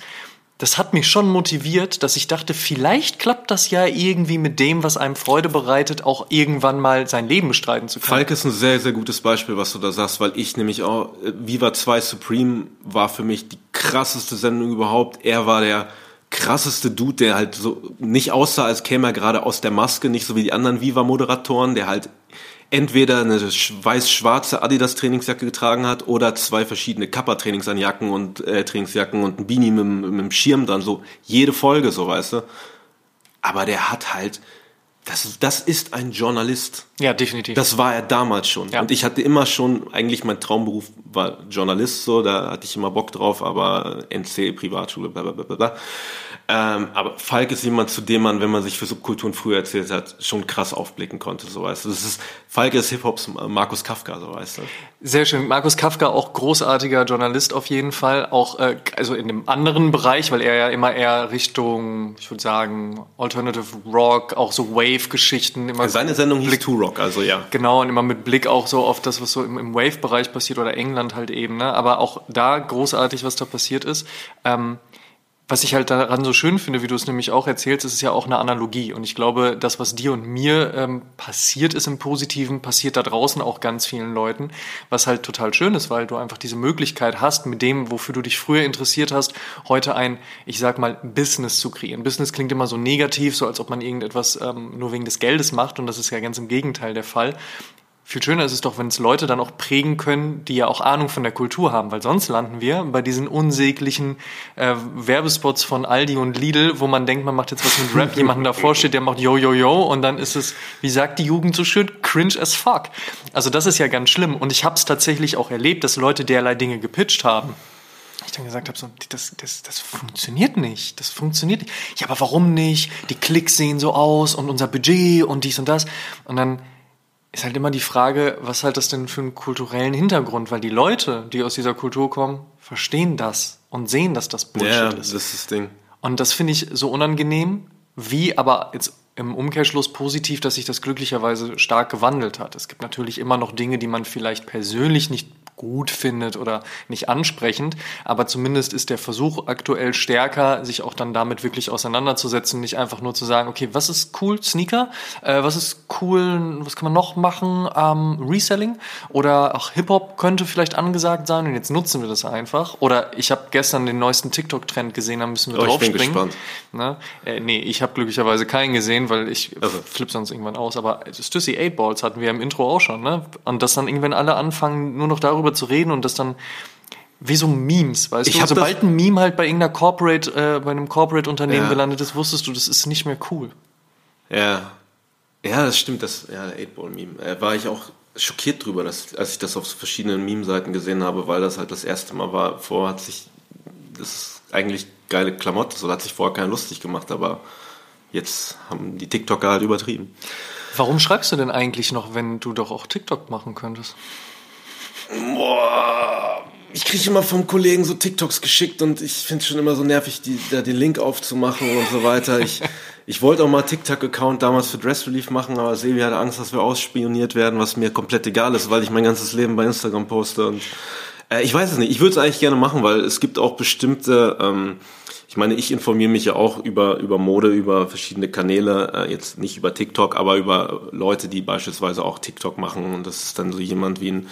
das hat mich schon motiviert, dass ich dachte, vielleicht klappt das ja irgendwie mit dem, was einem Freude bereitet, auch irgendwann mal sein Leben bestreiten zu können. Falk ist ein sehr, sehr gutes Beispiel, was du da sagst, weil ich nämlich auch, äh, Viva 2 Supreme war für mich die krasseste Sendung überhaupt. Er war der krasseste Dude, der halt so nicht aussah, als käme er gerade aus der Maske, nicht so wie die anderen Viva-Moderatoren, der halt entweder eine weiß-schwarze Adidas Trainingsjacke getragen hat oder zwei verschiedene Kappa Trainingsjacken und äh, Trainingsjacken und ein Beanie mit, mit dem Schirm dran, so jede Folge, so weißt du. Aber der hat halt, das, das ist ein Journalist. Ja, definitiv. Das war er damals schon. Ja. Und ich hatte immer schon, eigentlich mein Traumberuf war Journalist, so, da hatte ich immer Bock drauf, aber NC, Privatschule, bla bla bla bla. Ähm, aber Falk ist jemand, zu dem man, wenn man sich für Subkulturen früher erzählt hat, schon krass aufblicken konnte, so weißt du. Das ist, Falk ist Hip-Hops Markus Kafka, so weißt du. Sehr schön. Markus Kafka, auch großartiger Journalist auf jeden Fall, auch, äh, also in dem anderen Bereich, weil er ja immer eher Richtung, ich würde sagen, Alternative Rock, auch so Wave-Geschichten immer. Seine Sendung hieß Two Rock, also ja. Genau, und immer mit Blick auch so auf das, was so im, im Wave-Bereich passiert oder England halt eben, ne? Aber auch da großartig, was da passiert ist. Ähm, was ich halt daran so schön finde, wie du es nämlich auch erzählst, ist es ja auch eine Analogie. Und ich glaube, das, was dir und mir ähm, passiert ist im Positiven, passiert da draußen auch ganz vielen Leuten. Was halt total schön ist, weil du einfach diese Möglichkeit hast, mit dem, wofür du dich früher interessiert hast, heute ein, ich sag mal, Business zu kreieren. Business klingt immer so negativ, so als ob man irgendetwas ähm, nur wegen des Geldes macht. Und das ist ja ganz im Gegenteil der Fall. Viel schöner ist es doch, wenn es Leute dann auch prägen können, die ja auch Ahnung von der Kultur haben, weil sonst landen wir bei diesen unsäglichen äh, Werbespots von Aldi und Lidl, wo man denkt, man macht jetzt was mit Rap, jemanden davor steht, der macht Yo Yo Yo und dann ist es, wie sagt die Jugend so schön, cringe as fuck. Also das ist ja ganz schlimm und ich habe es tatsächlich auch erlebt, dass Leute derlei Dinge gepitcht haben ich dann gesagt habe, so, das, das, das funktioniert nicht, das funktioniert nicht. Ja, aber warum nicht? Die Klicks sehen so aus und unser Budget und dies und das. Und dann ist halt immer die Frage, was hat das denn für einen kulturellen Hintergrund? Weil die Leute, die aus dieser Kultur kommen, verstehen das und sehen, dass das Bullshit ja, ist. das ist das Ding. Und das finde ich so unangenehm, wie aber jetzt im Umkehrschluss positiv, dass sich das glücklicherweise stark gewandelt hat. Es gibt natürlich immer noch Dinge, die man vielleicht persönlich nicht gut findet oder nicht ansprechend, aber zumindest ist der Versuch aktuell stärker, sich auch dann damit wirklich auseinanderzusetzen, nicht einfach nur zu sagen, okay, was ist cool, Sneaker, äh, was ist cool, was kann man noch machen, ähm, Reselling oder auch Hip-Hop könnte vielleicht angesagt sein und jetzt nutzen wir das einfach. Oder ich habe gestern den neuesten TikTok-Trend gesehen, da müssen wir oh, drauf springen. Ich bin gespannt. Ne? Äh, nee, ich habe glücklicherweise keinen gesehen, weil ich also. flippe sonst irgendwann aus, aber Stussy 8 Balls hatten wir im Intro auch schon, ne? Und dass dann irgendwann alle anfangen, nur noch darüber darüber zu reden und das dann wie so Memes, weißt ich du? Sobald ein Meme halt bei irgendeiner Corporate, äh, bei einem Corporate-Unternehmen ja. gelandet ist, wusstest du, das ist nicht mehr cool. Ja. Ja, das stimmt, das, ja, der 8-Ball-Meme. Äh, war ich auch schockiert drüber, dass, als ich das auf verschiedenen Meme-Seiten gesehen habe, weil das halt das erste Mal war. Vorher hat sich, das ist eigentlich geile Klamotte, so hat sich vorher keiner lustig gemacht, aber jetzt haben die TikToker halt übertrieben. Warum schreibst du denn eigentlich noch, wenn du doch auch TikTok machen könntest? Boah, ich kriege immer vom Kollegen so TikToks geschickt und ich finde es schon immer so nervig, die, da den Link aufzumachen und so weiter. Ich, ich wollte auch mal TikTok-Account damals für Dress Relief machen, aber Sebi hatte Angst, dass wir ausspioniert werden, was mir komplett egal ist, weil ich mein ganzes Leben bei Instagram poste und äh, ich weiß es nicht. Ich würde es eigentlich gerne machen, weil es gibt auch bestimmte ähm, ich meine, ich informiere mich ja auch über, über Mode, über verschiedene Kanäle, äh, jetzt nicht über TikTok, aber über Leute, die beispielsweise auch TikTok machen. Und das ist dann so jemand wie ein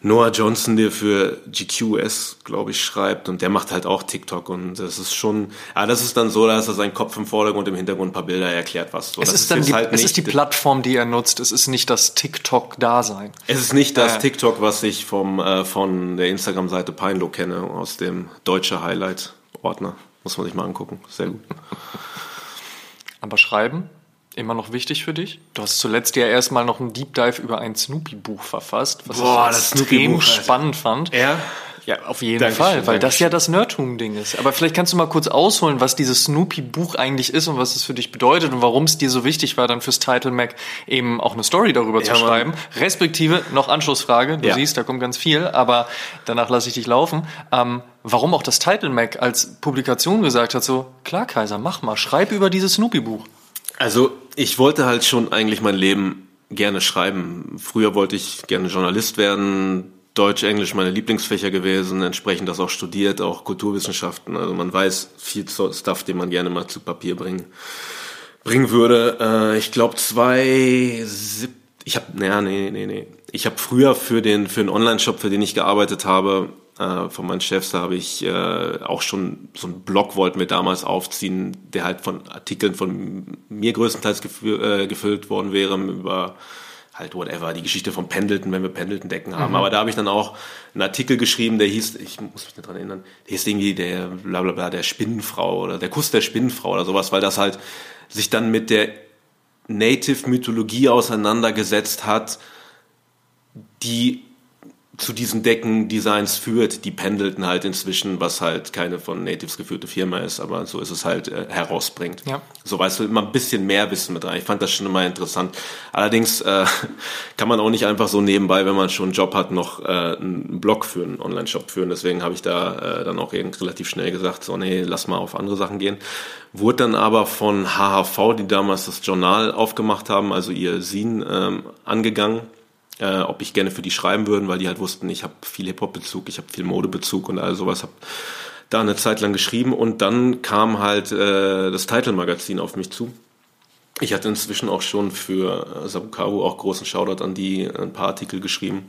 Noah Johnson, der für GQS, glaube ich, schreibt und der macht halt auch TikTok und das ist schon, ja, das ist dann so, dass er seinen Kopf im Vordergrund und im Hintergrund ein paar Bilder erklärt, was so. Es ist, ist dann die, halt es ist die Plattform, die er nutzt, es ist nicht das TikTok-Dasein. Es ist nicht das äh. TikTok, was ich vom, äh, von der Instagram-Seite Peinlo kenne, aus dem deutsche Highlight-Ordner. Muss man sich mal angucken. Sehr gut. Aber schreiben? Immer noch wichtig für dich? Du hast zuletzt ja erstmal noch einen Deep Dive über ein Snoopy-Buch verfasst, was Boah, ich extrem spannend fand. Ja. Ja, auf jeden Dankeschön, Fall, weil Dankeschön. das ja das Nerdtum-Ding ist. Aber vielleicht kannst du mal kurz ausholen, was dieses Snoopy-Buch eigentlich ist und was es für dich bedeutet und warum es dir so wichtig war, dann fürs Title Mac eben auch eine Story darüber ja, zu schreiben. Mann. Respektive, noch Anschlussfrage, du ja. siehst, da kommt ganz viel, aber danach lasse ich dich laufen. Ähm, warum auch das Title Mac als Publikation gesagt hat, so, klar Kaiser, mach mal, schreib über dieses Snoopy-Buch. Also, ich wollte halt schon eigentlich mein Leben gerne schreiben. Früher wollte ich gerne Journalist werden, Deutsch, Englisch meine Lieblingsfächer gewesen, entsprechend das auch studiert, auch Kulturwissenschaften. Also man weiß viel Stuff, den man gerne mal zu Papier bringen, bringen würde. Äh, ich glaube zwei, ich habe, naja, nee, nee, nee. Ich habe früher für den für den Online-Shop, für den ich gearbeitet habe, äh, von meinen Chefs, da habe ich äh, auch schon so einen Blog wollten wir damals aufziehen, der halt von Artikeln von mir größtenteils gefüllt worden wäre über halt whatever, die Geschichte von Pendleton, wenn wir Pendleton-Decken haben. Mhm. Aber da habe ich dann auch einen Artikel geschrieben, der hieß, ich muss mich nicht dran erinnern, der hieß irgendwie der blablabla, bla bla, der Spinnenfrau oder der Kuss der Spinnenfrau oder sowas, weil das halt sich dann mit der Native-Mythologie auseinandergesetzt hat, die zu diesen Deckendesigns führt, die pendelten halt inzwischen, was halt keine von Natives geführte Firma ist, aber so ist es halt äh, herausbringt. Ja. So weißt du immer ein bisschen mehr Wissen mit rein. Ich fand das schon immer interessant. Allerdings äh, kann man auch nicht einfach so nebenbei, wenn man schon einen Job hat, noch äh, einen Blog für einen Online-Shop führen. Deswegen habe ich da äh, dann auch relativ schnell gesagt, so nee, lass mal auf andere Sachen gehen. Wurde dann aber von HHV, die damals das Journal aufgemacht haben, also ihr Sin ähm, angegangen äh, ob ich gerne für die schreiben würden, weil die halt wussten, ich habe viel Hip-Hop-Bezug, ich habe viel Modebezug und all sowas. Hab da eine Zeit lang geschrieben und dann kam halt äh, das Title-Magazin auf mich zu. Ich hatte inzwischen auch schon für äh, Sabukaru auch großen Shoutout an die ein paar Artikel geschrieben.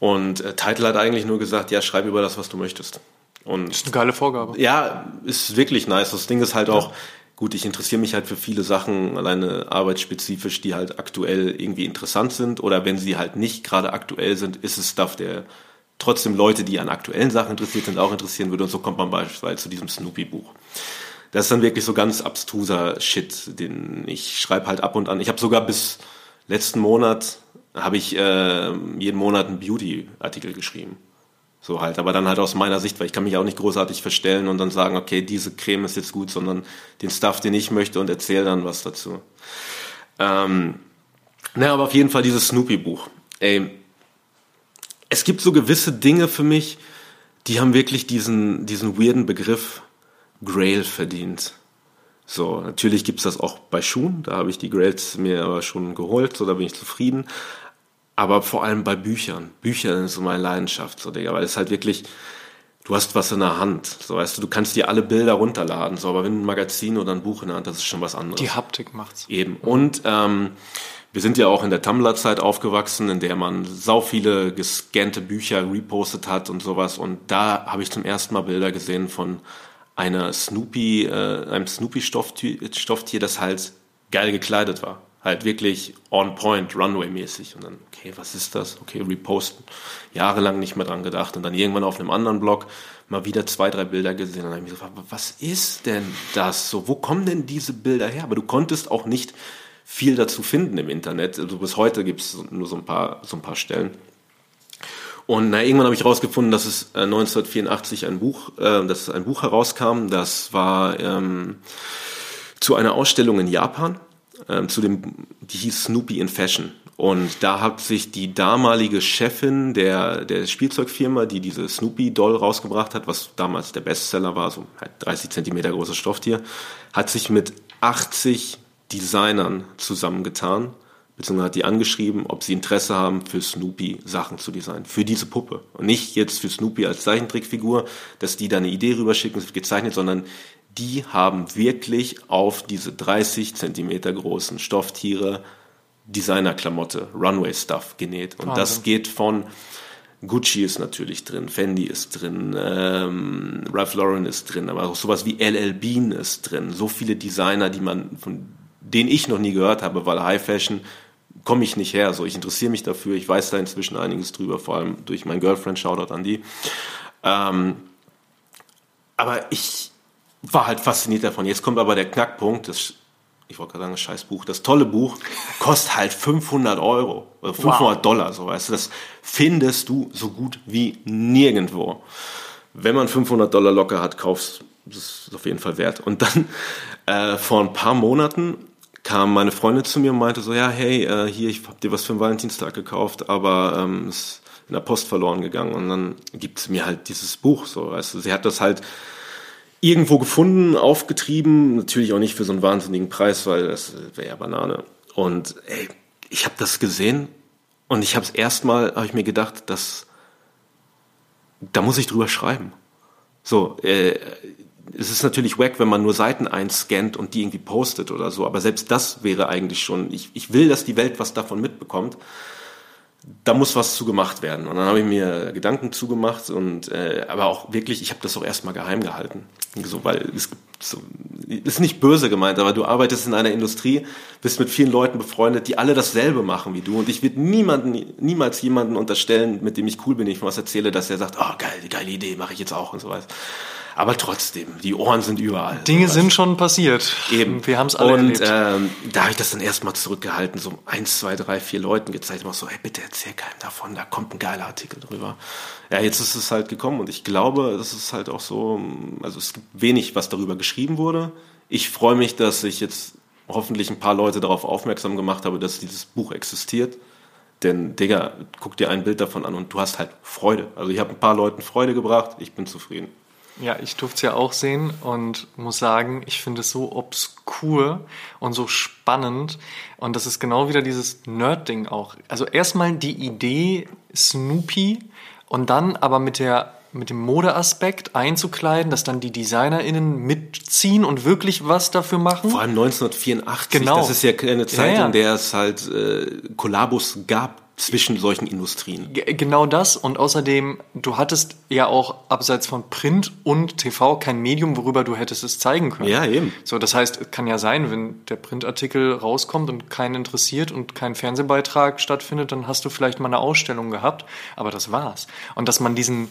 Und äh, Title hat eigentlich nur gesagt, ja, schreib über das, was du möchtest. Und das ist eine geile Vorgabe. Ja, ist wirklich nice. Das Ding ist halt ja. auch, gut, ich interessiere mich halt für viele Sachen, alleine arbeitsspezifisch, die halt aktuell irgendwie interessant sind. Oder wenn sie halt nicht gerade aktuell sind, ist es Stuff, der trotzdem Leute, die an aktuellen Sachen interessiert sind, auch interessieren würde. Und so kommt man beispielsweise zu diesem Snoopy-Buch. Das ist dann wirklich so ganz abstruser Shit, den ich schreibe halt ab und an. Ich habe sogar bis letzten Monat, habe ich äh, jeden Monat einen Beauty-Artikel geschrieben. So halt, aber dann halt aus meiner Sicht, weil ich kann mich auch nicht großartig verstellen und dann sagen, okay, diese Creme ist jetzt gut, sondern den Stuff, den ich möchte und erzähle dann was dazu. Ähm, naja, aber auf jeden Fall dieses Snoopy-Buch. Ey, es gibt so gewisse Dinge für mich, die haben wirklich diesen, diesen weirden Begriff Grail verdient. So, natürlich gibt's das auch bei Schuhen, da habe ich die Grails mir aber schon geholt, so da bin ich zufrieden aber vor allem bei Büchern. Bücher sind so meine Leidenschaft, so, Digga, weil es halt wirklich, du hast was in der Hand, so, weißt du, du kannst dir alle Bilder runterladen, so, aber wenn du ein Magazin oder ein Buch in der Hand hast, ist schon was anderes. Die Haptik macht's. Eben. Und, ähm, wir sind ja auch in der Tumblr-Zeit aufgewachsen, in der man sau viele gescannte Bücher repostet hat und sowas. Und da habe ich zum ersten Mal Bilder gesehen von einer Snoopy, äh, einem Snoopy-Stofftier, das halt geil gekleidet war halt wirklich on point, Runway-mäßig. Und dann, okay, was ist das? Okay, reposten. Jahrelang nicht mehr dran gedacht. Und dann irgendwann auf einem anderen Blog mal wieder zwei, drei Bilder gesehen. Und dann habe ich mir so gefragt, was ist denn das? So, wo kommen denn diese Bilder her? Aber du konntest auch nicht viel dazu finden im Internet. Also bis heute gibt es nur so ein paar, so ein paar Stellen. Und na, irgendwann habe ich herausgefunden, dass es äh, 1984 ein Buch, äh, dass ein Buch herauskam. Das war ähm, zu einer Ausstellung in Japan ähm, zu dem, die hieß Snoopy in Fashion. Und da hat sich die damalige Chefin der, der Spielzeugfirma, die diese Snoopy-Doll rausgebracht hat, was damals der Bestseller war, so halt 30 Zentimeter großes Stofftier, hat sich mit 80 Designern zusammengetan, beziehungsweise hat die angeschrieben, ob sie Interesse haben, für Snoopy Sachen zu designen. Für diese Puppe. Und nicht jetzt für Snoopy als Zeichentrickfigur, dass die da eine Idee rüberschicken, es wird gezeichnet, sondern die haben wirklich auf diese 30 Zentimeter großen Stofftiere Designerklamotte, Runway-Stuff genäht. Und Wahnsinn. das geht von Gucci ist natürlich drin, Fendi ist drin, ähm, Ralph Lauren ist drin, aber auch sowas wie LL Bean ist drin. So viele Designer, die man, von denen ich noch nie gehört habe, weil High Fashion komme ich nicht her. So, ich interessiere mich dafür, ich weiß da inzwischen einiges drüber, vor allem durch mein Girlfriend, Shoutout an die. Ähm, aber ich, war halt fasziniert davon. Jetzt kommt aber der Knackpunkt, das ich wollte gerade sagen, das scheiß Buch, das tolle Buch, kostet halt 500 Euro, oder 500 wow. Dollar, so weißt du, das findest du so gut wie nirgendwo. Wenn man 500 Dollar locker hat, kaufst, das ist auf jeden Fall wert. Und dann, äh, vor ein paar Monaten kam meine Freundin zu mir und meinte so, ja, hey, äh, hier, ich hab dir was für den Valentinstag gekauft, aber ähm, ist in der Post verloren gegangen. Und dann gibt sie mir halt dieses Buch, so, weißt du, sie hat das halt irgendwo gefunden, aufgetrieben, natürlich auch nicht für so einen wahnsinnigen Preis, weil das wäre ja Banane. Und ey, ich habe das gesehen und ich habe es erstmal, habe ich mir gedacht, dass da muss ich drüber schreiben. So, äh, es ist natürlich wack, wenn man nur Seiten einscannt und die irgendwie postet oder so, aber selbst das wäre eigentlich schon, ich, ich will, dass die Welt was davon mitbekommt da muss was zu gemacht werden. Und dann habe ich mir Gedanken zugemacht und äh, aber auch wirklich, ich habe das auch erstmal geheim gehalten. So, weil es so, ist nicht böse gemeint, aber du arbeitest in einer Industrie, bist mit vielen Leuten befreundet, die alle dasselbe machen wie du. Und ich würde niemanden, niemals jemanden unterstellen, mit dem ich cool bin, ich was erzähle, dass er sagt, oh geil, geile Idee, mache ich jetzt auch und so weiter. Aber trotzdem, die Ohren sind überall. Dinge sind schon passiert. Eben. Wir haben es alle Und ähm, da habe ich das dann erstmal zurückgehalten, so eins, zwei, drei, vier Leuten gezeigt, immer so, hey, bitte erzähl keinem davon, da kommt ein geiler Artikel drüber. Ja, jetzt ist es halt gekommen und ich glaube, das ist halt auch so, also es gibt wenig, was darüber geschrieben wurde. Ich freue mich, dass ich jetzt hoffentlich ein paar Leute darauf aufmerksam gemacht habe, dass dieses Buch existiert. Denn, Digga, guck dir ein Bild davon an und du hast halt Freude. Also ich habe ein paar Leuten Freude gebracht, ich bin zufrieden. Ja, ich durfte es ja auch sehen und muss sagen, ich finde es so obskur und so spannend. Und das ist genau wieder dieses Nerd-Ding auch. Also erstmal die Idee Snoopy und dann aber mit der mit dem Modeaspekt einzukleiden, dass dann die DesignerInnen mitziehen und wirklich was dafür machen. Vor allem 1984, genau. das ist ja eine Zeit, ja, ja. in der es halt äh, Kollabos gab zwischen solchen Industrien. Genau das und außerdem, du hattest ja auch abseits von Print und TV kein Medium, worüber du hättest es zeigen können. Ja, eben. So, das heißt, kann ja sein, wenn der Printartikel rauskommt und keinen interessiert und kein Fernsehbeitrag stattfindet, dann hast du vielleicht mal eine Ausstellung gehabt, aber das war's. Und dass man diesen,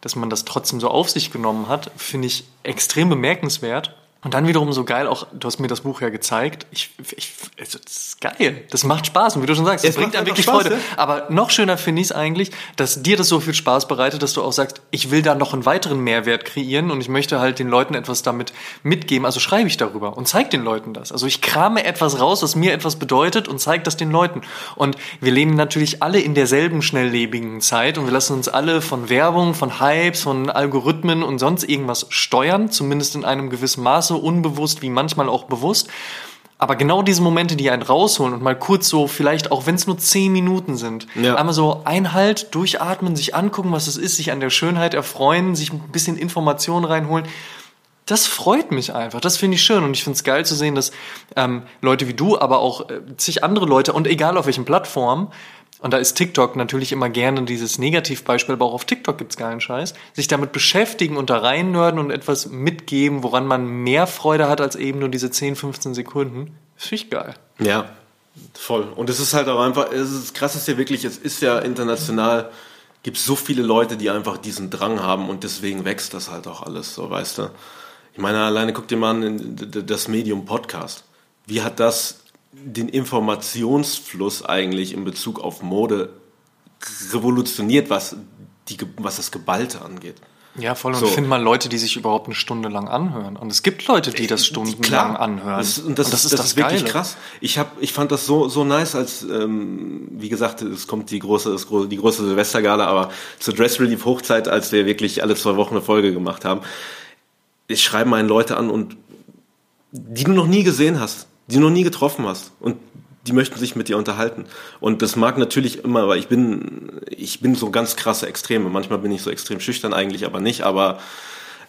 dass man das trotzdem so auf sich genommen hat, finde ich extrem bemerkenswert. Und dann wiederum so geil, auch du hast mir das Buch ja gezeigt. Ich, ich also das ist geil. Das macht Spaß. Und wie du schon sagst, es bringt einem wirklich Spaß, Freude. Ja? Aber noch schöner finde ich es eigentlich, dass dir das so viel Spaß bereitet, dass du auch sagst, ich will da noch einen weiteren Mehrwert kreieren und ich möchte halt den Leuten etwas damit mitgeben. Also schreibe ich darüber und zeig den Leuten das. Also ich krame etwas raus, was mir etwas bedeutet und zeige das den Leuten. Und wir leben natürlich alle in derselben schnelllebigen Zeit und wir lassen uns alle von Werbung, von Hypes, von Algorithmen und sonst irgendwas steuern, zumindest in einem gewissen Maße so unbewusst wie manchmal auch bewusst. Aber genau diese Momente, die einen rausholen und mal kurz so, vielleicht auch wenn es nur zehn Minuten sind, ja. einmal so Einhalt, durchatmen, sich angucken, was es ist, sich an der Schönheit erfreuen, sich ein bisschen Informationen reinholen. Das freut mich einfach. Das finde ich schön und ich finde es geil zu sehen, dass ähm, Leute wie du, aber auch äh, zig andere Leute und egal auf welchen Plattformen und da ist TikTok natürlich immer gerne dieses Negativbeispiel, aber auch auf TikTok gibt's geilen Scheiß, sich damit beschäftigen und da reinnörden und etwas mitgeben, woran man mehr Freude hat als eben nur diese 10, 15 Sekunden. Finde ich geil. Ja, voll. Und es ist halt auch einfach, es ist krass ist ja wirklich, es ist ja international, gibt so viele Leute, die einfach diesen Drang haben und deswegen wächst das halt auch alles, so weißt du. Ich meine, alleine guck dir mal an das Medium Podcast. Wie hat das den Informationsfluss eigentlich in Bezug auf Mode revolutioniert, was, die, was das Geballte angeht. Ja, voll. Und so. find mal Leute, die sich überhaupt eine Stunde lang anhören. Und es gibt Leute, die das stundenlang anhören. Das, und das, und das ist, das, das ist wirklich krass. Ich hab, ich fand das so so nice, als ähm, wie gesagt, es kommt die große, die große Silvestergala, aber zur Dress Relief Hochzeit, als wir wirklich alle zwei Wochen eine Folge gemacht haben, ich schreibe meinen Leute an und die du noch nie gesehen hast die du noch nie getroffen hast und die möchten sich mit dir unterhalten. Und das mag natürlich immer, weil ich bin, ich bin so ganz krasse Extreme. Manchmal bin ich so extrem schüchtern eigentlich, aber nicht. Aber,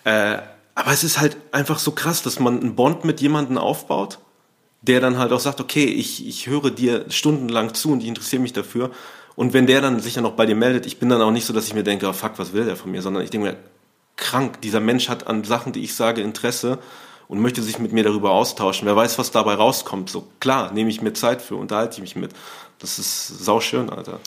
äh, aber es ist halt einfach so krass, dass man einen Bond mit jemandem aufbaut, der dann halt auch sagt, okay, ich, ich höre dir stundenlang zu und ich interessiere mich dafür. Und wenn der dann sich ja noch bei dir meldet, ich bin dann auch nicht so, dass ich mir denke, oh fuck, was will der von mir, sondern ich denke mir, krank, dieser Mensch hat an Sachen, die ich sage, Interesse und möchte sich mit mir darüber austauschen. Wer weiß, was dabei rauskommt. So klar, nehme ich mir Zeit für, unterhalte ich mich mit. Das ist sauschön, Alter.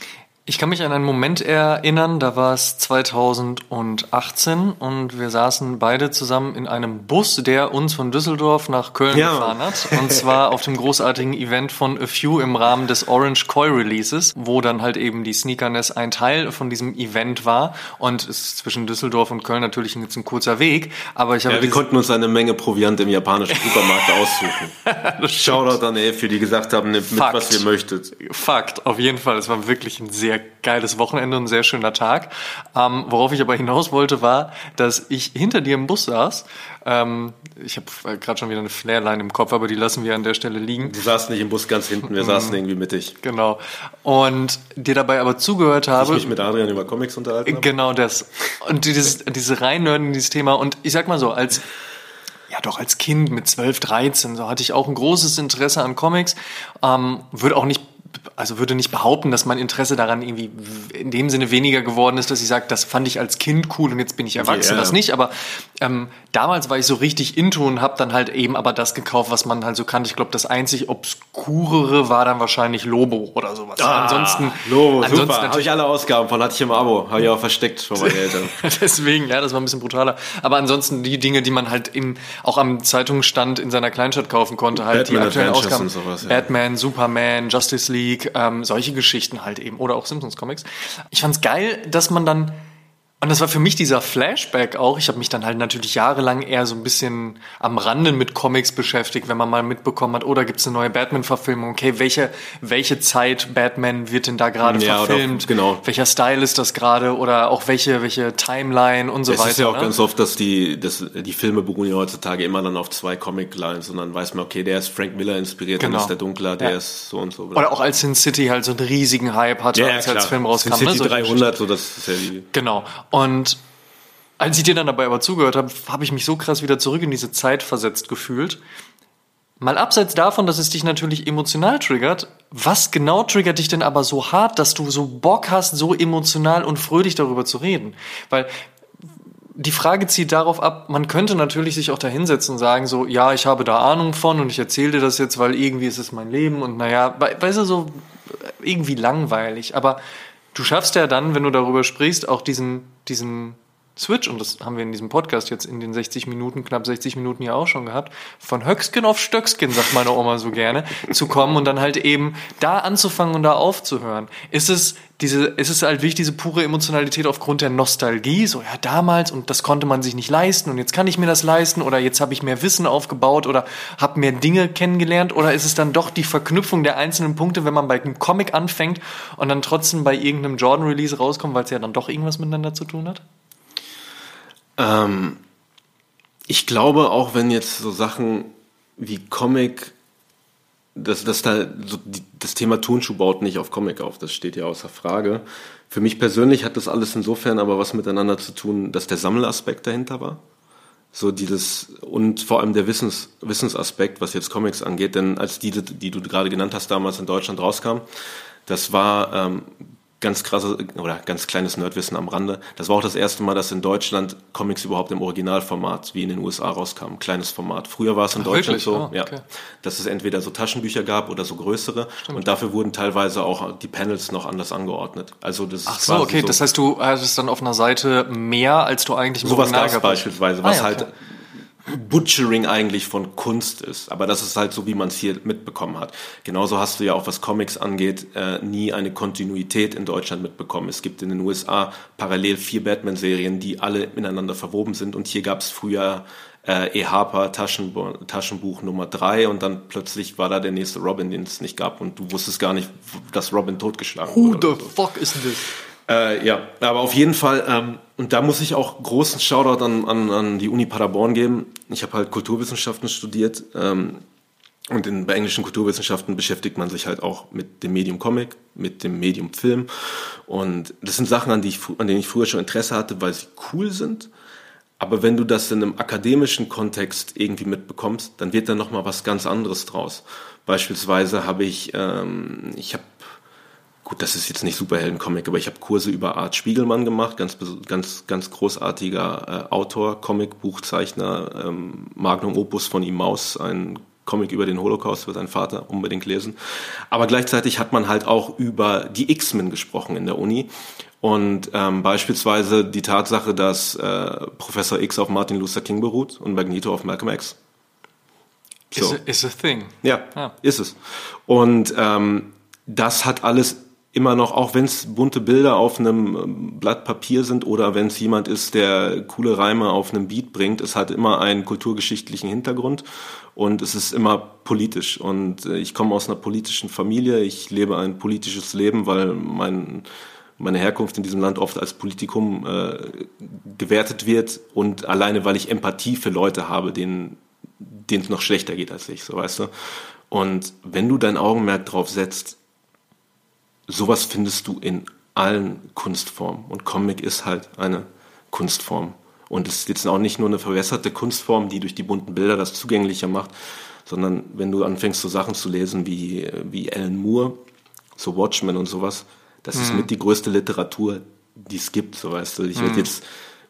Ich kann mich an einen Moment erinnern, da war es 2018 und wir saßen beide zusammen in einem Bus, der uns von Düsseldorf nach Köln ja. gefahren hat. Und zwar auf dem großartigen Event von A Few im Rahmen des Orange Koi Releases, wo dann halt eben die Sneakerness ein Teil von diesem Event war. Und es ist zwischen Düsseldorf und Köln natürlich jetzt ein kurzer Weg. Aber ich habe ja, wir konnten uns eine Menge Proviant im japanischen Supermarkt aussuchen. Shoutout an Elfi, die gesagt haben, nehmt mit, was ihr möchtet. Fakt, auf jeden Fall. Es war wirklich ein sehr geiles Wochenende und ein sehr schöner Tag. Ähm, worauf ich aber hinaus wollte, war, dass ich hinter dir im Bus saß. Ähm, ich habe gerade schon wieder eine Flairline im Kopf, aber die lassen wir an der Stelle liegen. Du saßt nicht im Bus ganz hinten, wir saßen irgendwie mittig. Genau. Und dir dabei aber zugehört habe. Ich mich mit Adrian über Comics unterhalten habe. Genau das. Und dieses, diese Reinnörden in dieses Thema. Und ich sag mal so, als ja doch als Kind mit 12, 13, so hatte ich auch ein großes Interesse an Comics. Ähm, würde auch nicht also würde nicht behaupten, dass mein Interesse daran irgendwie in dem Sinne weniger geworden ist, dass ich sage, das fand ich als Kind cool und jetzt bin ich erwachsen, yeah. das nicht. Aber ähm, damals war ich so richtig into und habe dann halt eben aber das gekauft, was man halt so kannte. Ich glaube, das einzig obskurere war dann wahrscheinlich Lobo oder sowas. Ah, ansonsten, Lobo, ansonsten super. Habe ich alle Ausgaben von, hatte ich im Abo, habe ich auch versteckt von meinen Eltern. Deswegen, ja, das war ein bisschen brutaler. Aber ansonsten die Dinge, die man halt im, auch am Zeitungsstand in seiner Kleinstadt kaufen konnte, halt Batman die aktuellen Ausgaben. Sowas, ja. Batman, Superman, Justice League, ähm, solche Geschichten halt eben. Oder auch Simpsons Comics. Ich fand's geil, dass man dann und das war für mich dieser Flashback auch. Ich habe mich dann halt natürlich jahrelang eher so ein bisschen am Rande mit Comics beschäftigt, wenn man mal mitbekommen hat, oder oh, gibt es eine neue Batman-Verfilmung? Okay, welche, welche Zeit Batman wird denn da gerade ja, verfilmt? Auch, genau. Welcher Style ist das gerade? Oder auch welche, welche Timeline und so es weiter. Es ist ja auch ne? ganz oft, dass die, dass die Filme beruhen ja heutzutage immer dann auf zwei Comic-Lines und dann weiß man, okay, der ist Frank Miller inspiriert, genau. dann ist der Dunkler, der ja. ist so und so. Oder auch als Sin City halt so einen riesigen Hype hatte, ja, als, als Film rauskam. Sin City ne? 300, so das ist ja die... Genau. Und als ich dir dann dabei aber zugehört habe, habe ich mich so krass wieder zurück in diese Zeit versetzt gefühlt. Mal abseits davon, dass es dich natürlich emotional triggert, was genau triggert dich denn aber so hart, dass du so Bock hast, so emotional und fröhlich darüber zu reden? Weil die Frage zieht darauf ab, man könnte natürlich sich auch da hinsetzen und sagen so, ja, ich habe da Ahnung von und ich erzähle dir das jetzt, weil irgendwie ist es mein Leben und naja, weißt du, so irgendwie langweilig. Aber du schaffst ja dann, wenn du darüber sprichst, auch diesen, diesen Switch, und das haben wir in diesem Podcast jetzt in den 60 Minuten, knapp 60 Minuten ja auch schon gehabt, von Höckskin auf Stöckskin, sagt meine Oma so gerne, zu kommen und dann halt eben da anzufangen und da aufzuhören. Ist es diese, ist es halt wichtig, diese pure Emotionalität aufgrund der Nostalgie, so ja damals und das konnte man sich nicht leisten und jetzt kann ich mir das leisten oder jetzt habe ich mehr Wissen aufgebaut oder habe mehr Dinge kennengelernt oder ist es dann doch die Verknüpfung der einzelnen Punkte, wenn man bei einem Comic anfängt und dann trotzdem bei irgendeinem Jordan-Release rauskommt, weil es ja dann doch irgendwas miteinander zu tun hat? Ähm, ich glaube, auch wenn jetzt so Sachen wie Comic, dass das da so die, das Thema Turnschuh baut nicht auf Comic auf, das steht ja außer Frage. Für mich persönlich hat das alles insofern aber was miteinander zu tun, dass der Sammelaspekt dahinter war. So dieses und vor allem der Wissens, Wissensaspekt, was jetzt Comics angeht, denn als die, die du gerade genannt hast, damals in Deutschland rauskam, das war ähm, ganz krasse oder ganz kleines Nerdwissen am Rande. Das war auch das erste Mal, dass in Deutschland Comics überhaupt im Originalformat wie in den USA rauskamen. Kleines Format. Früher war es in Ach, Deutschland wirklich? so, oh, okay. ja, dass es entweder so Taschenbücher gab oder so größere. Stimmt. Und dafür wurden teilweise auch die Panels noch anders angeordnet. Also das Ach so, okay. So, das heißt, du hattest dann auf einer Seite mehr, als du eigentlich im Sowas gab es beispielsweise, was ah, ja, halt Butchering eigentlich von Kunst ist. Aber das ist halt so, wie man es hier mitbekommen hat. Genauso hast du ja auch, was Comics angeht, äh, nie eine Kontinuität in Deutschland mitbekommen. Es gibt in den USA parallel vier Batman-Serien, die alle miteinander verwoben sind. Und hier gab es früher äh, E. Harper Taschenbu Taschenbuch Nummer drei und dann plötzlich war da der nächste Robin, den es nicht gab. Und du wusstest gar nicht, dass Robin totgeschlagen wurde. Who the fuck is this? Äh, ja, aber auf jeden Fall, ähm, und da muss ich auch großen Shoutout an, an, an die Uni Paderborn geben. Ich habe halt Kulturwissenschaften studiert ähm, und in, bei englischen Kulturwissenschaften beschäftigt man sich halt auch mit dem Medium Comic, mit dem Medium Film. Und das sind Sachen, an, die ich, an denen ich früher schon Interesse hatte, weil sie cool sind. Aber wenn du das in einem akademischen Kontext irgendwie mitbekommst, dann wird da nochmal was ganz anderes draus. Beispielsweise habe ich, ähm, ich habe gut, das ist jetzt nicht Superhelden-Comic, aber ich habe Kurse über Art Spiegelmann gemacht, ganz, ganz, ganz großartiger äh, Autor, Comic, Buchzeichner, ähm, Magnum Opus von ihm Maus, ein Comic über den Holocaust wird dein Vater unbedingt lesen. Aber gleichzeitig hat man halt auch über die X-Men gesprochen in der Uni. Und ähm, beispielsweise die Tatsache, dass äh, Professor X auf Martin Luther King beruht und Magneto auf Malcolm X. So. Is, a, is a thing. Ja, ah. ist es. Und ähm, das hat alles immer noch, auch wenn es bunte Bilder auf einem ähm, Blatt Papier sind oder wenn es jemand ist, der coole Reime auf einem Beat bringt, es hat immer einen kulturgeschichtlichen Hintergrund und es ist immer politisch. Und äh, ich komme aus einer politischen Familie, ich lebe ein politisches Leben, weil mein, meine Herkunft in diesem Land oft als Politikum äh, gewertet wird und alleine, weil ich Empathie für Leute habe, denen denen es noch schlechter geht als ich, so weißt du. Und wenn du dein Augenmerk drauf setzt, sowas findest du in allen Kunstformen. Und Comic ist halt eine Kunstform. Und es ist jetzt auch nicht nur eine verwässerte Kunstform, die durch die bunten Bilder das zugänglicher macht, sondern wenn du anfängst, so Sachen zu lesen wie, wie Alan Moore, so Watchmen und sowas, das mhm. ist mit die größte Literatur, die es gibt, so weißt du. Ich mhm. werde jetzt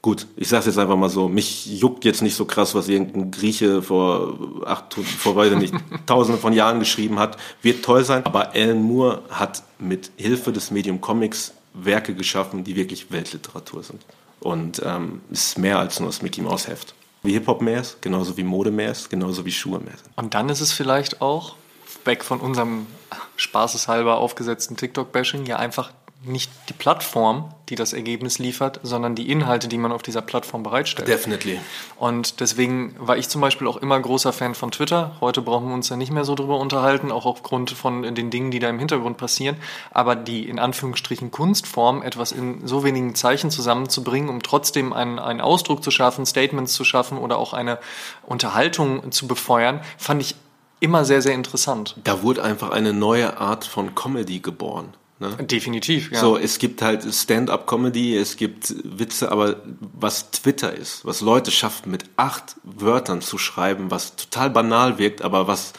Gut, ich sag's jetzt einfach mal so, mich juckt jetzt nicht so krass, was irgendein Grieche vor acht, vor weiß nicht, tausenden von Jahren geschrieben hat, wird toll sein, aber Alan Moore hat mit Hilfe des Medium Comics Werke geschaffen, die wirklich Weltliteratur sind. Und ähm, ist mehr als nur das Mickey Mouse Heft. Wie Hip-Hop mehr ist, genauso wie Mode mehr ist, genauso wie Schuhe mehr sind. Und dann ist es vielleicht auch, weg von unserem spaßeshalber aufgesetzten TikTok-Bashing, ja einfach nicht die Plattform, die das Ergebnis liefert, sondern die Inhalte, die man auf dieser Plattform bereitstellt. Definitely. Und deswegen war ich zum Beispiel auch immer großer Fan von Twitter. Heute brauchen wir uns ja nicht mehr so drüber unterhalten, auch aufgrund von den Dingen, die da im Hintergrund passieren. Aber die in Anführungsstrichen Kunstform, etwas in so wenigen Zeichen zusammenzubringen, um trotzdem einen, einen Ausdruck zu schaffen, Statements zu schaffen oder auch eine Unterhaltung zu befeuern, fand ich immer sehr, sehr interessant. Da wurde einfach eine neue Art von Comedy geboren. Ne? Definitiv, ja. So, es gibt halt Stand-up-Comedy, es gibt Witze, aber was Twitter ist, was Leute schaffen, mit acht Wörtern zu schreiben, was total banal wirkt, aber was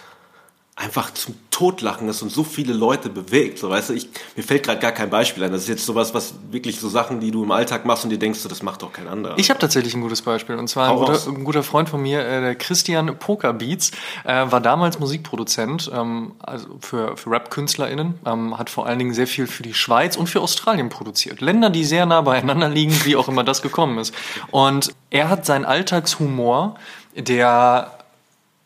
einfach zum Totlachen ist und so viele Leute bewegt. So, weißt du, ich, mir fällt gerade gar kein Beispiel ein. Das ist jetzt sowas, was wirklich so Sachen, die du im Alltag machst und dir denkst, so, das macht doch kein anderer. Ich habe tatsächlich ein gutes Beispiel. Und zwar ein guter, ein guter, Freund von mir, äh, der Christian Pokerbeats, äh, war damals Musikproduzent ähm, also für, für Rap-KünstlerInnen, ähm, hat vor allen Dingen sehr viel für die Schweiz und für Australien produziert. Länder, die sehr nah beieinander liegen, wie auch immer das gekommen ist. Und er hat seinen Alltagshumor, der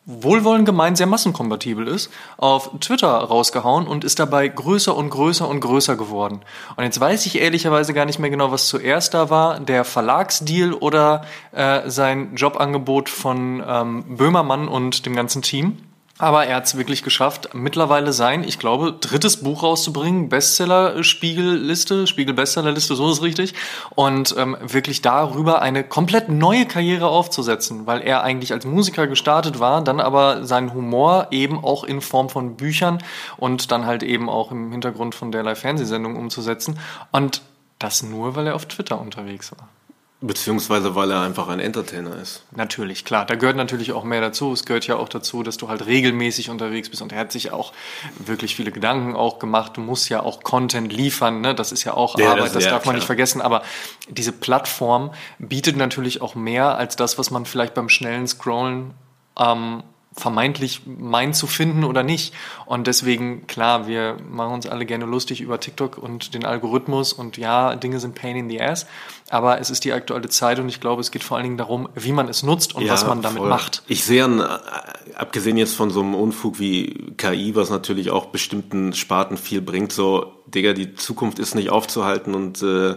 wohlwollend gemeint sehr massenkompatibel ist, auf Twitter rausgehauen und ist dabei größer und größer und größer geworden. Und jetzt weiß ich ehrlicherweise gar nicht mehr genau, was zuerst da war, der Verlagsdeal oder äh, sein Jobangebot von ähm, Böhmermann und dem ganzen Team. Aber er hat es wirklich geschafft, mittlerweile sein, ich glaube, drittes Buch rauszubringen, Bestseller-Spiegelliste, Spiegel-Bestsellerliste, so ist richtig. Und ähm, wirklich darüber eine komplett neue Karriere aufzusetzen, weil er eigentlich als Musiker gestartet war, dann aber seinen Humor eben auch in Form von Büchern und dann halt eben auch im Hintergrund von derlei Fernsehsendung umzusetzen. Und das nur, weil er auf Twitter unterwegs war. Beziehungsweise weil er einfach ein Entertainer ist. Natürlich, klar. Da gehört natürlich auch mehr dazu. Es gehört ja auch dazu, dass du halt regelmäßig unterwegs bist. Und er hat sich auch wirklich viele Gedanken auch gemacht. Du musst ja auch Content liefern. Ne? Das ist ja auch ja, Arbeit, das, das darf man klar. nicht vergessen. Aber diese Plattform bietet natürlich auch mehr als das, was man vielleicht beim schnellen Scrollen ähm, vermeintlich meint zu finden oder nicht. Und deswegen, klar, wir machen uns alle gerne lustig über TikTok und den Algorithmus und ja, Dinge sind pain in the ass, aber es ist die aktuelle Zeit und ich glaube, es geht vor allen Dingen darum, wie man es nutzt und ja, was man damit voll. macht. Ich sehe, an, abgesehen jetzt von so einem Unfug wie KI, was natürlich auch bestimmten Sparten viel bringt, so, Digga, die Zukunft ist nicht aufzuhalten und äh,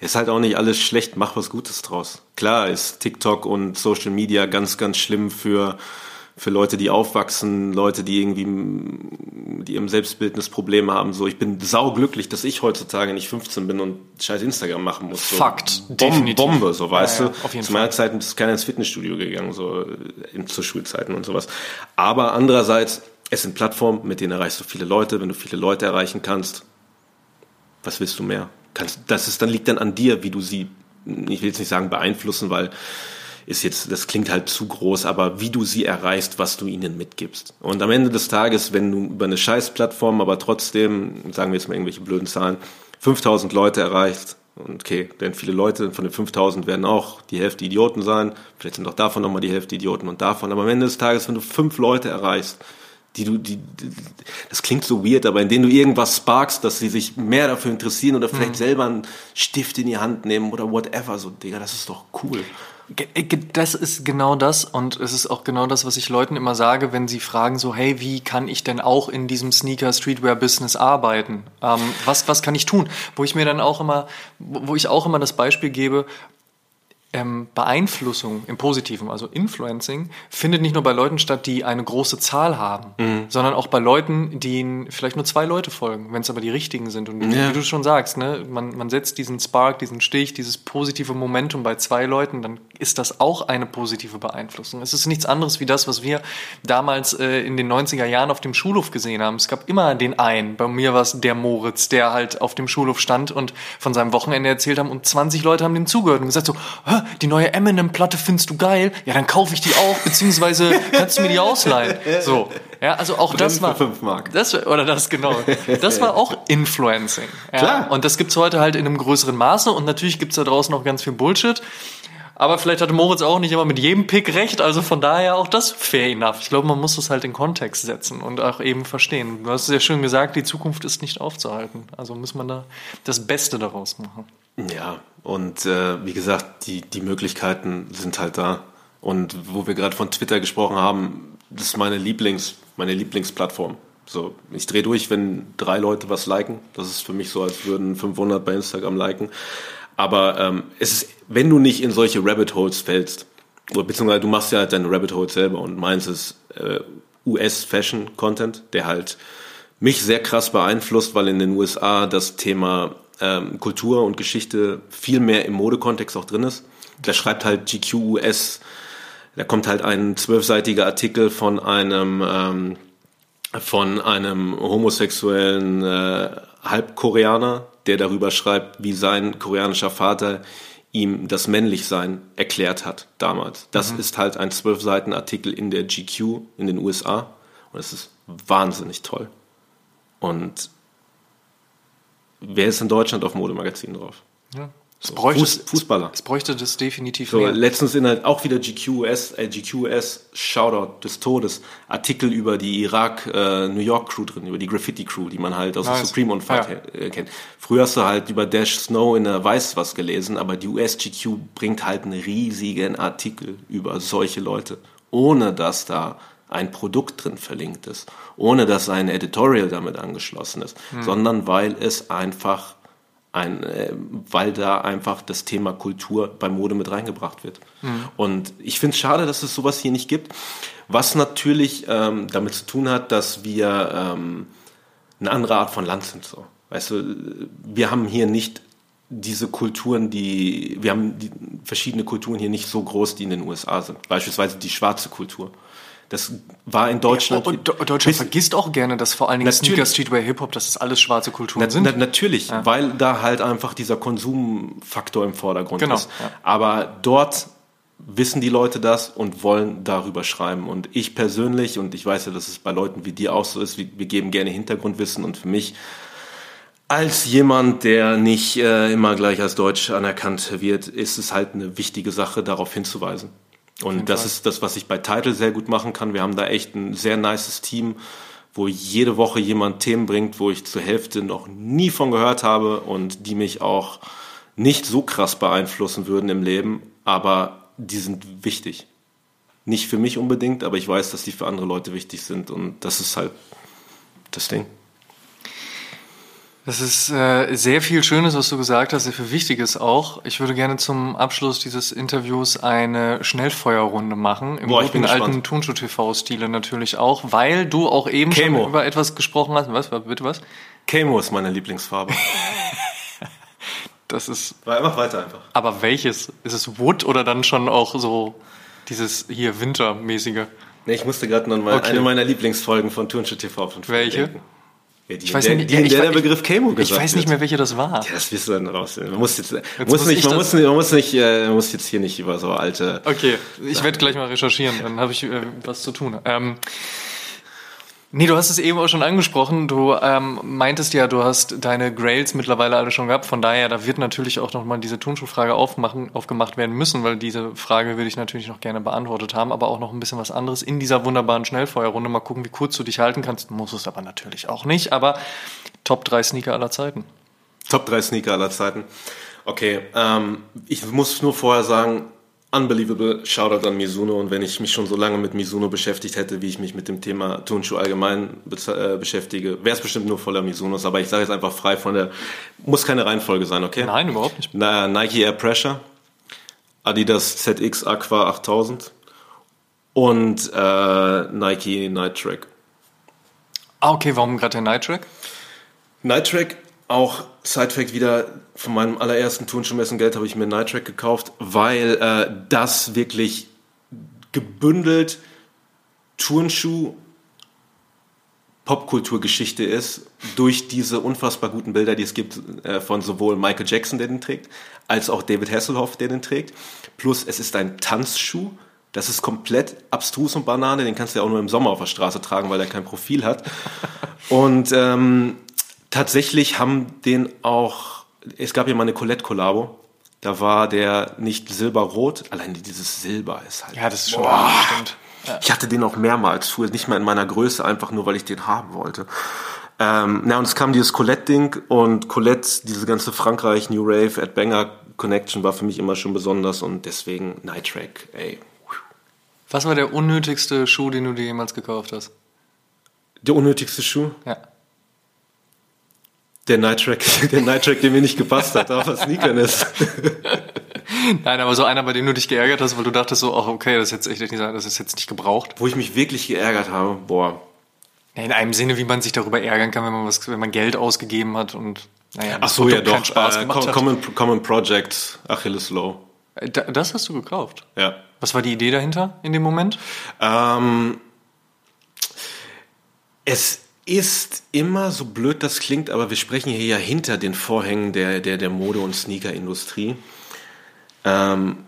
ist halt auch nicht alles schlecht, mach was Gutes draus. Klar ist TikTok und Social Media ganz, ganz schlimm für für Leute, die aufwachsen, Leute, die irgendwie, die im Selbstbildnis Probleme haben. So, ich bin sauglücklich, dass ich heutzutage nicht 15 bin und scheiß Instagram machen muss. So, Fakt, Bom definitiv. Bombe, so weißt ja, ja, du. Zu meiner Zeit ist keiner ins Fitnessstudio gegangen, so in, zu Schulzeiten und sowas. Aber andererseits, es sind Plattformen, mit denen erreichst du viele Leute. Wenn du viele Leute erreichen kannst, was willst du mehr? Kannst, das ist dann liegt dann an dir, wie du sie, ich will jetzt nicht sagen beeinflussen, weil ist jetzt, das klingt halt zu groß, aber wie du sie erreichst, was du ihnen mitgibst. Und am Ende des Tages, wenn du über eine Scheißplattform, aber trotzdem, sagen wir jetzt mal irgendwelche blöden Zahlen, 5000 Leute erreichst, Und okay, denn viele Leute von den 5000 werden auch die Hälfte Idioten sein. Vielleicht sind auch davon nochmal die Hälfte Idioten und davon. Aber am Ende des Tages, wenn du fünf Leute erreichst, die du, die, die, das klingt so weird, aber in denen du irgendwas sparkst, dass sie sich mehr dafür interessieren oder vielleicht mhm. selber einen Stift in die Hand nehmen oder whatever, so, Digga, das ist doch cool. Äh, das ist genau das und es ist auch genau das, was ich Leuten immer sage, wenn sie fragen so, hey, wie kann ich denn auch in diesem Sneaker-Streetwear-Business arbeiten? Ähm, was, was kann ich tun? Wo ich mir dann auch immer, wo ich auch immer das Beispiel gebe, ähm, Beeinflussung im Positiven, also Influencing, findet nicht nur bei Leuten statt, die eine große Zahl haben, mhm. sondern auch bei Leuten, denen vielleicht nur zwei Leute folgen, wenn es aber die richtigen sind. Und ja. wie du schon sagst, ne, man, man setzt diesen Spark, diesen Stich, dieses positive Momentum bei zwei Leuten, dann ist das auch eine positive Beeinflussung. Es ist nichts anderes wie das, was wir damals äh, in den 90er Jahren auf dem Schulhof gesehen haben. Es gab immer den einen, bei mir war es der Moritz, der halt auf dem Schulhof stand und von seinem Wochenende erzählt haben und 20 Leute haben dem zugehört und gesagt so, die neue Eminem-Platte findest du geil, ja, dann kaufe ich die auch, beziehungsweise kannst du mir die ausleihen. So. Ja, also auch das war. Das, oder das, genau. Das war auch Influencing. Ja. Klar. Und das gibt's heute halt in einem größeren Maße und natürlich gibt's da draußen noch ganz viel Bullshit. Aber vielleicht hatte Moritz auch nicht immer mit jedem Pick recht, also von daher auch das fair enough. Ich glaube, man muss das halt in Kontext setzen und auch eben verstehen. Du hast sehr schön gesagt, die Zukunft ist nicht aufzuhalten. Also muss man da das Beste daraus machen. Ja, und äh, wie gesagt, die, die Möglichkeiten sind halt da. Und wo wir gerade von Twitter gesprochen haben, das ist meine Lieblings, meine Lieblingsplattform. So, ich drehe durch, wenn drei Leute was liken. Das ist für mich so, als würden 500 bei Instagram liken. Aber ähm, es ist, wenn du nicht in solche Rabbit Holes fällst, oder beziehungsweise du machst ja halt deine Rabbit Holes selber und meinst es äh, US-Fashion-Content, der halt mich sehr krass beeinflusst, weil in den USA das Thema ähm, Kultur und Geschichte viel mehr im Modekontext auch drin ist. Da schreibt halt GQ US, da kommt halt ein zwölfseitiger Artikel von einem ähm, von einem homosexuellen äh, Halbkoreaner, der darüber schreibt, wie sein koreanischer Vater ihm das Männlichsein erklärt hat damals. Das mhm. ist halt ein zwölf Seiten Artikel in der GQ in den USA und es ist wahnsinnig toll. Und wer ist in Deutschland auf Modemagazinen drauf? Ja. Es bräuchte, Fuß, Fußballer. Es bräuchte das definitiv so, mehr. Letztens in halt auch wieder GQS, äh, GQS Shoutout des Todes, Artikel über die Irak äh, New York Crew drin, über die Graffiti Crew, die man halt aus nice. Supreme Unfall ja. Äh, kennt. Früher hast du halt über Dash Snow in der Weiß was gelesen, aber die US GQ bringt halt einen riesigen Artikel über solche Leute, ohne dass da ein Produkt drin verlinkt ist, ohne dass ein Editorial damit angeschlossen ist, hm. sondern weil es einfach ein, äh, weil da einfach das Thema Kultur bei Mode mit reingebracht wird. Mhm. Und ich finde es schade, dass es sowas hier nicht gibt, was natürlich ähm, damit zu tun hat, dass wir ähm, eine andere Art von Land sind. So. Weißt du, wir haben hier nicht diese Kulturen, die, wir haben die verschiedene Kulturen hier nicht so groß, die in den USA sind. Beispielsweise die schwarze Kultur. Das war in Deutschland. Ja, und Deutschland vergisst auch gerne, dass vor allen Dingen Sneaker, Streetwear, Hip-Hop, dass das alles schwarze Kulturen na, sind. Na, natürlich, ja. weil da halt einfach dieser Konsumfaktor im Vordergrund genau, ist. Ja. Aber dort wissen die Leute das und wollen darüber schreiben. Und ich persönlich, und ich weiß ja, dass es bei Leuten wie dir auch so ist, wir, wir geben gerne Hintergrundwissen und für mich als jemand, der nicht äh, immer gleich als Deutsch anerkannt wird, ist es halt eine wichtige Sache, darauf hinzuweisen. Und das Fall. ist das, was ich bei Title sehr gut machen kann. Wir haben da echt ein sehr nices Team, wo jede Woche jemand Themen bringt, wo ich zur Hälfte noch nie von gehört habe und die mich auch nicht so krass beeinflussen würden im Leben, aber die sind wichtig. Nicht für mich unbedingt, aber ich weiß, dass die für andere Leute wichtig sind und das ist halt das Ding. Das ist äh, sehr viel Schönes, was du gesagt hast, sehr viel Wichtiges auch. Ich würde gerne zum Abschluss dieses Interviews eine Schnellfeuerrunde machen. Im Boah, guten alten Turnschuh-TV-Stile natürlich auch, weil du auch eben Camo. schon über etwas gesprochen hast. Was, bitte was? Camo ist meine Lieblingsfarbe. das ist... War einfach weiter einfach. Aber welches? Ist es Wood oder dann schon auch so dieses hier Wintermäßige? Nee, ich musste gerade noch mal okay. eine meiner Lieblingsfolgen von Turnschuh TV von Welche? Denken. Ja, die, ich weiß der, nicht, die, ich, der, der Begriff Camo gesagt Ich weiß nicht mehr, welche das war. Ja, das wirst du dann raus. Man muss jetzt, jetzt muss, muss nicht, man muss, man muss nicht, äh, man muss jetzt hier nicht über so alte. Okay, ich werde gleich mal recherchieren, dann habe ich äh, was zu tun. Ähm, Nee, du hast es eben auch schon angesprochen. Du ähm, meintest ja, du hast deine Grails mittlerweile alle schon gehabt. Von daher, da wird natürlich auch nochmal diese Turnschuhfrage aufmachen, aufgemacht werden müssen, weil diese Frage würde ich natürlich noch gerne beantwortet haben. Aber auch noch ein bisschen was anderes in dieser wunderbaren Schnellfeuerrunde. Mal gucken, wie kurz du dich halten kannst. Muss es aber natürlich auch nicht. Aber Top 3 Sneaker aller Zeiten. Top 3 Sneaker aller Zeiten. Okay, ähm, ich muss nur vorher sagen, unbelievable Shoutout an Mizuno und wenn ich mich schon so lange mit Mizuno beschäftigt hätte, wie ich mich mit dem Thema Turnschuh allgemein be äh, beschäftige, wäre es bestimmt nur voller Mizunos, aber ich sage jetzt einfach frei von der, muss keine Reihenfolge sein, okay? Nein, überhaupt nicht. Na, Nike Air Pressure, Adidas ZX Aqua 8000 und äh, Nike Night Track. Ah, okay, warum gerade der Night Track? Night Track auch Sidefact wieder von meinem allerersten Turnschuhmessen Geld habe ich mir Night Track gekauft, weil äh, das wirklich gebündelt Turnschuh Popkulturgeschichte ist durch diese unfassbar guten Bilder, die es gibt äh, von sowohl Michael Jackson, der den trägt, als auch David Hasselhoff, der den trägt. Plus es ist ein Tanzschuh. Das ist komplett abstrus und Banane. Den kannst du ja auch nur im Sommer auf der Straße tragen, weil er kein Profil hat. Und ähm, tatsächlich haben den auch, es gab ja mal eine Colette-Kollabo. Da war der nicht silberrot, allein dieses Silber ist halt. Ja, das ist schon boah. stimmt. Ja. Ich hatte den auch mehrmals früher, nicht mehr in meiner Größe, einfach nur, weil ich den haben wollte. Ähm, na, und es kam dieses Colette-Ding und Colette, diese ganze Frankreich, New Rave, Ed Banger Connection war für mich immer schon besonders und deswegen Night Track, ey. Was war der unnötigste Schuh, den du dir jemals gekauft hast? Der unnötigste Schuh? Ja. Der Night Track, der Night Track, der mir nicht gepasst hat, auf Sneakern ist. Nein, aber so einer, bei dem du dich geärgert hast, weil du dachtest so, ach okay, das ist jetzt echt nicht, das ist jetzt nicht gebraucht. Wo ich mich wirklich geärgert habe, boah. In einem Sinne, wie man sich darüber ärgern kann, wenn man was, wenn man Geld ausgegeben hat und naja, ach so, ja doch. Spaß äh, Common, Common Project, Achilles Low. Äh, das hast du gekauft? Ja. Was war die Idee dahinter in dem Moment? Ähm, es ist immer so blöd das klingt, aber wir sprechen hier ja hinter den Vorhängen der, der, der Mode- und Sneaker-Industrie. Ähm,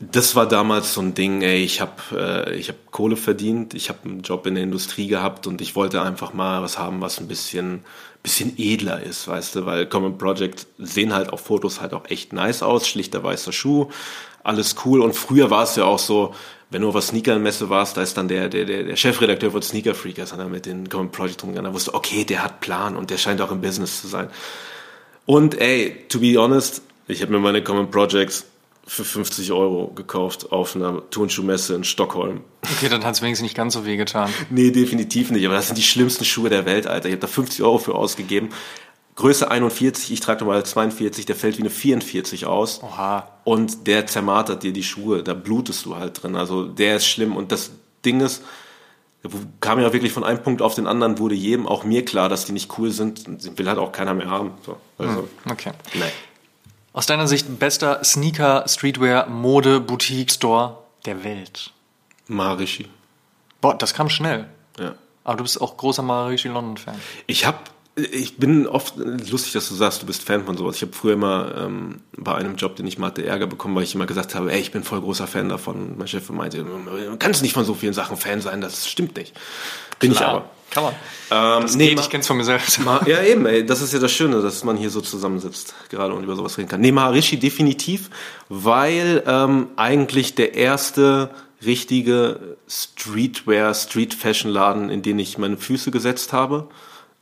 das war damals so ein Ding, ey, ich habe äh, hab Kohle verdient, ich habe einen Job in der Industrie gehabt und ich wollte einfach mal was haben, was ein bisschen, bisschen edler ist, weißt du, weil Common Project sehen halt auf Fotos halt auch echt nice aus, schlichter weißer Schuh, alles cool und früher war es ja auch so, wenn du auf der Sneaker-Messe warst, da ist dann der, der, der Chefredakteur von Sneaker Freakers, hat er mit den Common Project rumgegangen, da wusste, okay, der hat Plan und der scheint auch im Business zu sein. Und ey, to be honest, ich habe mir meine Common Projects für 50 Euro gekauft auf einer Turnschuhmesse in Stockholm. Okay, dann hat es wenigstens nicht ganz so weh getan. nee, definitiv nicht. Aber das sind die schlimmsten Schuhe der Welt, Alter. Ich habe da 50 Euro für ausgegeben. Größe 41, ich trage normal 42, der fällt wie eine 44 aus. Oha. Und der zermartert dir die Schuhe, da blutest du halt drin. Also der ist schlimm. Und das Ding ist, kam ja wirklich von einem Punkt auf den anderen, wurde jedem, auch mir klar, dass die nicht cool sind. Und will halt auch keiner mehr haben. So, also, hm, okay. Nee. Aus deiner Sicht bester Sneaker, Streetwear, Mode, Boutique, Store der Welt? Maharishi. Boah, das kam schnell. Ja. Aber du bist auch großer Maharishi London-Fan. Ich habe ich bin oft lustig, dass du sagst, du bist Fan von sowas. Ich habe früher immer ähm, bei einem Job, den ich mal hatte, Ärger bekommen, weil ich immer gesagt habe, ey, ich bin voll großer Fan davon. mein Chef meinte, du kannst nicht von so vielen Sachen Fan sein, das stimmt nicht. Bin Klar. ich aber. Kann man. Ähm, das nee, geht, ich kenn's von mir selbst. ja, eben, ey, das ist ja das Schöne, dass man hier so zusammensitzt, gerade und über sowas reden kann. Nee, Maharishi definitiv, weil ähm, eigentlich der erste richtige Streetwear, Street Fashion Laden, in den ich meine Füße gesetzt habe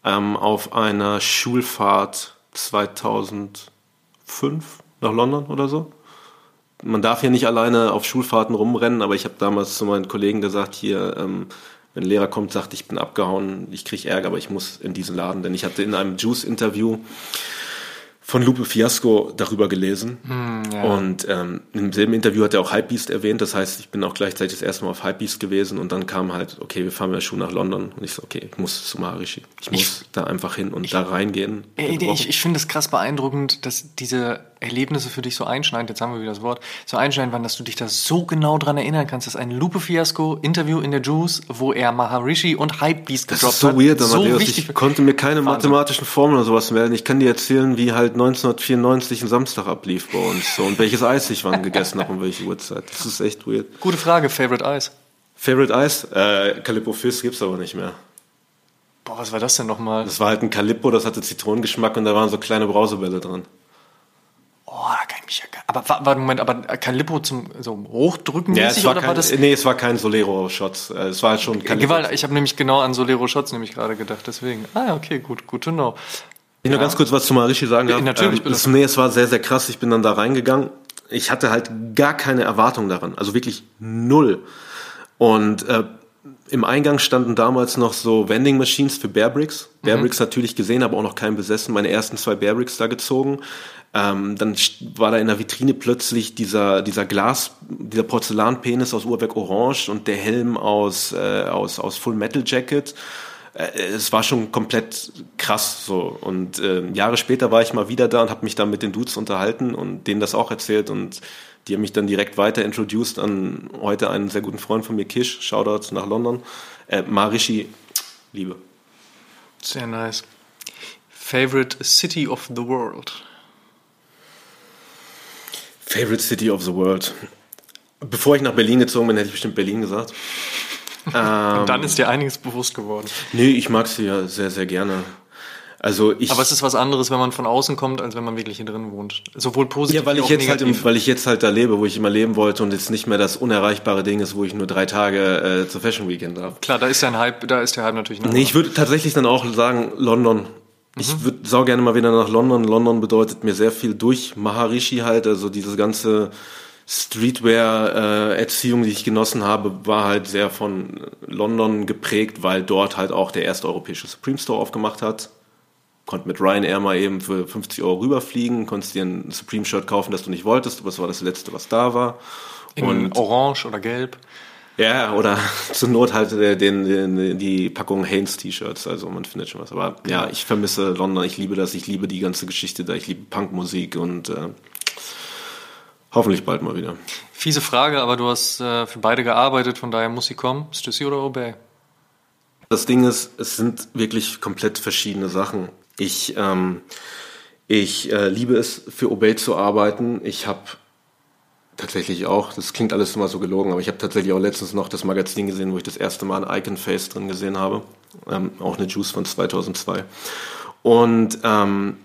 ähm, auf einer Schulfahrt 2005 nach London oder so. Man darf hier nicht alleine auf Schulfahrten rumrennen, aber ich habe damals zu meinen Kollegen gesagt, hier, ähm, wenn ein Lehrer kommt, sagt, ich bin abgehauen, ich kriege Ärger, aber ich muss in diesen Laden, denn ich hatte in einem Juice-Interview von Lupe Fiasco darüber gelesen. Mm, ja. Und ähm, im selben Interview hat er auch Hypebeast erwähnt. Das heißt, ich bin auch gleichzeitig das erste Mal auf Hypebeast gewesen und dann kam halt, okay, wir fahren der Schuh nach London. Und ich so, okay, ich muss zu Maharishi. Ich muss ich, da einfach hin und ich, da reingehen. Ich, ich, ich finde es krass beeindruckend, dass diese Erlebnisse für dich so einschneidend, jetzt haben wir wieder das Wort, so einschneidend waren, dass du dich da so genau dran erinnern kannst. Das ist ein Lupe Fiasco Interview in der Juice, wo er Maharishi und Hypebeast gedroppt hat. Das ist so hat. weird, so Matthäus. Ich konnte mir keine Wahnsinn. mathematischen Formeln oder sowas melden. Ich kann dir erzählen, wie halt 1994 ein Samstag ablief bei uns so und welches Eis ich wann gegessen habe und welche Uhrzeit. Das ist echt weird. Gute Frage, Favorite Eis? Favorite Eis? Äh, Calippo Fizz gibt's aber nicht mehr. Boah, was war das denn nochmal? Das war halt ein Calippo, das hatte Zitronengeschmack und da waren so kleine Brausebälle drin. Oh, da kann ich mich ja Aber warte, Moment, aber Calippo zum so hochdrücken Ja, es war oder kein, war das. nee, es war kein Solero-Shots. Äh, Es war schon Calippo. Gewalt, ich habe nämlich genau an Solero Shots nämlich gerade gedacht, deswegen. Ah, ja, okay, gut, gut to know. Ich nur ganz kurz was zu Marishi sagen darf. Natürlich, ähm, es, nee, es war sehr, sehr krass. Ich bin dann da reingegangen. Ich hatte halt gar keine Erwartung daran. Also wirklich null. Und äh, im Eingang standen damals noch so Vending Machines für Bear Bricks. Bear Bricks natürlich gesehen, aber auch noch keinen besessen. Meine ersten zwei Bear Bricks da gezogen. Ähm, dann war da in der Vitrine plötzlich dieser, dieser Glas, dieser Porzellanpenis aus Uhrwerk Orange und der Helm aus, äh, aus, aus Full Metal Jacket äh, es war schon komplett krass so. Und äh, Jahre später war ich mal wieder da und habe mich dann mit den Dudes unterhalten und denen das auch erzählt und die haben mich dann direkt weiter introduced an heute einen sehr guten Freund von mir, Kish, Shoutout nach London. Äh, Marishi, Liebe. Sehr nice. Favorite City of the World. Favorite City of the World. Bevor ich nach Berlin gezogen bin, hätte ich bestimmt Berlin gesagt. Ähm, Und dann ist dir einiges bewusst geworden. Nee, ich mag sie ja sehr, sehr gerne. Also ich, Aber es ist was anderes, wenn man von außen kommt, als wenn man wirklich hier drin wohnt. Sowohl positiv Ja, weil ich auch jetzt halt, negativ. im, weil ich jetzt halt da lebe, wo ich immer leben wollte und jetzt nicht mehr das unerreichbare Ding ist, wo ich nur drei Tage äh, zur Fashion Weekend darf. Klar, da ist ja ein Hype, da ist der Hype natürlich noch. Nee, ich würde tatsächlich dann auch sagen London. Ich würde sau gerne mal wieder nach London. London bedeutet mir sehr viel durch Maharishi halt, also diese ganze Streetwear-Erziehung, die ich genossen habe, war halt sehr von London geprägt, weil dort halt auch der erste europäische Supreme Store aufgemacht hat. Konnte mit Ryanair mal eben für 50 Euro rüberfliegen, konntest dir ein Supreme-Shirt kaufen, das du nicht wolltest, aber es war das letzte, was da war. in Und Orange oder Gelb. ja, oder zur Not halt äh, den, den, die Packung Hanes T-Shirts, also man findet schon was. Aber ja, ich vermisse London, ich liebe das, ich liebe die ganze Geschichte da, ich liebe Punkmusik und äh, hoffentlich bald mal wieder. Fiese Frage, aber du hast äh, für beide gearbeitet, von daher muss sie kommen. Stussy oder Obey? Das Ding ist, es sind wirklich komplett verschiedene Sachen. Ich, ähm, ich äh, liebe es, für Obey zu arbeiten. Ich habe tatsächlich auch, das klingt alles immer so gelogen, aber ich habe tatsächlich auch letztens noch das Magazin gesehen, wo ich das erste Mal ein Icon Face drin gesehen habe. Ähm, auch eine Juice von 2002. Und ähm,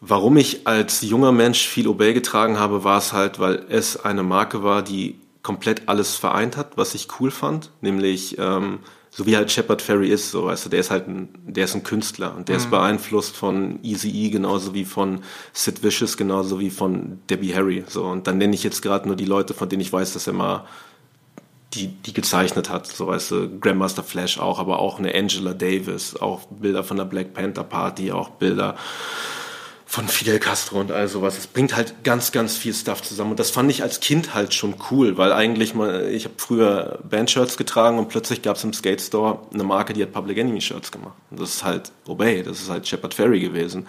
warum ich als junger Mensch viel Obey getragen habe, war es halt, weil es eine Marke war, die komplett alles vereint hat, was ich cool fand, nämlich ähm, so wie halt Shepard Ferry ist, so weißt du, der ist halt ein, der ist ein Künstler und der ist beeinflusst von Easy E genauso wie von Sid Vicious genauso wie von Debbie Harry, so. Und dann nenne ich jetzt gerade nur die Leute, von denen ich weiß, dass er mal die, die gezeichnet hat, so weißt du, Grandmaster Flash auch, aber auch eine Angela Davis, auch Bilder von der Black Panther Party, auch Bilder von Fidel Castro und all sowas. Es bringt halt ganz, ganz viel Stuff zusammen. Und das fand ich als Kind halt schon cool, weil eigentlich mal, ich habe früher Bandshirts getragen und plötzlich gab es im Skate Store eine Marke, die hat Public Enemy Shirts gemacht. Und das ist halt Obey, das ist halt Shepard Ferry gewesen,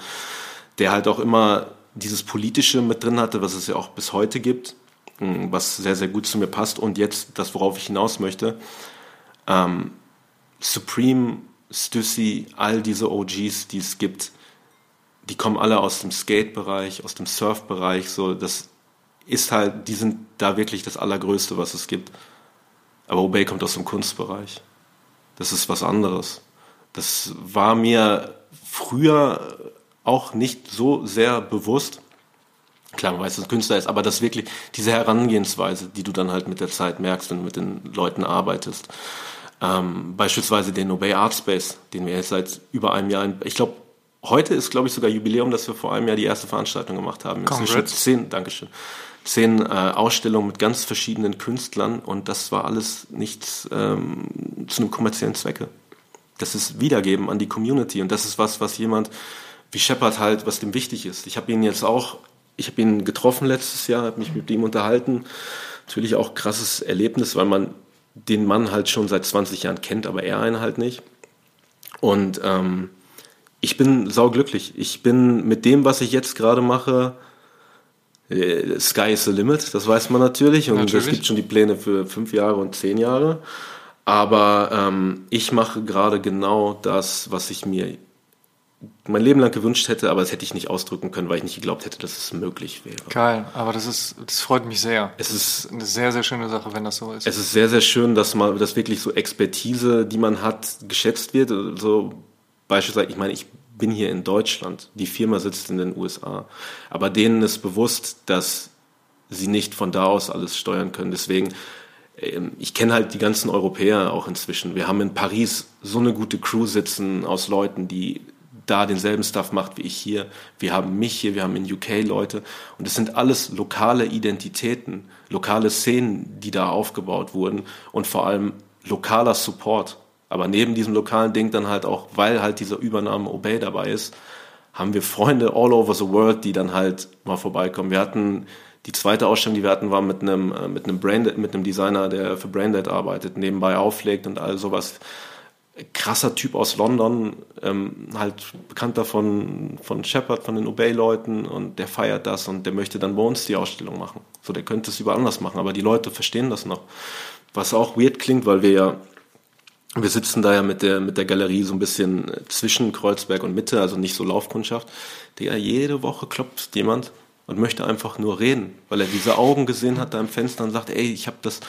der halt auch immer dieses Politische mit drin hatte, was es ja auch bis heute gibt, mh, was sehr, sehr gut zu mir passt. Und jetzt das, worauf ich hinaus möchte, ähm, Supreme, Stussy, all diese OGs, die es gibt, die kommen alle aus dem Skate-Bereich, aus dem Surf-Bereich, so, das ist halt, die sind da wirklich das Allergrößte, was es gibt. Aber Obey kommt aus dem Kunstbereich. Das ist was anderes. Das war mir früher auch nicht so sehr bewusst. Klar, man weiß, dass ein Künstler ist, aber das wirklich, diese Herangehensweise, die du dann halt mit der Zeit merkst, wenn du mit den Leuten arbeitest. Ähm, beispielsweise den Obey Art Space, den wir jetzt seit über einem Jahr, ich glaube, heute ist, glaube ich, sogar Jubiläum, dass wir vor einem Jahr die erste Veranstaltung gemacht haben. Inzwischen zehn, Dankeschön, zehn äh, Ausstellungen mit ganz verschiedenen Künstlern und das war alles nichts ähm, zu einem kommerziellen Zwecke. Das ist Wiedergeben an die Community und das ist was, was jemand wie Shepard halt, was dem wichtig ist. Ich habe ihn jetzt auch, ich habe ihn getroffen letztes Jahr, habe mich mit ihm unterhalten. Natürlich auch krasses Erlebnis, weil man den Mann halt schon seit 20 Jahren kennt, aber er einen halt nicht. Und ähm, ich bin sauglücklich. Ich bin mit dem, was ich jetzt gerade mache, äh, Sky is the limit, das weiß man natürlich. Und Natürlich. es gibt schon die Pläne für fünf Jahre und zehn Jahre. Aber ähm, ich mache gerade genau das, was ich mir mein Leben lang gewünscht hätte, aber das hätte ich nicht ausdrücken können, weil ich nicht geglaubt hätte, dass es möglich wäre. Geil, aber das ist, das freut mich sehr. Es ist eine sehr, sehr schöne Sache, wenn das so ist. Es ist sehr, sehr schön, dass man, dass wirklich so Expertise, die man hat, geschätzt wird. So beispielsweise, ich meine, ich bin hier in Deutschland, die Firma sitzt in den USA, aber denen ist bewusst, dass sie nicht von da aus alles steuern können. Deswegen ähm, ich kenne halt die ganzen Europäer auch inzwischen. Wir haben in Paris so eine gute Crew sitzen aus Leuten, die da denselben Stuff macht wie ich hier. Wir haben mich hier, wir haben in UK Leute und es sind alles lokale Identitäten, lokale Szenen, die da aufgebaut wurden und vor allem lokaler Support. Aber neben diesem lokalen Ding dann halt auch, weil halt dieser Übernahme Obey dabei ist, haben wir Freunde all over the world, die dann halt mal vorbeikommen. Wir hatten die zweite Ausstellung, die wir hatten, war mit einem, äh, mit einem, Braindead, mit einem Designer, der für Braindead arbeitet, nebenbei auflegt und all sowas krasser Typ aus London, ähm, halt bekannter von, von Shepard, von den Obey-Leuten und der feiert das und der möchte dann bei uns die Ausstellung machen. So, der könnte es überall anders machen, aber die Leute verstehen das noch. Was auch weird klingt, weil wir ja, wir sitzen da ja mit der, mit der Galerie so ein bisschen zwischen Kreuzberg und Mitte, also nicht so Laufkundschaft. Der jede Woche klopft jemand und möchte einfach nur reden, weil er diese Augen gesehen hat da im Fenster und sagt, ey, ich habe das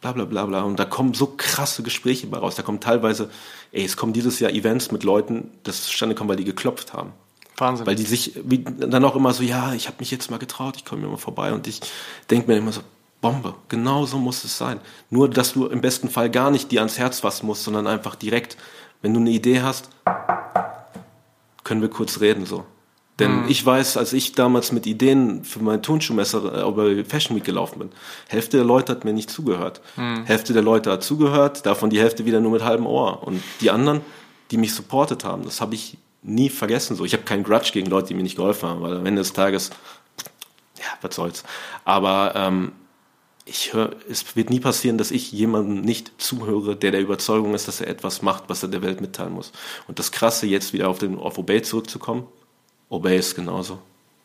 bla bla bla bla. Und da kommen so krasse Gespräche bei raus. Da kommen teilweise, ey, es kommen dieses Jahr Events mit Leuten, das zustande kommen, weil die geklopft haben. Wahnsinn. Weil die sich wie, dann auch immer so, ja, ich habe mich jetzt mal getraut, ich komme mir mal vorbei und ich denke mir immer so, Bombe, genau so muss es sein. Nur, dass du im besten Fall gar nicht dir ans Herz fassen musst, sondern einfach direkt, wenn du eine Idee hast, können wir kurz reden so. Denn mhm. ich weiß, als ich damals mit Ideen für mein Turnschuhmesser äh, über Fashion Week gelaufen bin, Hälfte der Leute hat mir nicht zugehört. Mhm. Hälfte der Leute hat zugehört, davon die Hälfte wieder nur mit halbem Ohr. Und die anderen, die mich supportet haben, das habe ich nie vergessen. So, ich habe keinen Grudge gegen Leute, die mir nicht geholfen haben, weil am Ende des Tages, ja, was soll's. Aber ähm, ich höre, es wird nie passieren, dass ich jemandem nicht zuhöre, der der Überzeugung ist, dass er etwas macht, was er der Welt mitteilen muss. Und das Krasse, jetzt wieder auf den auf Obey zurückzukommen, Obey ist genauso.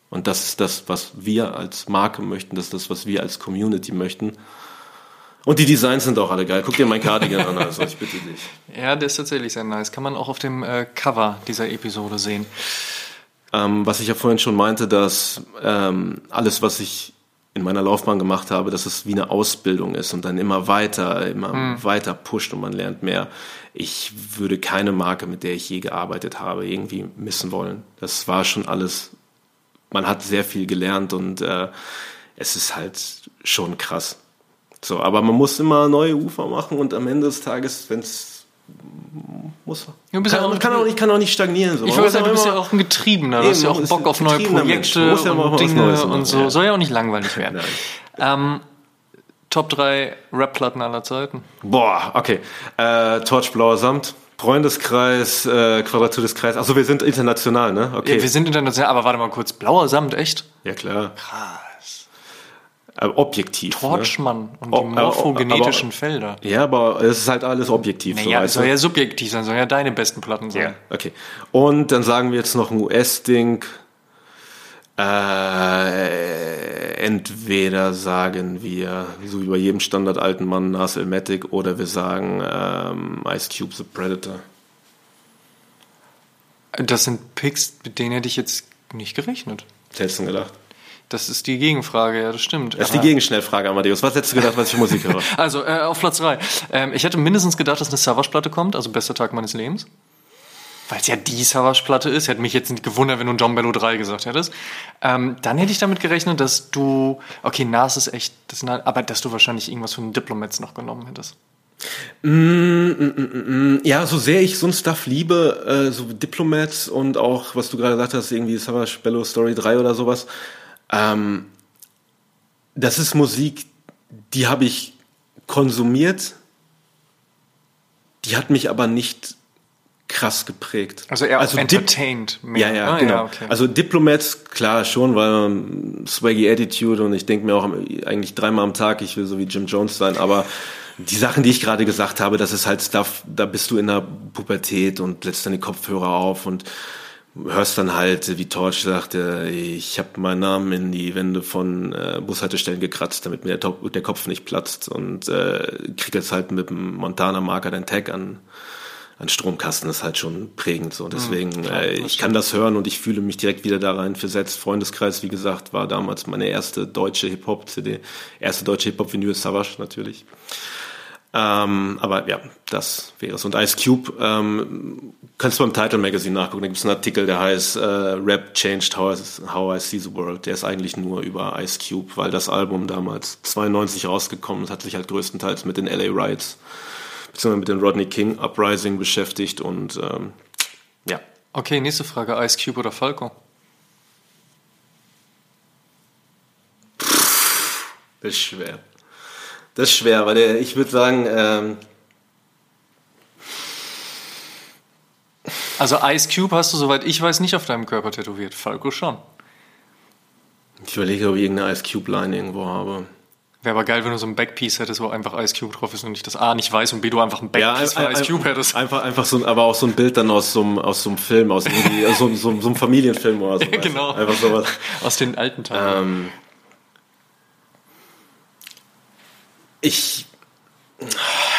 Und das ist das, was wir als Marke möchten, das ist das, was wir als Community möchten. Und die Designs sind auch alle geil. Guck dir mein Cardigan an, also ich bitte dich. Ja, der ist tatsächlich sehr nice. Kann man auch auf dem äh, Cover dieser Episode sehen. Ähm, was ich ja vorhin schon meinte, dass ähm, alles, was ich in meiner Laufbahn gemacht habe, dass es wie eine Ausbildung ist und dann immer weiter, immer mhm. weiter pusht und man lernt mehr. Ich würde keine Marke, mit der ich je gearbeitet habe, irgendwie missen wollen. Das war schon alles, man hat sehr viel gelernt und äh, es ist halt schon krass. So, aber man muss immer neue Ufer machen und am Ende des Tages, wenn es muss. Ja, kann, auch kann, auch nicht, kann auch nicht stagnieren. So. Ich wollte sagen, du bist ja auch ein Getriebener. Du hast ja auch Bock auf neue Projekte ja und Dinge und so. Ja. Soll ja auch nicht langweilig werden. Ähm, Top 3 Rap-Platten aller Zeiten. Boah, okay. Äh, Torch Blauer Samt. Freundeskreis, äh, Quadratur des Kreises. Achso, wir sind international, ne? Okay. Ja, wir sind international, aber warte mal kurz. Blauer Samt, echt? Ja, klar. Krass. Äh, objektiv. Ne? Torchmann ne? und die morphogenetischen aber, Felder. Ja, aber es ist halt alles objektiv. Naja, so, soll ja subjektiv sein, soll ja deine besten Platten sein. Ja, okay. Und dann sagen wir jetzt noch ein US-Ding. Äh, entweder sagen wir, so wie bei jedem Standard alten Mann, Nas Elmatic, oder wir sagen ähm, Ice Cube The Predator. Das sind Picks, mit denen hätte ich jetzt nicht gerechnet. Was hättest du gedacht? Das ist die Gegenfrage, ja, das stimmt. Das ist die Gegenschnellfrage, Amadeus. Was hättest du gedacht, was ich für Musik höre? also, äh, auf Platz 3. Ähm, ich hätte mindestens gedacht, dass eine Savage-Platte kommt, also bester Tag meines Lebens. Weil es ja die Savage-Platte ist. Hätte mich jetzt nicht gewundert, wenn du John Bello 3 gesagt hättest. Ähm, dann hätte ich damit gerechnet, dass du, okay, Nas ist echt, das, aber dass du wahrscheinlich irgendwas von den Diplomats noch genommen hättest. Mm, mm, mm, mm, ja, so sehr ich so ein Stuff liebe, äh, so Diplomats und auch, was du gerade gesagt hast, irgendwie Savage Bello Story 3 oder sowas, ähm, das ist Musik, die habe ich konsumiert, die hat mich aber nicht krass geprägt. Also eher also entertained. Mehr. Ja, ja, ah, genau. Ja, okay. Also Diplomats, klar schon, weil um, Swaggy Attitude und ich denke mir auch eigentlich dreimal am Tag, ich will so wie Jim Jones sein, aber die Sachen, die ich gerade gesagt habe, das ist halt Stuff, da bist du in der Pubertät und setzt deine Kopfhörer auf und hörst dann halt, wie Torch sagt, ich habe meinen Namen in die Wände von äh, Bushaltestellen gekratzt, damit mir der, der Kopf nicht platzt und äh, krieg jetzt halt mit dem Montana-Marker den Tag an, ein Stromkasten ist halt schon prägend so. Deswegen, mhm, klar, äh, ich kann das hören und ich fühle mich direkt wieder da rein versetzt. Freundeskreis, wie gesagt, war damals meine erste deutsche Hip-Hop-CD. Erste deutsche Hip-Hop-Vinyl Savage natürlich. Ähm, aber ja, das wäre es. Und Ice Cube, ähm, kannst du beim Title Magazine nachgucken. Da gibt es einen Artikel, der heißt äh, Rap Changed How I, How I See the World. Der ist eigentlich nur über Ice Cube, weil das Album damals 92 rausgekommen ist, hat sich halt größtenteils mit den LA Riots beziehungsweise mit den Rodney King Uprising beschäftigt und ähm, ja. Okay, nächste Frage. Ice Cube oder Falco? Das ist schwer. Das ist schwer, weil der, ich würde sagen, ähm, Also Ice Cube hast du, soweit ich weiß, nicht auf deinem Körper tätowiert. Falco schon. Ich überlege, ob ich irgendeine Ice Cube-Line irgendwo habe. Wäre aber geil, wenn du so ein Backpiece hättest, wo einfach Ice Cube drauf ist und ich das A nicht weiß und B du einfach ein Backpiece ja, von Ice Cube hättest. Einfach, einfach so ein, aber auch so ein Bild dann aus so einem, aus so einem Film, aus so, so, so einem Familienfilm oder so. genau. Einfach sowas. Aus den alten Tagen. Ähm, ich.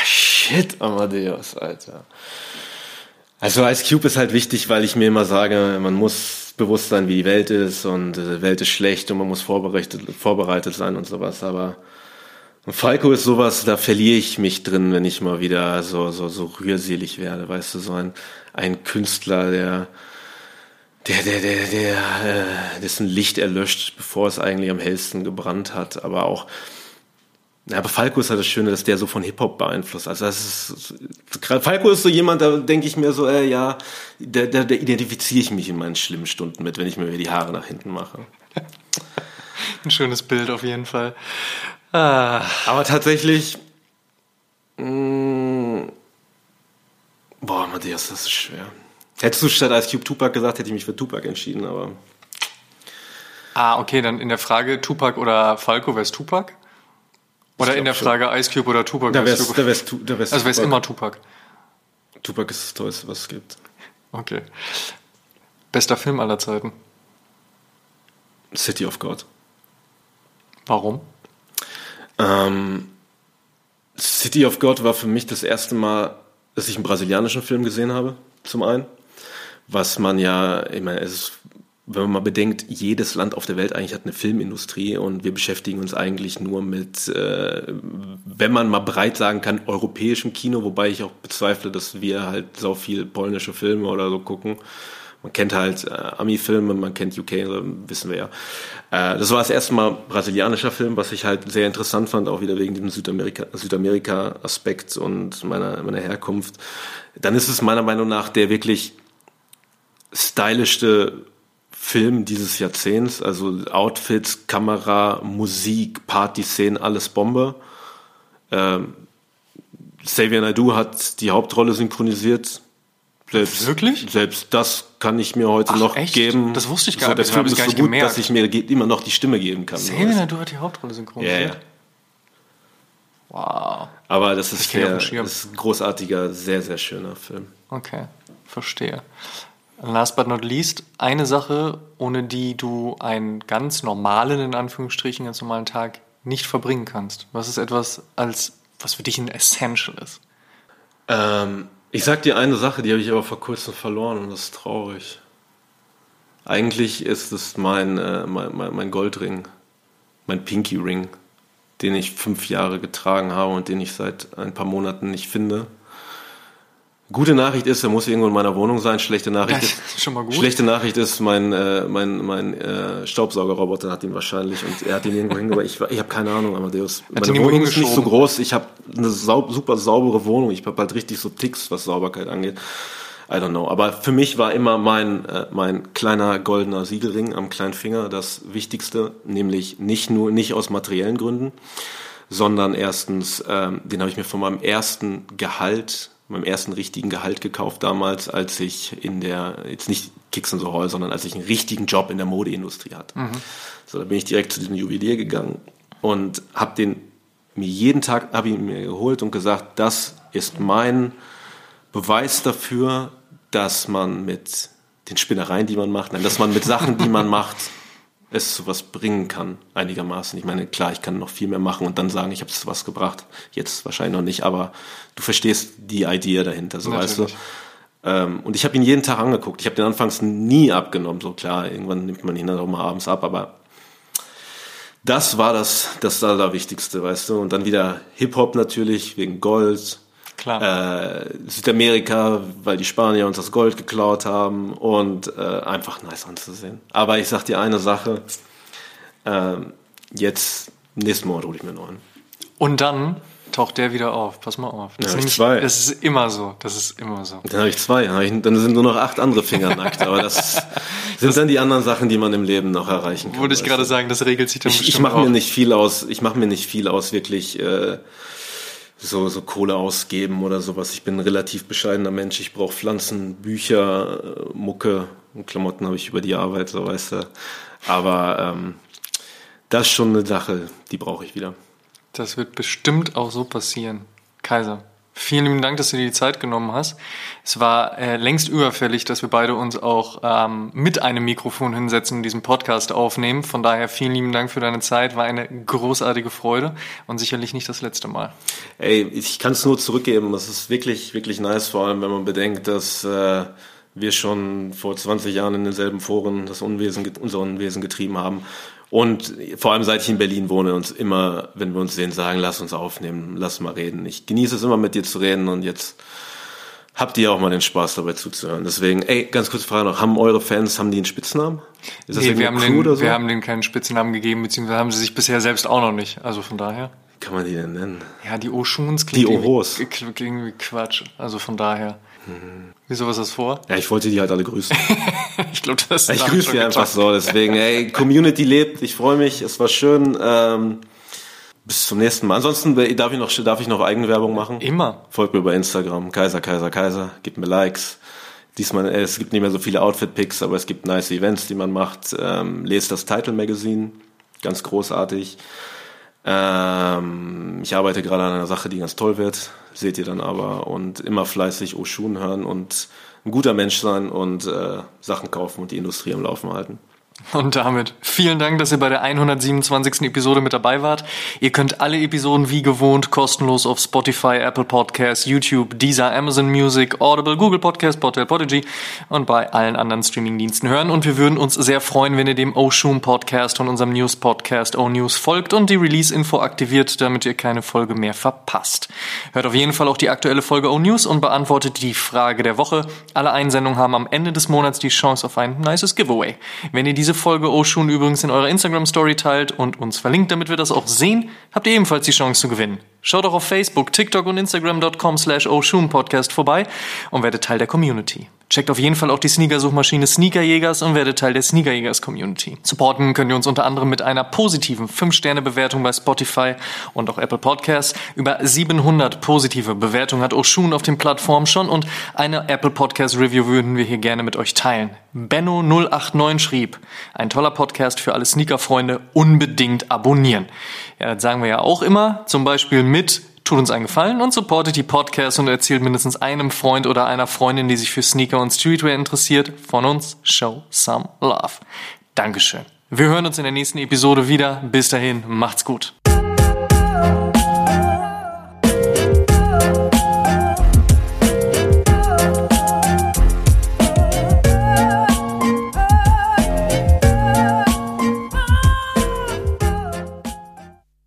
Shit, Amadeus, Alter. Also Ice Cube ist halt wichtig, weil ich mir immer sage, man muss bewusst sein, wie die Welt ist und äh, die Welt ist schlecht und man muss vorbereitet, vorbereitet sein und sowas. Aber Falco ist sowas, da verliere ich mich drin, wenn ich mal wieder so, so, so rührselig werde. Weißt du, so ein, ein Künstler, der, der, der, der, der, äh, dessen Licht erlöscht, bevor es eigentlich am hellsten gebrannt hat, aber auch ja, aber Falco ist halt das Schöne, dass der so von Hip-Hop beeinflusst. Also das ist, Falco ist so jemand, da denke ich mir so, äh, ja, da, da, da identifiziere ich mich in meinen schlimmen Stunden mit, wenn ich mir die Haare nach hinten mache. Ein schönes Bild auf jeden Fall. Ah. Aber tatsächlich, mh, mm, boah, Matthias, das ist schwer. Hättest du statt Ice Cube Tupac gesagt, hätte ich mich für Tupac entschieden, aber. Ah, okay, dann in der Frage Tupac oder Falco, wer ist Tupac? Oder in der Frage schon. Ice Cube oder Tupac. Da wär's, da wär's, da wär's also wäre es immer Tupac. Tupac ist das Tollste, was es gibt. Okay. Bester Film aller Zeiten? City of God. Warum? Ähm, City of God war für mich das erste Mal, dass ich einen brasilianischen Film gesehen habe, zum einen. Was man ja, ich meine, es ist wenn man mal bedenkt, jedes Land auf der Welt eigentlich hat eine Filmindustrie und wir beschäftigen uns eigentlich nur mit, äh, wenn man mal breit sagen kann, europäischem Kino, wobei ich auch bezweifle, dass wir halt so viel polnische Filme oder so gucken. Man kennt halt äh, Ami-Filme, man kennt UK, wissen wir ja. Äh, das war das erste Mal brasilianischer Film, was ich halt sehr interessant fand, auch wieder wegen diesem Südamerika-Aspekt Südamerika und meiner, meiner Herkunft. Dann ist es meiner Meinung nach der wirklich stylischste Film dieses Jahrzehnts. Also Outfits, Kamera, Musik, Partyszenen, alles Bombe. Ähm, Xavier Naidoo hat die Hauptrolle synchronisiert. Selbst, Wirklich? Selbst das kann ich mir heute Ach, noch echt? geben. Das wusste ich gar so, nicht. Der Film ist so gut, gemerkt. dass ich mir immer noch die Stimme geben kann. Xavier Naidoo hat die Hauptrolle synchronisiert? Ja. Wow. Aber das ist, der, das ist ein großartiger, sehr, sehr schöner Film. Okay, verstehe. Last but not least, eine Sache, ohne die du einen ganz normalen, in Anführungsstrichen, ganz normalen Tag nicht verbringen kannst. Was ist etwas, als, was für dich ein Essential ist? Ähm, ich sag dir eine Sache, die habe ich aber vor kurzem verloren und das ist traurig. Eigentlich ist es mein, äh, mein, mein Goldring, mein Pinky Ring, den ich fünf Jahre getragen habe und den ich seit ein paar Monaten nicht finde. Gute Nachricht ist, er muss irgendwo in meiner Wohnung sein. Schlechte Nachricht ist, schon mal gut. Schlechte Nachricht ist, mein, äh, mein, mein äh, Staubsaugerroboter hat ihn wahrscheinlich und er hat ihn irgendwo hingebracht. Ich, ich habe keine Ahnung, Amadeus. Meine Wohnung ist nicht so groß. Ich habe eine sau super saubere Wohnung. Ich habe halt richtig so Ticks, was Sauberkeit angeht. I don't know. Aber für mich war immer mein, äh, mein kleiner goldener Siegelring am kleinen Finger das Wichtigste, nämlich nicht nur nicht aus materiellen Gründen, sondern erstens, ähm, den habe ich mir von meinem ersten Gehalt meinem ersten richtigen Gehalt gekauft damals, als ich in der, jetzt nicht Kicks and so Hall, sondern als ich einen richtigen Job in der Modeindustrie hatte. Mhm. So, da bin ich direkt zu diesem Juwelier gegangen und habe den mir jeden Tag, habe ihn mir geholt und gesagt, das ist mein Beweis dafür, dass man mit den Spinnereien, die man macht, nein, dass man mit Sachen, die man macht, es zu was bringen kann, einigermaßen. Ich meine, klar, ich kann noch viel mehr machen und dann sagen, ich habe es zu was gebracht. Jetzt wahrscheinlich noch nicht, aber du verstehst die Idee dahinter, so Natürlich. weißt du. Ähm, und ich habe ihn jeden Tag angeguckt. Ich habe den anfangs nie abgenommen. So klar, irgendwann nimmt man ihn dann auch mal abends ab, aber das war das, das Allerwichtigste, weißt du. Und dann wieder Hip-Hop natürlich, wegen Gold. Klar. Äh, Südamerika, weil die Spanier uns das Gold geklaut haben und äh, einfach nice anzusehen. Aber ich sag dir eine Sache, äh, jetzt, nächsten Monat hole ich mir einen. Und dann taucht der wieder auf. Pass mal auf. Das, ist, zwei. das ist immer so. Das ist immer so. Dann habe ich zwei. Dann sind nur noch acht andere Finger nackt. Aber das sind das dann die anderen Sachen, die man im Leben noch erreichen kann. Wollte ich gerade sagen, das regelt sich dann Ich, ich mache mir nicht viel aus. Ich mache mir nicht viel aus, wirklich. Äh, so, so Kohle ausgeben oder sowas. Ich bin ein relativ bescheidener Mensch. Ich brauche Pflanzen, Bücher, äh, Mucke und Klamotten habe ich über die Arbeit, so weißt du. Aber ähm, das ist schon eine Sache, die brauche ich wieder. Das wird bestimmt auch so passieren. Kaiser, vielen lieben Dank, dass du dir die Zeit genommen hast. Es war äh, längst überfällig, dass wir beide uns auch ähm, mit einem Mikrofon hinsetzen und diesen Podcast aufnehmen. Von daher vielen lieben Dank für deine Zeit. War eine großartige Freude und sicherlich nicht das letzte Mal. Ey, ich kann es nur zurückgeben. Das ist wirklich, wirklich nice, vor allem wenn man bedenkt, dass äh, wir schon vor 20 Jahren in denselben Foren das Unwesen, unser Unwesen getrieben haben und vor allem seit ich in Berlin wohne, uns immer, wenn wir uns sehen, sagen, lass uns aufnehmen, lass mal reden. Ich genieße es immer mit dir zu reden und jetzt habt ihr auch mal den Spaß dabei zuzuhören. Deswegen, ey, ganz kurze Frage noch, haben eure Fans, haben die einen Spitznamen? Ist das nee, wir haben, den, oder so? wir haben denen keinen Spitznamen gegeben, beziehungsweise haben sie sich bisher selbst auch noch nicht. Also von daher. Wie kann man die denn nennen? Ja, die Oshuns klingt die Ohos. Irgendwie Quatsch. Also von daher. Mhm. Wieso was das vor? Ja, ich wollte die halt alle grüßen. ich glaube, das ist Ich grüße die einfach so, deswegen, ey, Community lebt, ich freue mich, es war schön. Ähm, bis zum nächsten Mal. Ansonsten darf ich noch, darf ich noch Eigenwerbung machen? Immer. Folgt mir bei Instagram, Kaiser, Kaiser, Kaiser, gebt mir Likes. Diesmal, äh, es gibt nicht mehr so viele Outfit-Picks, aber es gibt nice Events, die man macht. Ähm, lest das Title Magazine, ganz großartig. Ähm, ich arbeite gerade an einer Sache, die ganz toll wird seht ihr dann aber. Und immer fleißig Oshun hören und ein guter Mensch sein und äh, Sachen kaufen und die Industrie am Laufen halten. Und damit vielen Dank, dass ihr bei der 127. Episode mit dabei wart. Ihr könnt alle Episoden wie gewohnt kostenlos auf Spotify, Apple Podcasts, YouTube, Deezer, Amazon Music, Audible, Google Podcasts, Portal Podigy und bei allen anderen Streamingdiensten hören. Und wir würden uns sehr freuen, wenn ihr dem Oshun Podcast und unserem News Podcast O News folgt und die Release-Info aktiviert, damit ihr keine Folge mehr verpasst. Hört auf jeden Fall auch die aktuelle Folge O News und beantwortet die Frage der Woche. Alle Einsendungen haben am Ende des Monats die Chance auf ein nices Giveaway. Wenn ihr diese diese Folge Oshun übrigens in eurer Instagram-Story teilt und uns verlinkt, damit wir das auch sehen, habt ihr ebenfalls die Chance zu gewinnen. Schaut auch auf Facebook, TikTok und Instagram.com slash Podcast vorbei und werdet Teil der Community. Checkt auf jeden Fall auch die Sneaker-Suchmaschine Sneakerjägers und werdet Teil der Sneakerjägers-Community. Supporten könnt ihr uns unter anderem mit einer positiven 5-Sterne-Bewertung bei Spotify und auch Apple Podcasts. Über 700 positive Bewertungen hat Oshun auf den Plattformen schon und eine Apple Podcast Review würden wir hier gerne mit euch teilen. Benno089 schrieb, ein toller Podcast für alle Sneaker-Freunde, unbedingt abonnieren. Ja, das sagen wir ja auch immer, zum Beispiel mit Tut uns einen Gefallen und supportet die Podcasts und erzählt mindestens einem Freund oder einer Freundin, die sich für Sneaker und Streetwear interessiert, von uns Show Some Love. Dankeschön. Wir hören uns in der nächsten Episode wieder. Bis dahin, macht's gut.